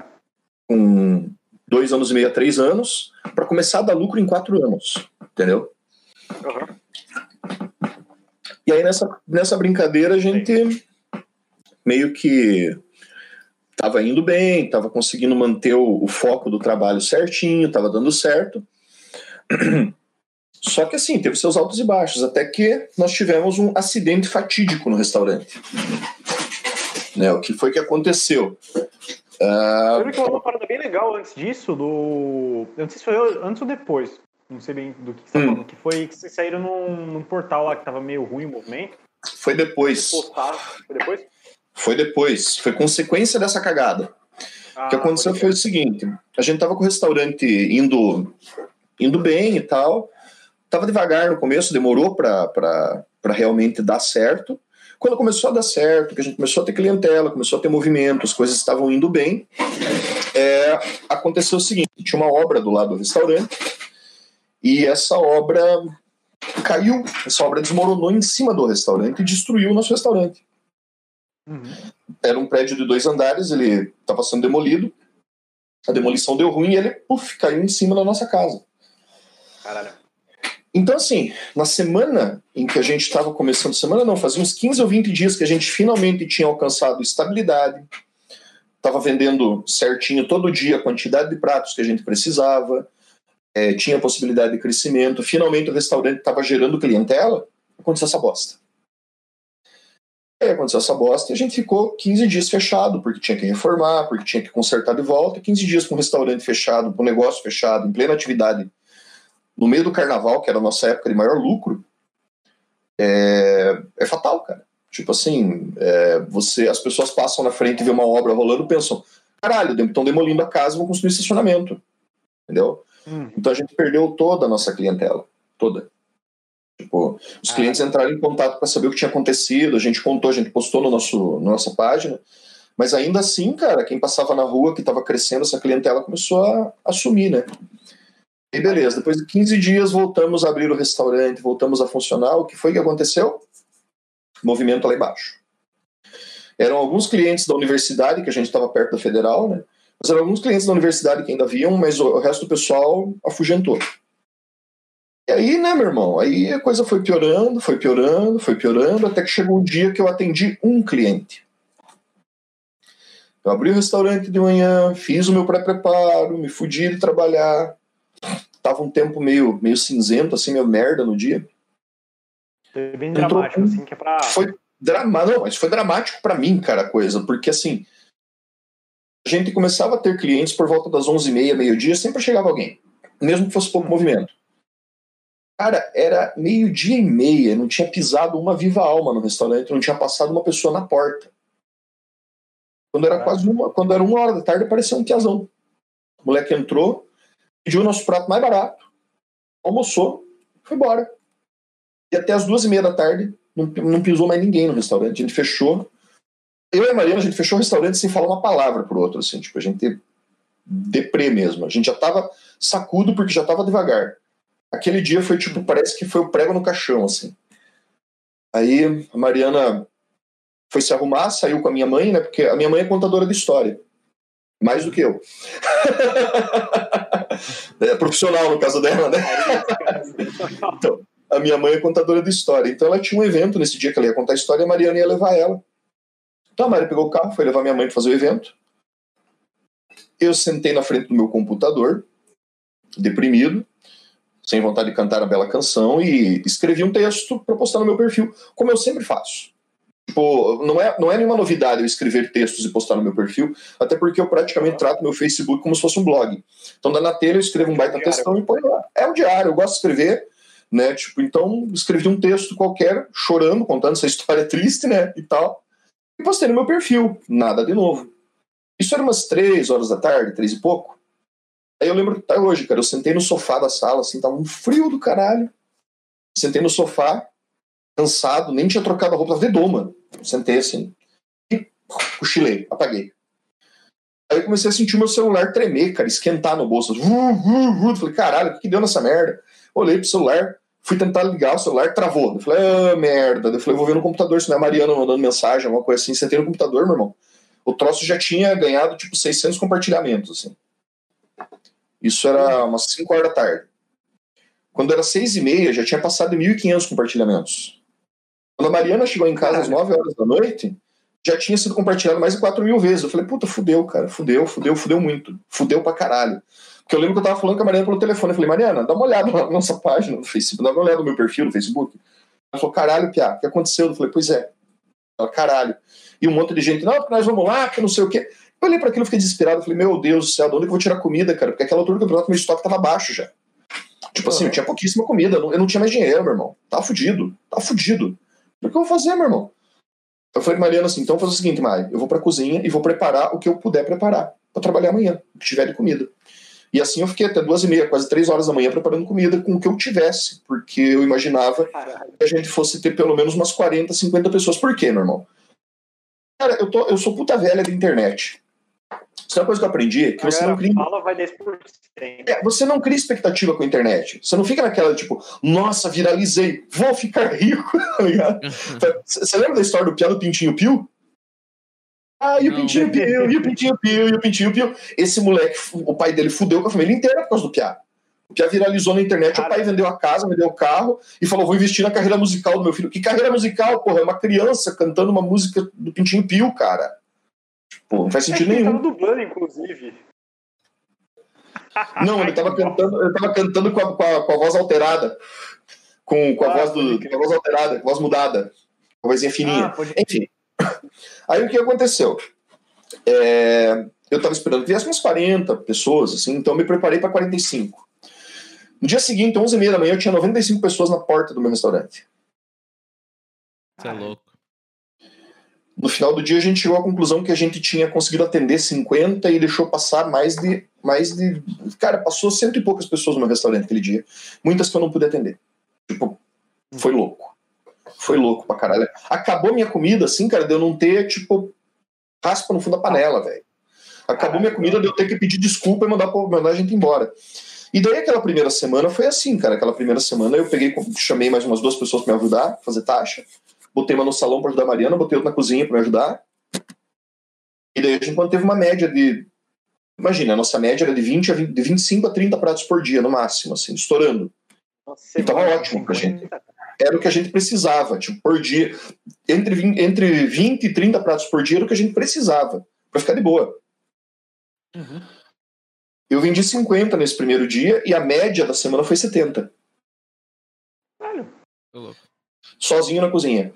com dois anos e meio a três anos, para começar a dar lucro em quatro anos, entendeu? Aham. E aí nessa, nessa brincadeira a gente meio que tava indo bem, tava conseguindo manter o, o foco do trabalho certinho, tava dando certo. [clears throat] Só que assim, teve seus altos e baixos, até que nós tivemos um acidente fatídico no restaurante. Né, o que foi que aconteceu? Ah, Eu lembro que rolou uma parada bem legal antes disso, do. Eu não sei se foi antes ou depois. Não sei bem do que você tá Hum. falando. Que foi que vocês saíram num, num portal lá que tava meio ruim o movimento. foi depois. Postaram. Foi depois? Foi depois. Foi consequência dessa cagada. Ah, O que aconteceu pode foi o seguinte: a gente tava com o restaurante indo, indo bem e tal. Tava devagar no começo, demorou para realmente dar certo. Quando começou a dar certo, que a gente começou a ter clientela, começou a ter movimento, as coisas estavam indo bem, é, aconteceu o seguinte: tinha uma obra do lado do restaurante, e essa obra caiu, essa obra desmoronou em cima do restaurante e destruiu o nosso restaurante. Uhum. Era um prédio de dois andares, ele estava sendo demolido, a demolição deu ruim e ele caiu em cima da nossa casa. Caralho. Então, assim, na semana em que a gente estava começando, semana não, fazia uns 15 ou 20 dias que a gente finalmente tinha alcançado estabilidade, estava vendendo certinho todo dia a quantidade de pratos que a gente precisava, é, tinha possibilidade de crescimento, finalmente o restaurante estava gerando clientela, aconteceu essa bosta. Aí aconteceu essa bosta e a gente ficou 15 dias fechado, porque tinha que reformar, porque tinha que consertar de volta, 15 dias com o restaurante fechado, com o negócio fechado, em plena atividade no meio do carnaval, que era a nossa época de maior lucro, é, é fatal, cara. Tipo assim, é, você, as pessoas passam na frente e vê uma obra rolando pensam, caralho, estão demolindo a casa, vão construir estacionamento. Entendeu? Hum. Então a gente perdeu toda a nossa clientela. Toda. Tipo, os ah. clientes entraram em contato para saber o que tinha acontecido, a gente contou, a gente postou no nosso, na nossa página. Mas ainda assim, cara, quem passava na rua, que estava crescendo, essa clientela começou a, a sumir, né? E beleza, depois de 15 dias voltamos a abrir o restaurante, voltamos a funcionar. O que foi que aconteceu? Movimento lá embaixo. Eram alguns clientes da universidade, que a gente estava perto da federal, né? Mas eram alguns clientes da universidade que ainda viam, mas o resto do pessoal afugentou. E aí, né, meu irmão? Aí a coisa foi piorando, foi piorando, foi piorando, até que chegou um dia que eu atendi um cliente. Eu abri o restaurante de manhã, fiz o meu pré-preparo, me fudi de trabalhar, tava um tempo meio, meio cinzento, assim, meio merda no dia. Foi bem dramático, assim, que é pra. Foi dramático, não, mas foi dramático para mim, cara, a coisa, porque assim. A gente começava a ter clientes por volta das 11h30, meio-dia, sempre chegava alguém, mesmo que fosse pouco movimento. Cara, era meio-dia e meia, não tinha pisado uma viva alma no restaurante, não tinha passado uma pessoa na porta. Quando era quase uma, quando era uma hora da tarde, apareceu um tiazão. O moleque entrou, pediu o nosso prato mais barato, almoçou, foi embora. E até as duas e meia da tarde não, não pisou mais ninguém no restaurante. A gente fechou. Eu e a Mariana, a gente fechou o restaurante sem falar uma palavra pro outro, assim, tipo, a gente deprê mesmo. A gente já tava sacudo porque já tava devagar. Aquele dia foi tipo, parece que foi o prego no caixão, assim. Aí a Mariana foi se arrumar, saiu com a minha mãe, né? Porque a minha mãe é contadora de história. Mais do que eu. [laughs] é, profissional, no caso dela, né? [laughs] então, a minha mãe é contadora de história. Então ela tinha um evento nesse dia que ela ia contar a história e a Mariana ia levar ela. Então a Maria pegou o carro, foi levar minha mãe para fazer o evento. Eu sentei na frente do meu computador, deprimido, sem vontade de cantar a bela canção, e escrevi um texto para postar no meu perfil, como eu sempre faço. Tipo, não é, não é nenhuma novidade eu escrever textos e postar no meu perfil, até porque eu praticamente trato meu Facebook como se fosse um blog. Então, da na telha eu escrevo um baita é textão e põe lá. É um diário, eu gosto de escrever, né? Tipo, então escrevi um texto qualquer, chorando, contando essa [laughs] história triste, né? E tal. E postei no meu perfil. Nada de novo. Isso era umas três horas da tarde, três e pouco. Aí eu lembro até hoje, cara, eu sentei no sofá da sala, assim, tava um frio do caralho. Sentei no sofá, cansado, nem tinha trocado a roupa, tava de doma. Sentei assim e cochilei, apaguei. Aí eu comecei a sentir meu celular tremer, cara, esquentar no bolso. Falei, caralho, o que deu nessa merda? Olhei pro celular, fui tentar ligar o celular, travou. Eu falei, ah, merda. Eu falei, vou ver no computador, se não é a Mariana mandando mensagem, alguma coisa assim. Sentei no computador, meu irmão. O troço já tinha ganhado, tipo, 600 compartilhamentos, assim. Isso era umas 5 horas da tarde. Quando era 6 e meia, já tinha passado 1.500 compartilhamentos. Quando a Mariana chegou em casa às 9 horas da noite, já tinha sido compartilhado mais de 4 mil vezes. Eu falei, puta, fudeu, cara, fudeu, fudeu, fudeu muito. Fudeu pra caralho. Porque eu lembro que eu tava falando com a Mariana pelo telefone. Eu falei, Mariana, dá uma olhada na nossa página no Facebook, dá uma olhada no meu perfil no Facebook. Ela falou, caralho, Pia, o que aconteceu? Eu falei, pois é. Ela, caralho. E um monte de gente, não, porque nós vamos lá, que não sei o quê. Eu olhei para aquilo, fiquei desesperado. Eu falei, meu Deus do céu, de onde que eu vou tirar comida, cara? Porque aquela altura do campeonato, meu estoque tava baixo já. Tipo assim, eu tinha pouquíssima comida, eu não tinha mais dinheiro, meu irmão. Tava fudido, tava fudido. O que eu vou fazer, meu irmão? Eu falei, Mariana, assim, então vou fazer o seguinte, Mari, eu vou pra cozinha e vou preparar o que eu puder preparar para trabalhar amanhã, o que tiver de comida. E assim eu fiquei até duas e meia, quase três horas da manhã preparando comida com o que eu tivesse, porque eu imaginava que a gente fosse ter pelo menos umas 40, 50 pessoas. Por quê, meu irmão? Cara, eu, tô, eu sou puta velha da internet. Isso é uma coisa que eu aprendi, que você não cria. fala, vai 10%. É, você não cria expectativa com a internet. Você não fica naquela, tipo, nossa, viralizei, vou ficar [laughs] rico, tá ligado? [laughs] Você lembra da história do piado do Pintinho Pio? Ah, e o Não. Pintinho Pio, e o Pintinho Pio, e o Pintinho Pio. Esse moleque, o pai dele fudeu com a família inteira por causa do piá. O piá viralizou na internet, o Cara. pai vendeu a casa, vendeu o carro e falou: vou investir na carreira musical do meu filho. Que carreira musical, porra? É uma criança cantando uma música do Pintinho Pio, cara. Pô, não faz É sentido ele nenhum. tava dublando, inclusive. [laughs] Não, ele tava cantando, ele tava cantando com a, com a, com a voz alterada. Com, com a Ah, voz do. Com a voz alterada, com a voz mudada. Com a vozinha fininha. Ah, pode... Enfim. [laughs] Aí o que aconteceu? É, eu estava esperando que viesse umas 40 pessoas, assim, então eu me preparei para 45. No dia seguinte, 11h30 da manhã, eu tinha 95 pessoas na porta do meu restaurante. Você é louco. No final do dia, a gente chegou à conclusão que a gente tinha conseguido atender 50 e deixou passar mais de. Mais de cara, passou cento e poucas pessoas no meu restaurante aquele dia. Muitas que eu não pude atender. Tipo, foi louco. Foi louco pra caralho. Acabou minha comida, assim, cara, de eu não ter, tipo, raspa no fundo da panela, velho. Acabou minha comida de eu ter que pedir desculpa e mandar, pra- mandar a gente embora. E daí aquela primeira semana foi assim, cara. Aquela primeira semana eu peguei, chamei mais umas duas pessoas pra me ajudar, fazer taxa. Botei uma no salão pra ajudar a Mariana, botei outra na cozinha pra me ajudar. E daí a gente manteve uma média de. Imagina, a nossa média era de, 20 a 20, de 25 a 30 pratos por dia, no máximo, assim, estourando. Nossa, E tava semana, ótimo pra 50. Era o que a gente precisava, tipo, por dia. Entre 20, entre 20 e 30 pratos por dia era o que a gente precisava, pra ficar de boa. Uhum. Eu vendi 50 nesse primeiro dia e a média da semana foi 70. Velho, Tô louco. Sozinho na cozinha.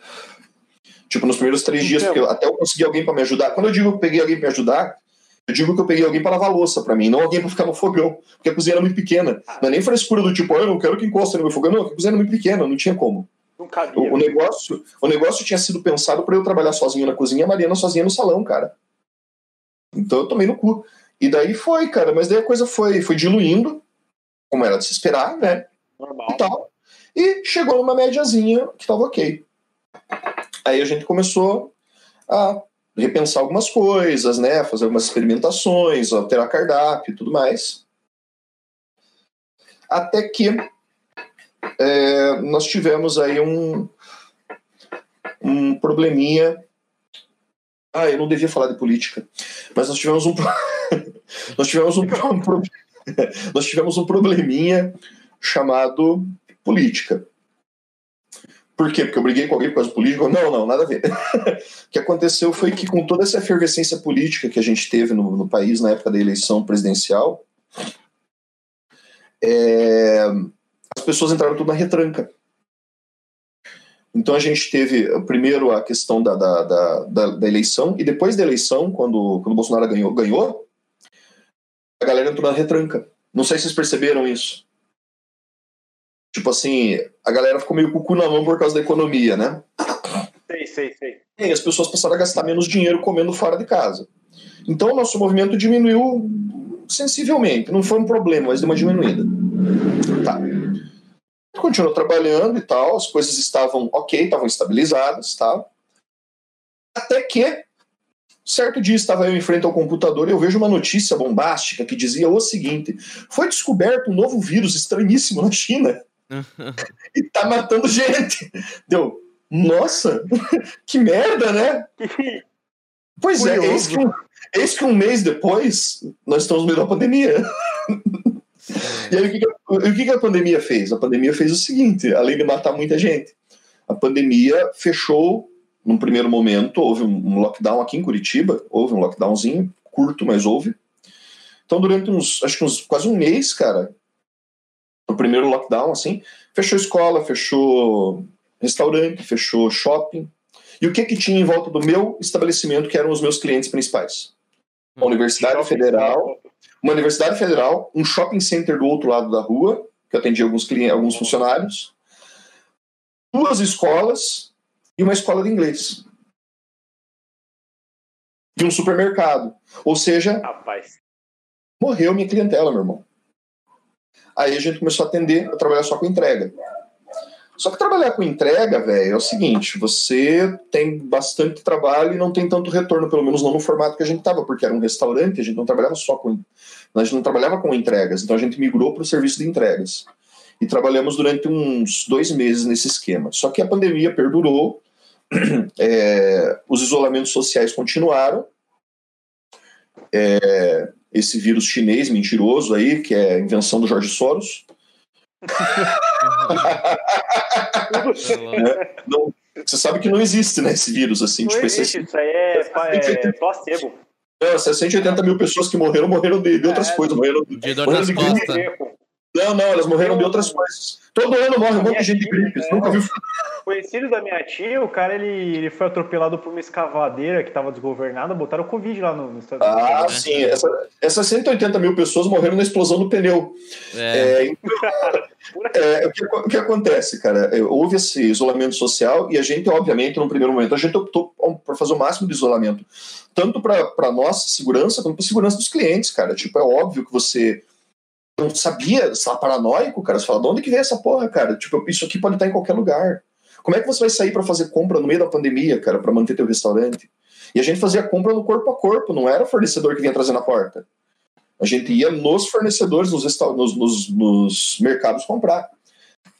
Tipo, nos primeiros três dias, Então. porque eu- até eu conseguir alguém pra me ajudar. Quando eu digo que eu peguei alguém pra me ajudar, eu digo que eu peguei alguém pra lavar louça pra mim, não alguém pra ficar no fogão. Porque a cozinha era muito pequena. Não é nem frescura do tipo, ah, eu não quero que encoste no meu fogão. Não, a cozinha era muito pequena, não tinha como. não cabia. O, o negócio, o negócio tinha sido pensado pra eu trabalhar sozinho na cozinha, a Mariana sozinha no salão, cara. Então eu tomei no cu. E daí foi, cara. Mas daí a coisa foi, foi diluindo, como era de se esperar, né? Normal. e tal. E chegou numa médiazinha que tava ok. Aí a gente começou a repensar algumas coisas, né? Fazer algumas experimentações, alterar cardápio e tudo mais. Até que é, nós tivemos aí um, um probleminha. Ah, eu não devia falar de política, mas nós tivemos um, [laughs] nós tivemos um, um [laughs] nós tivemos um probleminha chamado política. Por quê? Porque eu briguei com alguém por causa política? Não, não, nada a ver. [laughs] o que aconteceu foi que, com toda essa efervescência política que a gente teve no, no país na época da eleição presidencial, é, as pessoas entraram tudo na retranca. Então a gente teve primeiro a questão da, da, da, da, da eleição, e depois da eleição, quando, quando o Bolsonaro ganhou, ganhou, a galera entrou na retranca. Não sei se vocês perceberam isso. Tipo assim, a galera ficou meio com o cu na mão por causa da economia, né? Sei, sei, sei. E as pessoas passaram a gastar menos dinheiro comendo fora de casa. Então o nosso movimento diminuiu sensivelmente. Não foi um problema, mas deu uma diminuída. Tá. Continuou trabalhando e tal, as coisas estavam ok, estavam estabilizadas, tá? Até que, certo dia estava eu em frente ao computador e eu vejo uma notícia bombástica que dizia o seguinte: foi descoberto um novo vírus estranhíssimo na China [laughs] e tá matando gente. Deu, nossa, [laughs] que merda, né? [laughs] Pois é, Curioso. eis que, um, eis que um mês depois nós estamos no meio da pandemia. E aí o que, que, a- o que que a pandemia fez? A pandemia fez o seguinte: além de matar muita gente, a pandemia fechou, num primeiro momento, houve um um lockdown aqui em Curitiba, houve um lockdownzinho, curto, mas houve. Então, durante uns, acho que uns quase um mês, cara, o primeiro lockdown, assim, fechou escola, fechou restaurante, fechou shopping. E o que que tinha em volta do meu estabelecimento, que eram os meus clientes principais? A Universidade Shopping Federal, uma Universidade Federal, um shopping center do outro lado da rua, que atendia alguns clientes, alguns funcionários, duas escolas e uma escola de inglês. E um supermercado. Ou seja, Rapaz. morreu minha clientela, meu irmão. Aí a gente começou a atender, a trabalhar só com entrega. Só que trabalhar com entrega, velho, é o seguinte: você tem bastante trabalho e não tem tanto retorno, pelo menos não no formato que a gente estava, porque era um restaurante, a gente não trabalhava só com. A gente não trabalhava com entregas, então a gente migrou para o serviço de entregas. E trabalhamos durante uns dois meses nesse esquema. Só que a pandemia perdurou, [clears throat] é, os isolamentos sociais continuaram. É, esse vírus chinês mentiroso aí, que é a invenção do Jorge Soros. [laughs] é, não, você sabe que não existe, né, esse vírus assim. Não tipo, existe, esse, isso aí é, é, é placebo. Não, 180 mil pessoas que morreram, morreram de, de outras É. coisas. Morreram, De dor nas costas. Não, não, elas morreram de outras coisas. Todo ano morre um monte de gente de gripe. Você nunca viu Conhecido da minha tia, o cara ele, ele foi atropelado por uma escavadeira que estava desgovernada, botaram Covid lá no, no Estados Ah, Unidos. sim. Essa, essas 180 mil pessoas morreram na explosão do pneu. É, É, então, é, o, que, o que acontece, cara? É, Houve esse isolamento social e a gente, obviamente, no primeiro momento, a gente optou por fazer o máximo de isolamento. Tanto para nossa segurança, quanto para a segurança dos clientes, cara. Tipo, é óbvio que você não sabia, você estava paranoico, cara. Você fala, de onde que veio essa porra, cara? Tipo, isso aqui pode estar em qualquer lugar. Como é que você vai sair para fazer compra no meio da pandemia, cara, para manter teu restaurante? E a gente fazia compra no corpo a corpo, não era o fornecedor que vinha trazer na porta. A gente ia nos fornecedores, nos, nos, nos- nos mercados comprar.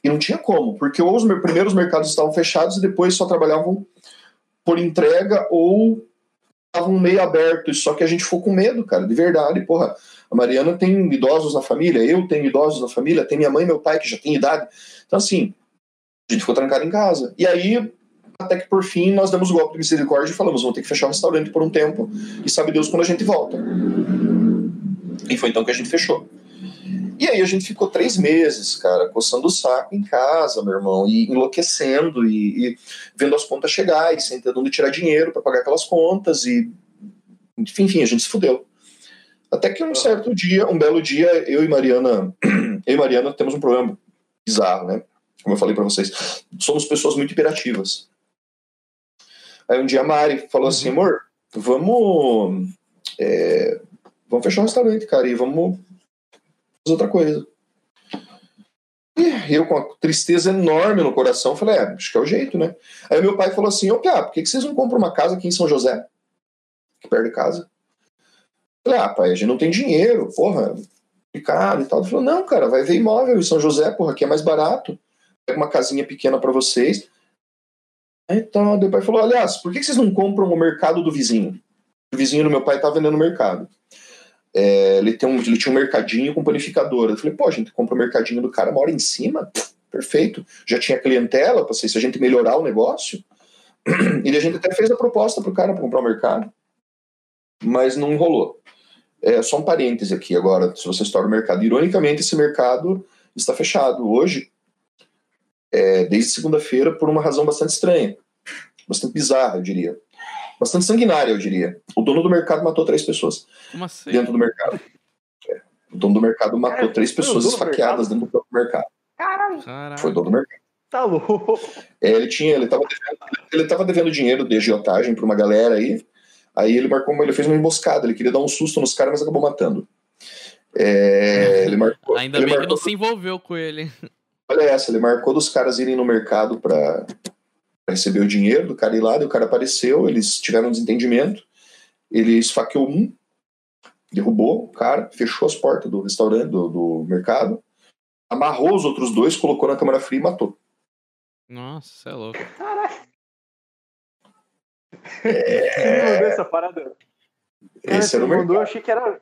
E não tinha como, porque ou os mer- primeiros mercados estavam fechados e depois só trabalhavam por entrega ou estavam meio abertos. Só que a gente ficou com medo, cara, de verdade. Porra, a Mariana tem idosos na família, eu tenho idosos na família, tem minha mãe e meu pai que já tem idade. Então, assim, a gente ficou trancado em casa. E aí, até que por fim, nós demos o golpe de misericórdia e falamos: vamos ter que fechar o restaurante por um tempo e sabe Deus quando a gente volta. E foi então que a gente fechou. E aí a gente ficou três meses, cara, coçando o saco em casa, meu irmão, e enlouquecendo, e, e vendo as contas chegar, e sem ter de onde tirar dinheiro para pagar aquelas contas, e enfim, a gente se fudeu. Até que um certo dia, um belo dia, eu e Mariana, [clears throat] eu e Mariana temos um problema bizarro, né? Como eu falei para vocês, somos pessoas muito imperativas. Aí um dia a Mari falou assim, amor, vamos, é, vamos fechar um restaurante, cara, e vamos fazer outra coisa. E eu, com a tristeza enorme no coração, falei, é, acho que é o jeito, né? Aí meu pai falou assim, ô Pia, por que que vocês não compram uma casa aqui em São José? Aqui perto de casa. Falei, ah, pai, a gente não tem dinheiro, porra, complicado e tal. Ele falou, não, cara, vai ver imóvel em São José, porra, aqui é mais barato. Pega uma casinha pequena para vocês. Então, meu pai falou, aliás, por que vocês não compram o mercado do vizinho? O vizinho do meu pai tá vendendo mercado. É, ele, tem um, ele tinha um mercadinho com panificadora. Eu falei, pô, a gente compra o mercadinho do cara, mora em cima, perfeito. Já tinha clientela, pensei, se a gente melhorar o negócio. [clears throat] E a gente até fez a proposta pro cara pra comprar o mercado, mas não rolou. É, só um parêntese aqui agora, se você estoura o mercado. Ironicamente, esse mercado está fechado hoje, é, desde segunda-feira, por uma razão bastante estranha, bastante bizarra, eu diria. Bastante sanguinária, eu diria. O dono do mercado matou três pessoas como assim? dentro do mercado. É. O dono do mercado matou Cara, três pessoas do esfaqueadas dentro do mercado. Caralho. Foi o dono do mercado. tá louco. É, ele tinha, ele estava devendo, ele tava devendo dinheiro de agiotagem para uma galera aí. Aí ele marcou, ele fez uma emboscada. Ele queria dar um susto nos caras, mas acabou matando. É, [laughs] ele marcou. Ainda ele bem que marcou, não se envolveu com ele. Olha essa, ele marcou dos caras irem no mercado para receber o dinheiro do cara ir lá, daí o cara apareceu, eles tiveram um desentendimento, ele esfaqueou um, derrubou o cara, fechou as portas do restaurante, do, do mercado, amarrou os outros dois, colocou na câmara fria e matou. Nossa, você é louco. Você mandou essa parada? Cara, Esse era o mandou, eu achei que era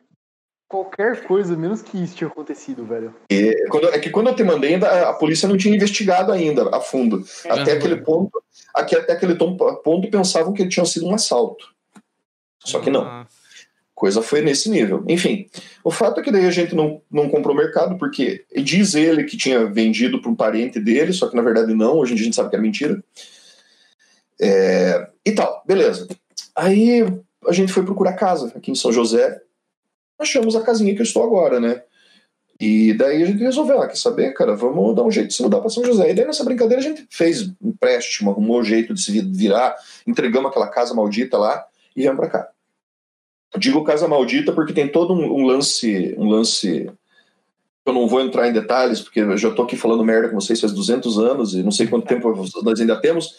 qualquer coisa, menos que isso tinha acontecido, velho. É, quando- é que quando eu te mandei, ainda, a polícia não tinha investigado ainda a fundo. Até Uhum. aquele ponto, aqui, até aquele tom- ponto pensavam que tinha sido um assalto. Só que não. Nossa. Coisa foi nesse nível. Enfim, o fato é que daí a gente não, não comprou mercado, porque diz ele que tinha vendido para um parente dele, só que na verdade não, hoje em dia a gente sabe que era mentira. É, e tal, beleza. Aí a gente foi procurar casa aqui em São José, achamos a casinha que eu estou agora, né? E daí a gente resolveu, ah, quer saber, cara, vamos dar um jeito de se mudar para São José. E daí nessa brincadeira a gente fez empréstimo, arrumou um jeito de se virar, entregamos aquela casa maldita lá e viemos para cá. Digo casa maldita porque tem todo um, um lance, um lance Eu não vou entrar em detalhes, porque eu já estou aqui falando merda com vocês faz 200 anos e não sei quanto tempo nós ainda temos.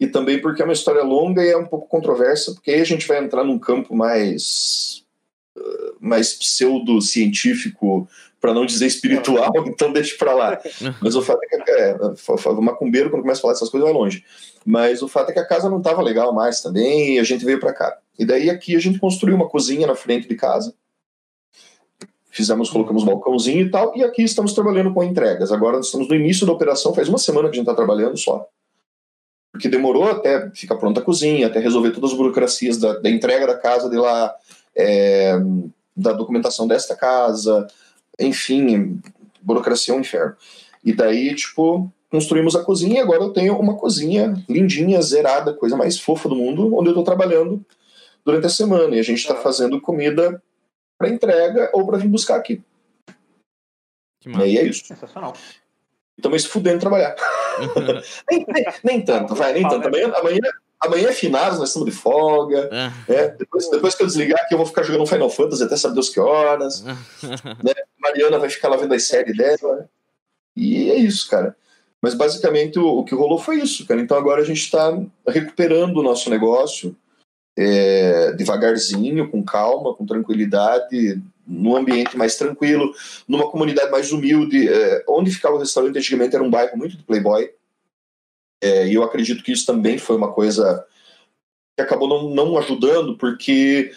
E também porque é uma história longa e é um pouco controversa, porque aí a gente vai entrar num campo mais, uh, mais pseudo-científico, para não dizer espiritual, [laughs] então deixa para lá. Mas o fato é que é, o macumbeiro, quando começa a falar dessas coisas, vai longe. Mas o fato é que a casa não estava legal mais também e a gente veio para cá. E daí aqui a gente construiu uma cozinha na frente de casa. Fizemos, colocamos um balcãozinho e tal, e aqui estamos trabalhando com entregas. Agora estamos no início da operação, faz uma semana que a gente está trabalhando só. Porque demorou até ficar pronta a cozinha, até resolver todas as burocracias da, da entrega da casa de lá, é, da documentação desta casa, enfim, burocracia é um inferno. E daí, tipo, construímos a cozinha e agora eu tenho uma cozinha lindinha, zerada, coisa mais fofa do mundo, onde eu estou trabalhando durante a semana. E a gente está fazendo comida para entrega ou para vir buscar aqui. Que e aí é isso. Sensacional. Estamos se fudendo trabalhar. [laughs] nem, nem, nem, tanto, vai, nem tanto. Amanhã, amanhã, amanhã é finados, nós estamos de folga. É, depois, depois que eu desligar aqui, eu vou ficar jogando Final Fantasy até saber Deus que horas. [laughs] né? Mariana vai ficar lá vendo as séries dela. E é isso, cara. Mas basicamente o, o, que rolou foi isso, cara. Então agora a gente está recuperando o nosso negócio é, devagarzinho, com calma, com tranquilidade, num ambiente mais tranquilo, numa comunidade mais humilde. É, onde ficava o restaurante antigamente era um bairro muito de playboy. É, e eu acredito que isso também foi uma coisa que acabou não, não ajudando, porque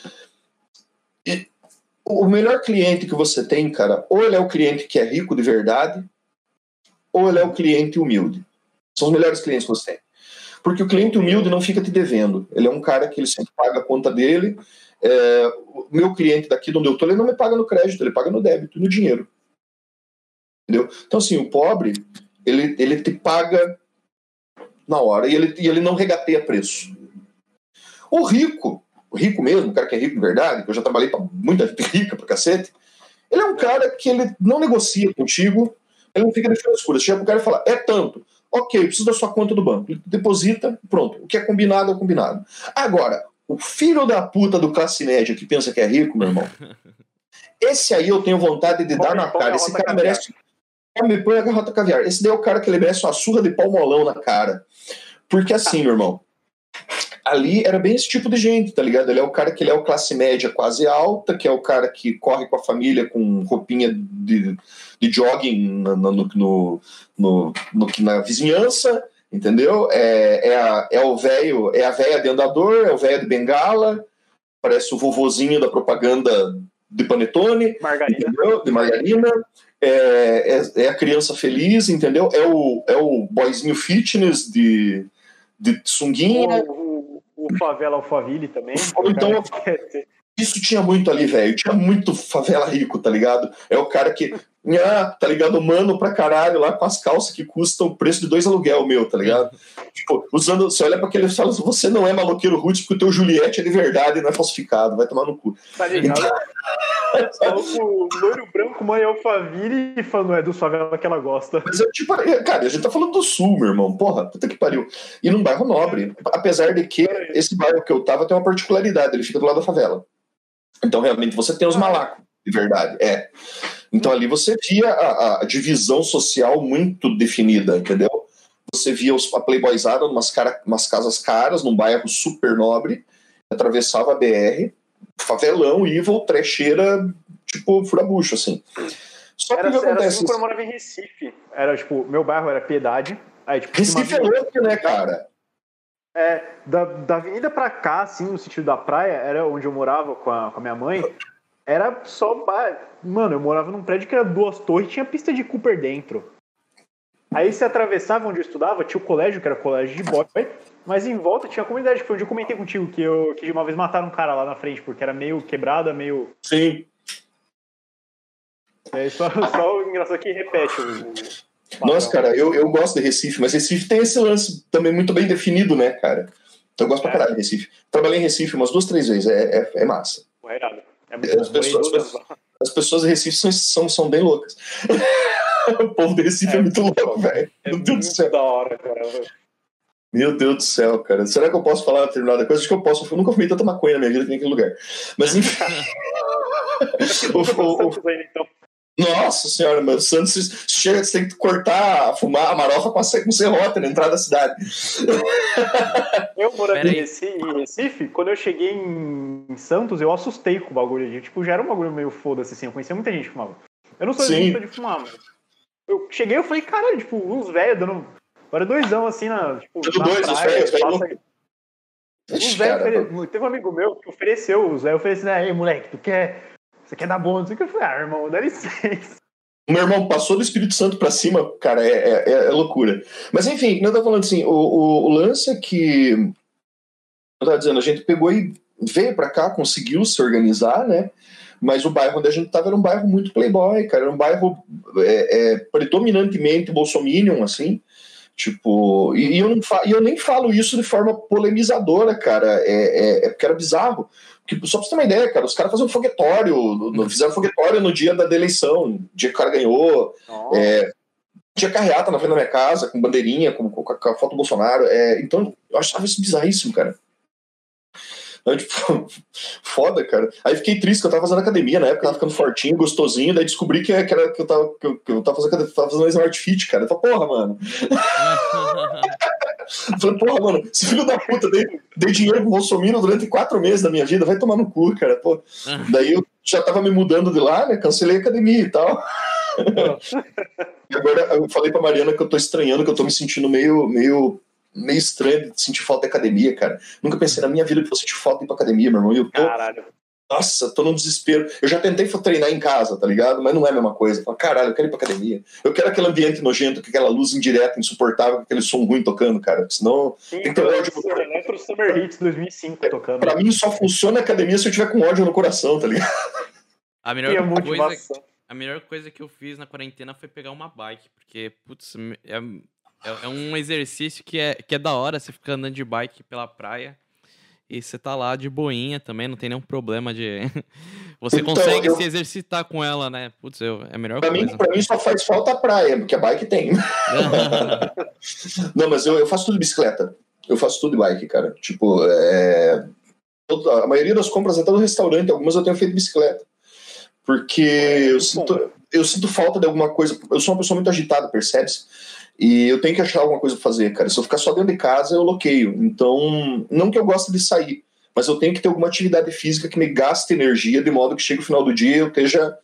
o melhor cliente que você tem, cara, ou ele é o cliente que é rico de verdade, ou ele é o cliente humilde. São os melhores clientes que você tem. Porque o cliente humilde não fica te devendo. Ele é um cara que ele sempre paga a conta dele. É, o meu cliente daqui de onde eu estou, ele não me paga no crédito, ele paga no débito, no dinheiro. Entendeu? Então, assim, o pobre, ele, ele te paga na hora e ele, e ele não regateia preço. O rico, o rico mesmo, o cara que é rico de verdade, que eu já trabalhei para muita gente [laughs] rica pra cacete, ele é um cara que ele não negocia contigo, ele não fica de frescura. Chega pro cara e fala, é tanto. Ok, preciso da sua conta do banco. Ele deposita, pronto. O que é combinado é combinado. Agora, o filho da puta do classe média que pensa que é rico, meu irmão, [laughs] esse aí eu tenho vontade de dar na cara. Esse cara merece. Me põe a garrota caviar. Esse daí é o cara que ele merece uma surra de palmolão na cara. Porque assim, meu irmão, ali era bem esse tipo de gente, tá ligado? Ele é o cara que ele é o classe média quase alta, que é o cara que corre com a família com roupinha de, de jogging no, no, no, no, no na vizinhança, entendeu? É, é, a, é o velho, é a velha de andador, é o velho de bengala, parece o vovozinho da propaganda de panetone, margarina. Entendeu? de margarina. É, é, é, a criança feliz, entendeu? É o, é o boyzinho fitness de, de sunguinha. O, o, o favela Alphaville também. Então, [laughs] isso tinha muito ali, velho. Tinha muito favela rico, tá ligado? É o cara que ah, tá ligado? Mano pra caralho lá com as calças que custam o preço de dois aluguel meu, tá ligado? [laughs] tipo, usando, você olha pra aquele e fala assim, você não é maloqueiro roots porque o teu Juliette é de verdade e não é falsificado, vai tomar no cu. Tá ligado? Então... o loiro branco, mãe Alphaville e falando, é do favela que ela gosta. Mas, tipo, cara, a gente tá falando do sul, meu irmão, porra, puta que pariu. E num bairro nobre, apesar de que esse bairro que eu tava tem uma particularidade, ele fica do lado da favela. Então, realmente, você tem os malacos, de verdade, é. Então ali você via a, a divisão social muito definida, entendeu? Você via os, a Playboyzada umas, cara, umas casas caras, num bairro super nobre, atravessava a BR, favelão, evil, trecheira, tipo, furabucho, assim. Só que era, o que acontece? Era assim eu morava em Recife. Era, tipo, meu bairro era Piedade. Aí, tipo, Recife é louco, né, cara? É, da, da avenida pra cá, assim, no sentido da praia, era onde eu morava com a, com a minha mãe. Era só. Mano, eu morava num prédio que era duas torres e tinha pista de Cooper dentro. Aí você atravessava onde eu estudava, tinha o colégio, que era colégio de boy, mas em volta tinha a comunidade, que foi onde eu comentei contigo, que, eu, que de uma vez mataram um cara lá na frente, porque era meio quebrada, meio. Sim. É só, só o engraçado que repete o. Nossa, cara, eu, eu gosto de Recife, mas Recife tem esse lance também muito bem definido, né, cara? Então eu gosto é. pra caralho de Recife. Trabalhei em Recife umas duas, três vezes, é, é, é massa. É irado. É as, pessoas, as, as, pessoas de Recife são, são, são bem loucas. [laughs] o povo de Recife é, é muito louco, velho. É Meu Deus do céu. da hora, cara. Meu Deus do céu, cara. Será que eu posso falar determinada coisa? Acho que eu posso. Eu nunca fumei tanta maconha na minha vida que naquele lugar. Mas enfim. [laughs] [laughs] o, o, o, Nossa senhora, meu Santos chega, você tem que cortar, fumar a marofa com, a, com serrota na entrada da cidade. Eu morando em Recife, quando eu cheguei em Santos, eu assustei com o bagulho. Tipo, já era um bagulho meio foda-se, assim. Eu conhecia muita gente que fumava. Eu não sou de fumar, mas. Eu cheguei e falei, caralho, tipo, uns velhos dando. Agora dois anos assim na. Tipo, na dois, praia, os velhos. Passa... Os velhos. Teve um amigo meu que ofereceu, os velhos ofereceram, aí, moleque, tu quer você quer dar não que. Eu falei, ah, irmão, dá licença. Meu irmão passou do Espírito Santo para cima, cara, é, é, é, loucura. Mas enfim, eu tô falando assim, o, o, o lance é que. Eu tava dizendo, a gente pegou e veio para cá, conseguiu se organizar, né? Mas o bairro onde a gente tava era um bairro muito playboy, cara. Era um bairro é, é, predominantemente bolsominion, assim. Tipo, e, e eu, não fa, e eu nem falo isso de forma polemizadora, cara. É, é, é porque era bizarro. Porque, só pra você ter uma ideia, cara, os caras faziam foguetório, no, fizeram foguetório no dia da, eleição, no dia que o cara ganhou. Oh. É, tinha carreata na frente da minha casa, com bandeirinha, com, com, com a foto do Bolsonaro. É, então, eu achava isso bizarríssimo, cara. Tipo, [laughs] foda, cara. Aí fiquei triste que eu tava fazendo academia na época, tava ficando fortinho, gostosinho, daí descobri que, que, era, que, eu, tava, que, eu, que eu tava fazendo, tava fazendo Smart Fit, cara. Eu falei, porra, mano. [laughs] eu falei, porra, mano, esse filho da puta dei, dei dinheiro pro Bolsonaro durante quatro meses da minha vida, vai tomar no cu, cara. Pô. [laughs] Daí eu já tava me mudando de lá, né? Cancelei a academia e tal. e agora eu falei pra Mariana que eu tô estranhando, que eu tô me sentindo meio, meio meio estranho de sentir falta de academia, cara. Nunca pensei na minha vida que fosse sentir falta de ir pra academia, meu irmão. E eu tô. Caralho. Nossa, tô num desespero. Eu já tentei treinar em casa, tá ligado? Mas não é a mesma coisa. Falo, caralho, eu quero ir pra academia. Eu quero aquele ambiente nojento, com aquela luz indireta, insuportável, com aquele som ruim tocando, cara. Senão. Sim, tem que ter ódio. Eu pro Summer Hits 2005 tocando. Pra mim só funciona a academia se eu tiver com ódio no coração, tá ligado? A melhor, coisa, a melhor coisa que eu fiz na quarentena foi pegar uma bike, porque, putz, é, é, é, um exercício que é, que é da hora, você fica andando de bike pela praia e você tá lá de boinha também, não tem nenhum problema de. [laughs] Você então, consegue eu... se exercitar com ela, né? Putz, eu, é melhor pra coisa. Mim, pra mim só faz falta a praia, porque a bike tem. [laughs] não, mas eu, eu faço tudo de bicicleta. Eu faço tudo de bike, cara. Tipo, é... a maioria das compras até no restaurante, algumas eu tenho feito bicicleta. Porque eu sinto, eu sinto falta de alguma coisa. Eu sou uma pessoa muito agitada, percebe-se? E eu tenho que achar alguma coisa pra fazer, cara. Se eu ficar só dentro de casa, eu bloqueio. Então, não que eu goste de sair, mas eu tenho que ter alguma atividade física que me gaste energia, de modo que chegue o final do dia eu esteja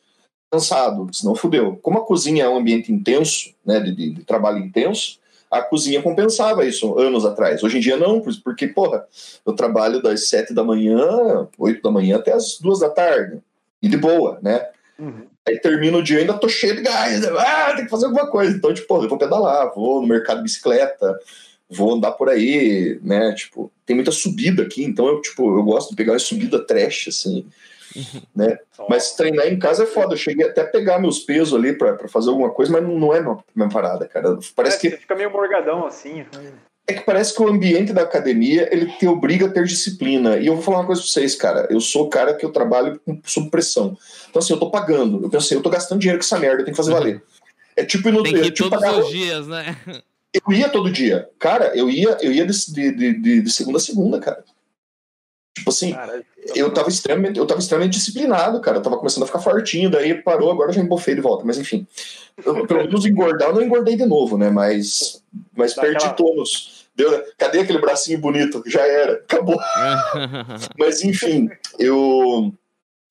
cansado, senão fudeu. Como a cozinha é um ambiente intenso, né, de, de, de trabalho intenso, a cozinha compensava isso anos atrás. Hoje em dia não, porque, porra, eu trabalho das sete da manhã, oito da manhã até as duas da tarde. E de boa, né? Uhum. Aí termina o dia ainda tô cheio de gás. Né? Ah, tem que fazer alguma coisa. Então, tipo, eu vou pedalar, vou no mercado de bicicleta, vou andar por aí, né? Tipo, tem muita subida aqui, então eu, tipo, eu gosto de pegar uma subida trash, assim. Uhum. Né? Mas treinar em casa é foda. Eu cheguei até a pegar meus pesos ali pra, fazer alguma coisa, mas não, não é a mesma parada, cara. Parece é, que. Você fica meio morgadão assim. É que parece que o ambiente da academia ele te obriga a ter disciplina. E eu vou falar uma coisa pra vocês, cara. Eu sou o cara que eu trabalho sob pressão. Então, assim, eu tô pagando. Eu pensei, eu tô gastando dinheiro com essa merda, eu tenho que fazer valer. É tipo no Tem que ir tipo, todos pagar... os dias, né? Eu ia todo dia. Cara, eu ia, eu ia de, de, de, de segunda a segunda, cara. Tipo assim, Caralho. eu tava extremamente, eu tava extremamente disciplinado, cara. Eu tava começando a ficar fortinho, daí parou, agora já embofei de volta. Mas enfim. Eu, pelo menos engordar, eu não engordei de novo, né? Mas, mas perdi aquela... tônus Deu, né? Cadê aquele bracinho bonito? Já era, acabou. [laughs] Mas enfim, eu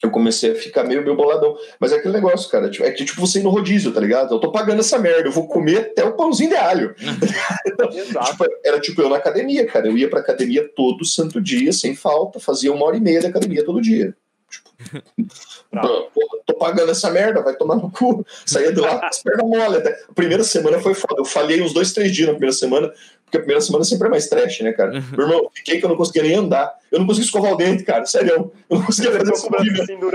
eu comecei a ficar meio, meio boladão. Mas é aquele negócio, cara. Tipo, é que tipo você ir no rodízio, tá ligado? Eu tô pagando essa merda, eu vou comer até o pãozinho de alho. [laughs] tipo, era tipo eu na academia, cara. Eu ia pra academia todo santo dia, sem falta, fazia uma hora e meia de academia todo dia. Tipo, [laughs] tô pagando essa merda, vai tomar no cu. Saía de lá com as pernas mole. Até. A primeira semana foi foda. Eu falhei uns dois, três dias na primeira semana, porque a primeira semana sempre é mais trash, né, cara? Meu irmão, fiquei que eu não conseguia nem andar. Eu não conseguia escovar o dente, cara, sério. Eu não conseguia fazer essa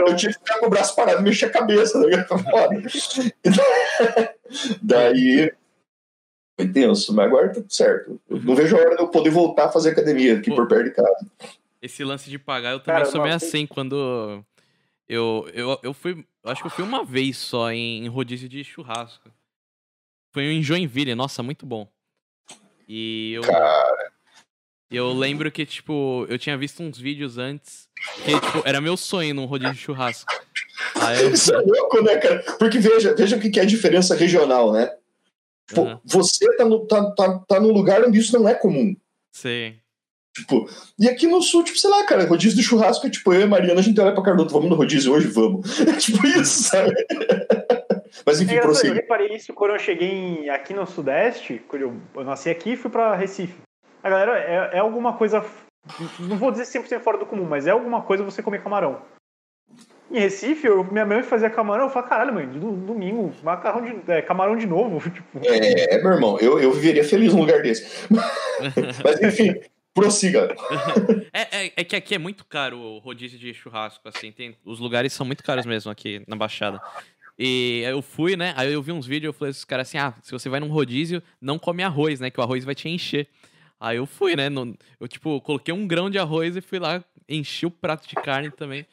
Eu tinha que ficar com o braço parado, mexer a cabeça, né? Foda. [laughs] Daí. Foi tenso, mas agora tá tudo certo. Eu não vejo a hora de eu poder voltar a fazer academia aqui por perto de casa. Esse lance de pagar, eu também cara, sou meio assim, quando eu, eu, eu fui. Acho que eu fui uma vez só em, em rodízio de churrasco. Foi em Joinville, nossa, muito bom. E eu. Cara. Eu lembro que, tipo, eu tinha visto uns vídeos antes que, tipo, era meu sonho num rodízio de churrasco. Ah, [laughs] é? Isso é louco, né, cara? Porque veja, veja o que é a diferença regional, né? Aham. Você tá, no, tá, tá, tá num lugar onde isso não é comum. Sim. Tipo, e aqui no sul, tipo, sei lá, cara, rodízio de churrasco é tipo, eu e Mariana, a gente olha pra cara do outro, vamos no rodízio hoje? Vamos. [laughs] É tipo isso, sabe? [laughs] Mas enfim, É, eu, reparei isso quando eu cheguei aqui no Sudeste, quando eu, eu nasci aqui e fui pra Recife. A galera, é, é alguma coisa, não vou dizer 100% fora do comum, mas é alguma coisa você comer camarão. Em Recife, eu, minha mãe fazia camarão, eu falei, caralho, mãe, do- domingo, macarrão de, é, camarão de novo. [laughs] Tipo, É, meu irmão, eu, eu viveria feliz num lugar desse. Mas enfim, prossiga. [laughs] É, é, é que aqui é muito caro o rodízio de churrasco, assim, tem, os lugares são muito caros mesmo aqui na Baixada. E eu fui, né, aí eu vi uns vídeos, eu falei pros caras assim, ah, se você vai num rodízio, não come arroz, né, que o arroz vai te encher. Aí eu fui, né, no- eu, tipo, coloquei um grão de arroz e fui lá, enchi o prato de carne também.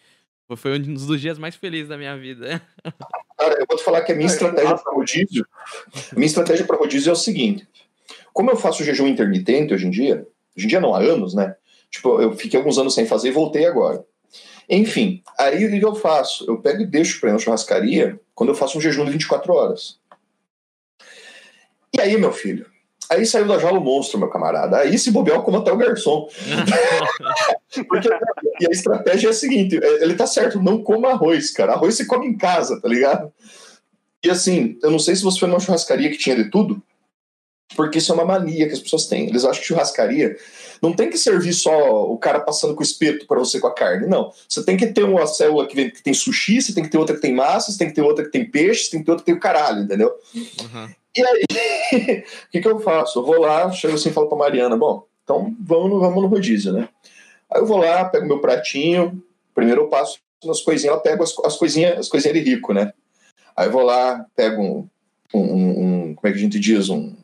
Foi- um dos dias mais felizes da minha vida. [laughs] Cara, eu vou te falar que a minha estratégia para rodízio, a minha estratégia para rodízio é o seguinte: como eu faço jejum intermitente hoje em dia, hoje em dia não há anos, né? Tipo, eu fiquei alguns anos sem fazer e voltei agora. Enfim, aí o que eu faço? Eu pego e deixo para ir na churrascaria quando eu faço um jejum de 24 horas. E aí, meu filho? Aí saiu da jaula o monstro, meu camarada. Aí se bobear, como até o garçom. [laughs] Porque, e a estratégia é a seguinte: é- ele tá certo, não coma arroz, cara. Arroz você come em casa, tá ligado? E assim, eu não sei se você foi numa churrascaria que tinha de tudo, porque isso é uma mania que as pessoas têm. Eles acham que churrascaria não tem que servir só o cara passando com o espeto para você com a carne, não. Você tem que ter uma célula que, vem- que tem sushi, você tem que ter outra que tem massa, você tem que ter outra que tem peixe, você tem que ter outra que tem o caralho, entendeu? Uhum. E aí, [laughs] o que, que eu faço? Eu vou lá, chego assim e falo pra Mariana, bom, então vamos no, vamos no rodízio, né? Aí eu vou lá, pego meu pratinho, primeiro eu passo nas coisinhas, ela pega as, as coisinhas as coisinhas de rico, né? Aí eu vou lá, pego um, um, um- um- como é que a gente diz, um,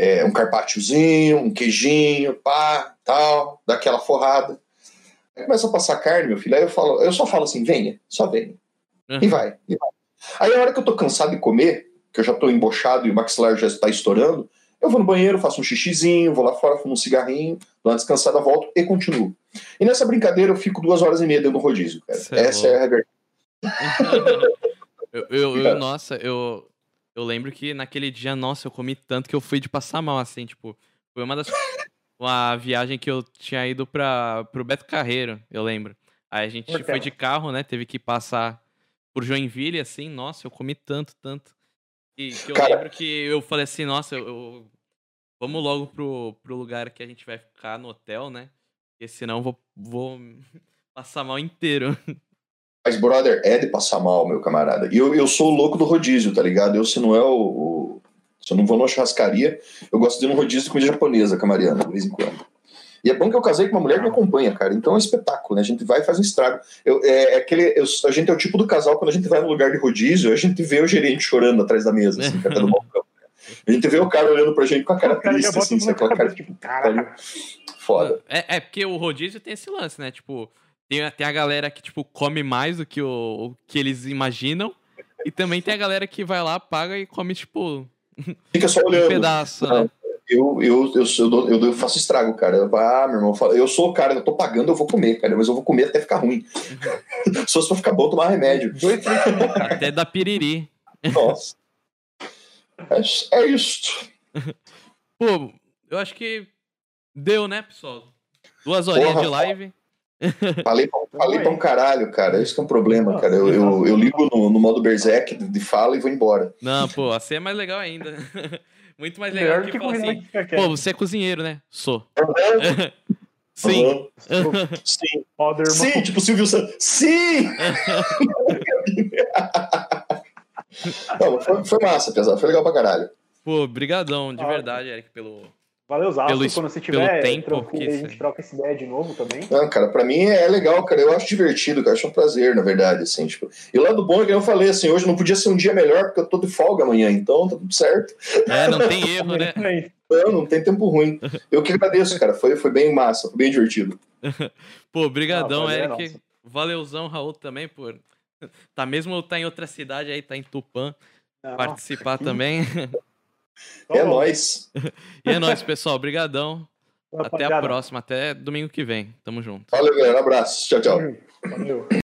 é, um carpacciozinho, um queijinho, pá, tal, dá aquela forrada. Aí começa a passar carne, meu filho, aí eu falo, eu só falo assim, venha, só venha. E vai, e vai. Aí a hora que eu tô cansado de comer, que eu já tô embochado e o maxilar já está estourando, eu vou no banheiro, faço um xixizinho, vou lá fora, fumo um cigarrinho, dou uma descansada, volto e continuo. E nessa brincadeira eu fico duas horas e meia dentro do rodízio, cara. Cê é Essa é a regra. eu, eu, eu- [laughs] nossa, eu, eu lembro que naquele dia, nossa, eu comi tanto que eu fui de passar mal, assim, tipo, foi uma das. [laughs] Uma viagem que eu tinha ido pra, pro Beto Carreiro, eu lembro. Aí a gente foi de carro, né? Teve que passar por Joinville, assim, nossa, eu comi tanto, tanto. E que eu Cara- lembro que eu falei assim, nossa, eu, eu- vamos logo pro, pro lugar que a gente vai ficar no hotel, né? Porque senão eu vou, vou [laughs] passar mal inteiro. [laughs] Mas, brother, é de passar mal, meu camarada. E eu, eu sou o louco do rodízio, tá ligado? Eu, se não é o. o- se eu não vou numa churrascaria, eu gosto de ir num rodízio de comida japonesa com a Mariana, de vez em quando. E é bom que eu casei com uma mulher que me acompanha, cara. Então é um espetáculo, né? A gente vai e faz um estrago. Eu, é, é aquele, eu- a gente é o tipo do casal, quando a gente vai num lugar de rodízio, a gente vê o gerente chorando atrás da mesa, assim, cara, do balcão. A gente vê o cara olhando pra gente com a cara triste, assim, na aquela cara tipo, caralho. foda. É, é porque o rodízio tem esse lance, né? Tipo, tem, a- tem a galera que, tipo, come mais do que o, o que eles imaginam. E também tem a galera que vai lá, paga e come, tipo, [laughs] Fica só um olhando. pedaço, Não. né? Eu, eu, eu, eu, eu, faço estrago, cara. Eu, ah, meu irmão, eu sou o cara, eu tô pagando, eu vou comer, cara, mas eu vou comer até ficar ruim. [laughs] Se fosse pra ficar bom, tomar remédio. [laughs] Até da piriri. Nossa. É, é isto. Pô, eu acho que deu, né, pessoal? Duas horinhas Porra, de live. Falei, pra- falei pra um caralho, cara. Esse que é um problema, cara. Eu, eu, eu ligo no, no modo Berserk de, de fala e vou embora. Não, pô, assim é mais legal ainda. [laughs] Muito mais legal Melhor que que falar assim, pô, você é cozinheiro, né? Sou. [laughs] Sim. aham, [laughs] Sim. Irmão. Sim, tipo Silvio Santos. Sim! Não, foi, foi massa, pesado. Foi legal pra caralho. Pô, brigadão, de Ah. verdade, Eric, pelo... Valeu, Zasco. Pelo Quando você pelo tiver tempo que a gente troca essa ideia de novo também. Não, cara, pra mim é legal, cara. Eu acho divertido, cara. Eu acho um prazer, na verdade, assim, tipo. E o lado bom é que eu falei, assim, hoje não podia ser um dia melhor porque eu tô de folga amanhã, então tá tudo certo. É, não tem erro, né? Também. [laughs] Não, não tem tempo ruim. Eu que agradeço, cara. Foi, foi bem massa, foi bem divertido. [laughs] Pô, brigadão, Ah, valeu, Eric. nossa. Valeuzão, Raul, também, por... [laughs] Tá mesmo tá em outra cidade aí, tá em Tupã, Não, participar aqui- também. Então, é nóis. [laughs] E é nóis, pessoal. Brigadão. Até a próxima. Até domingo que vem. Tamo junto. Valeu, galera. Abraço. Tchau, tchau. Valeu.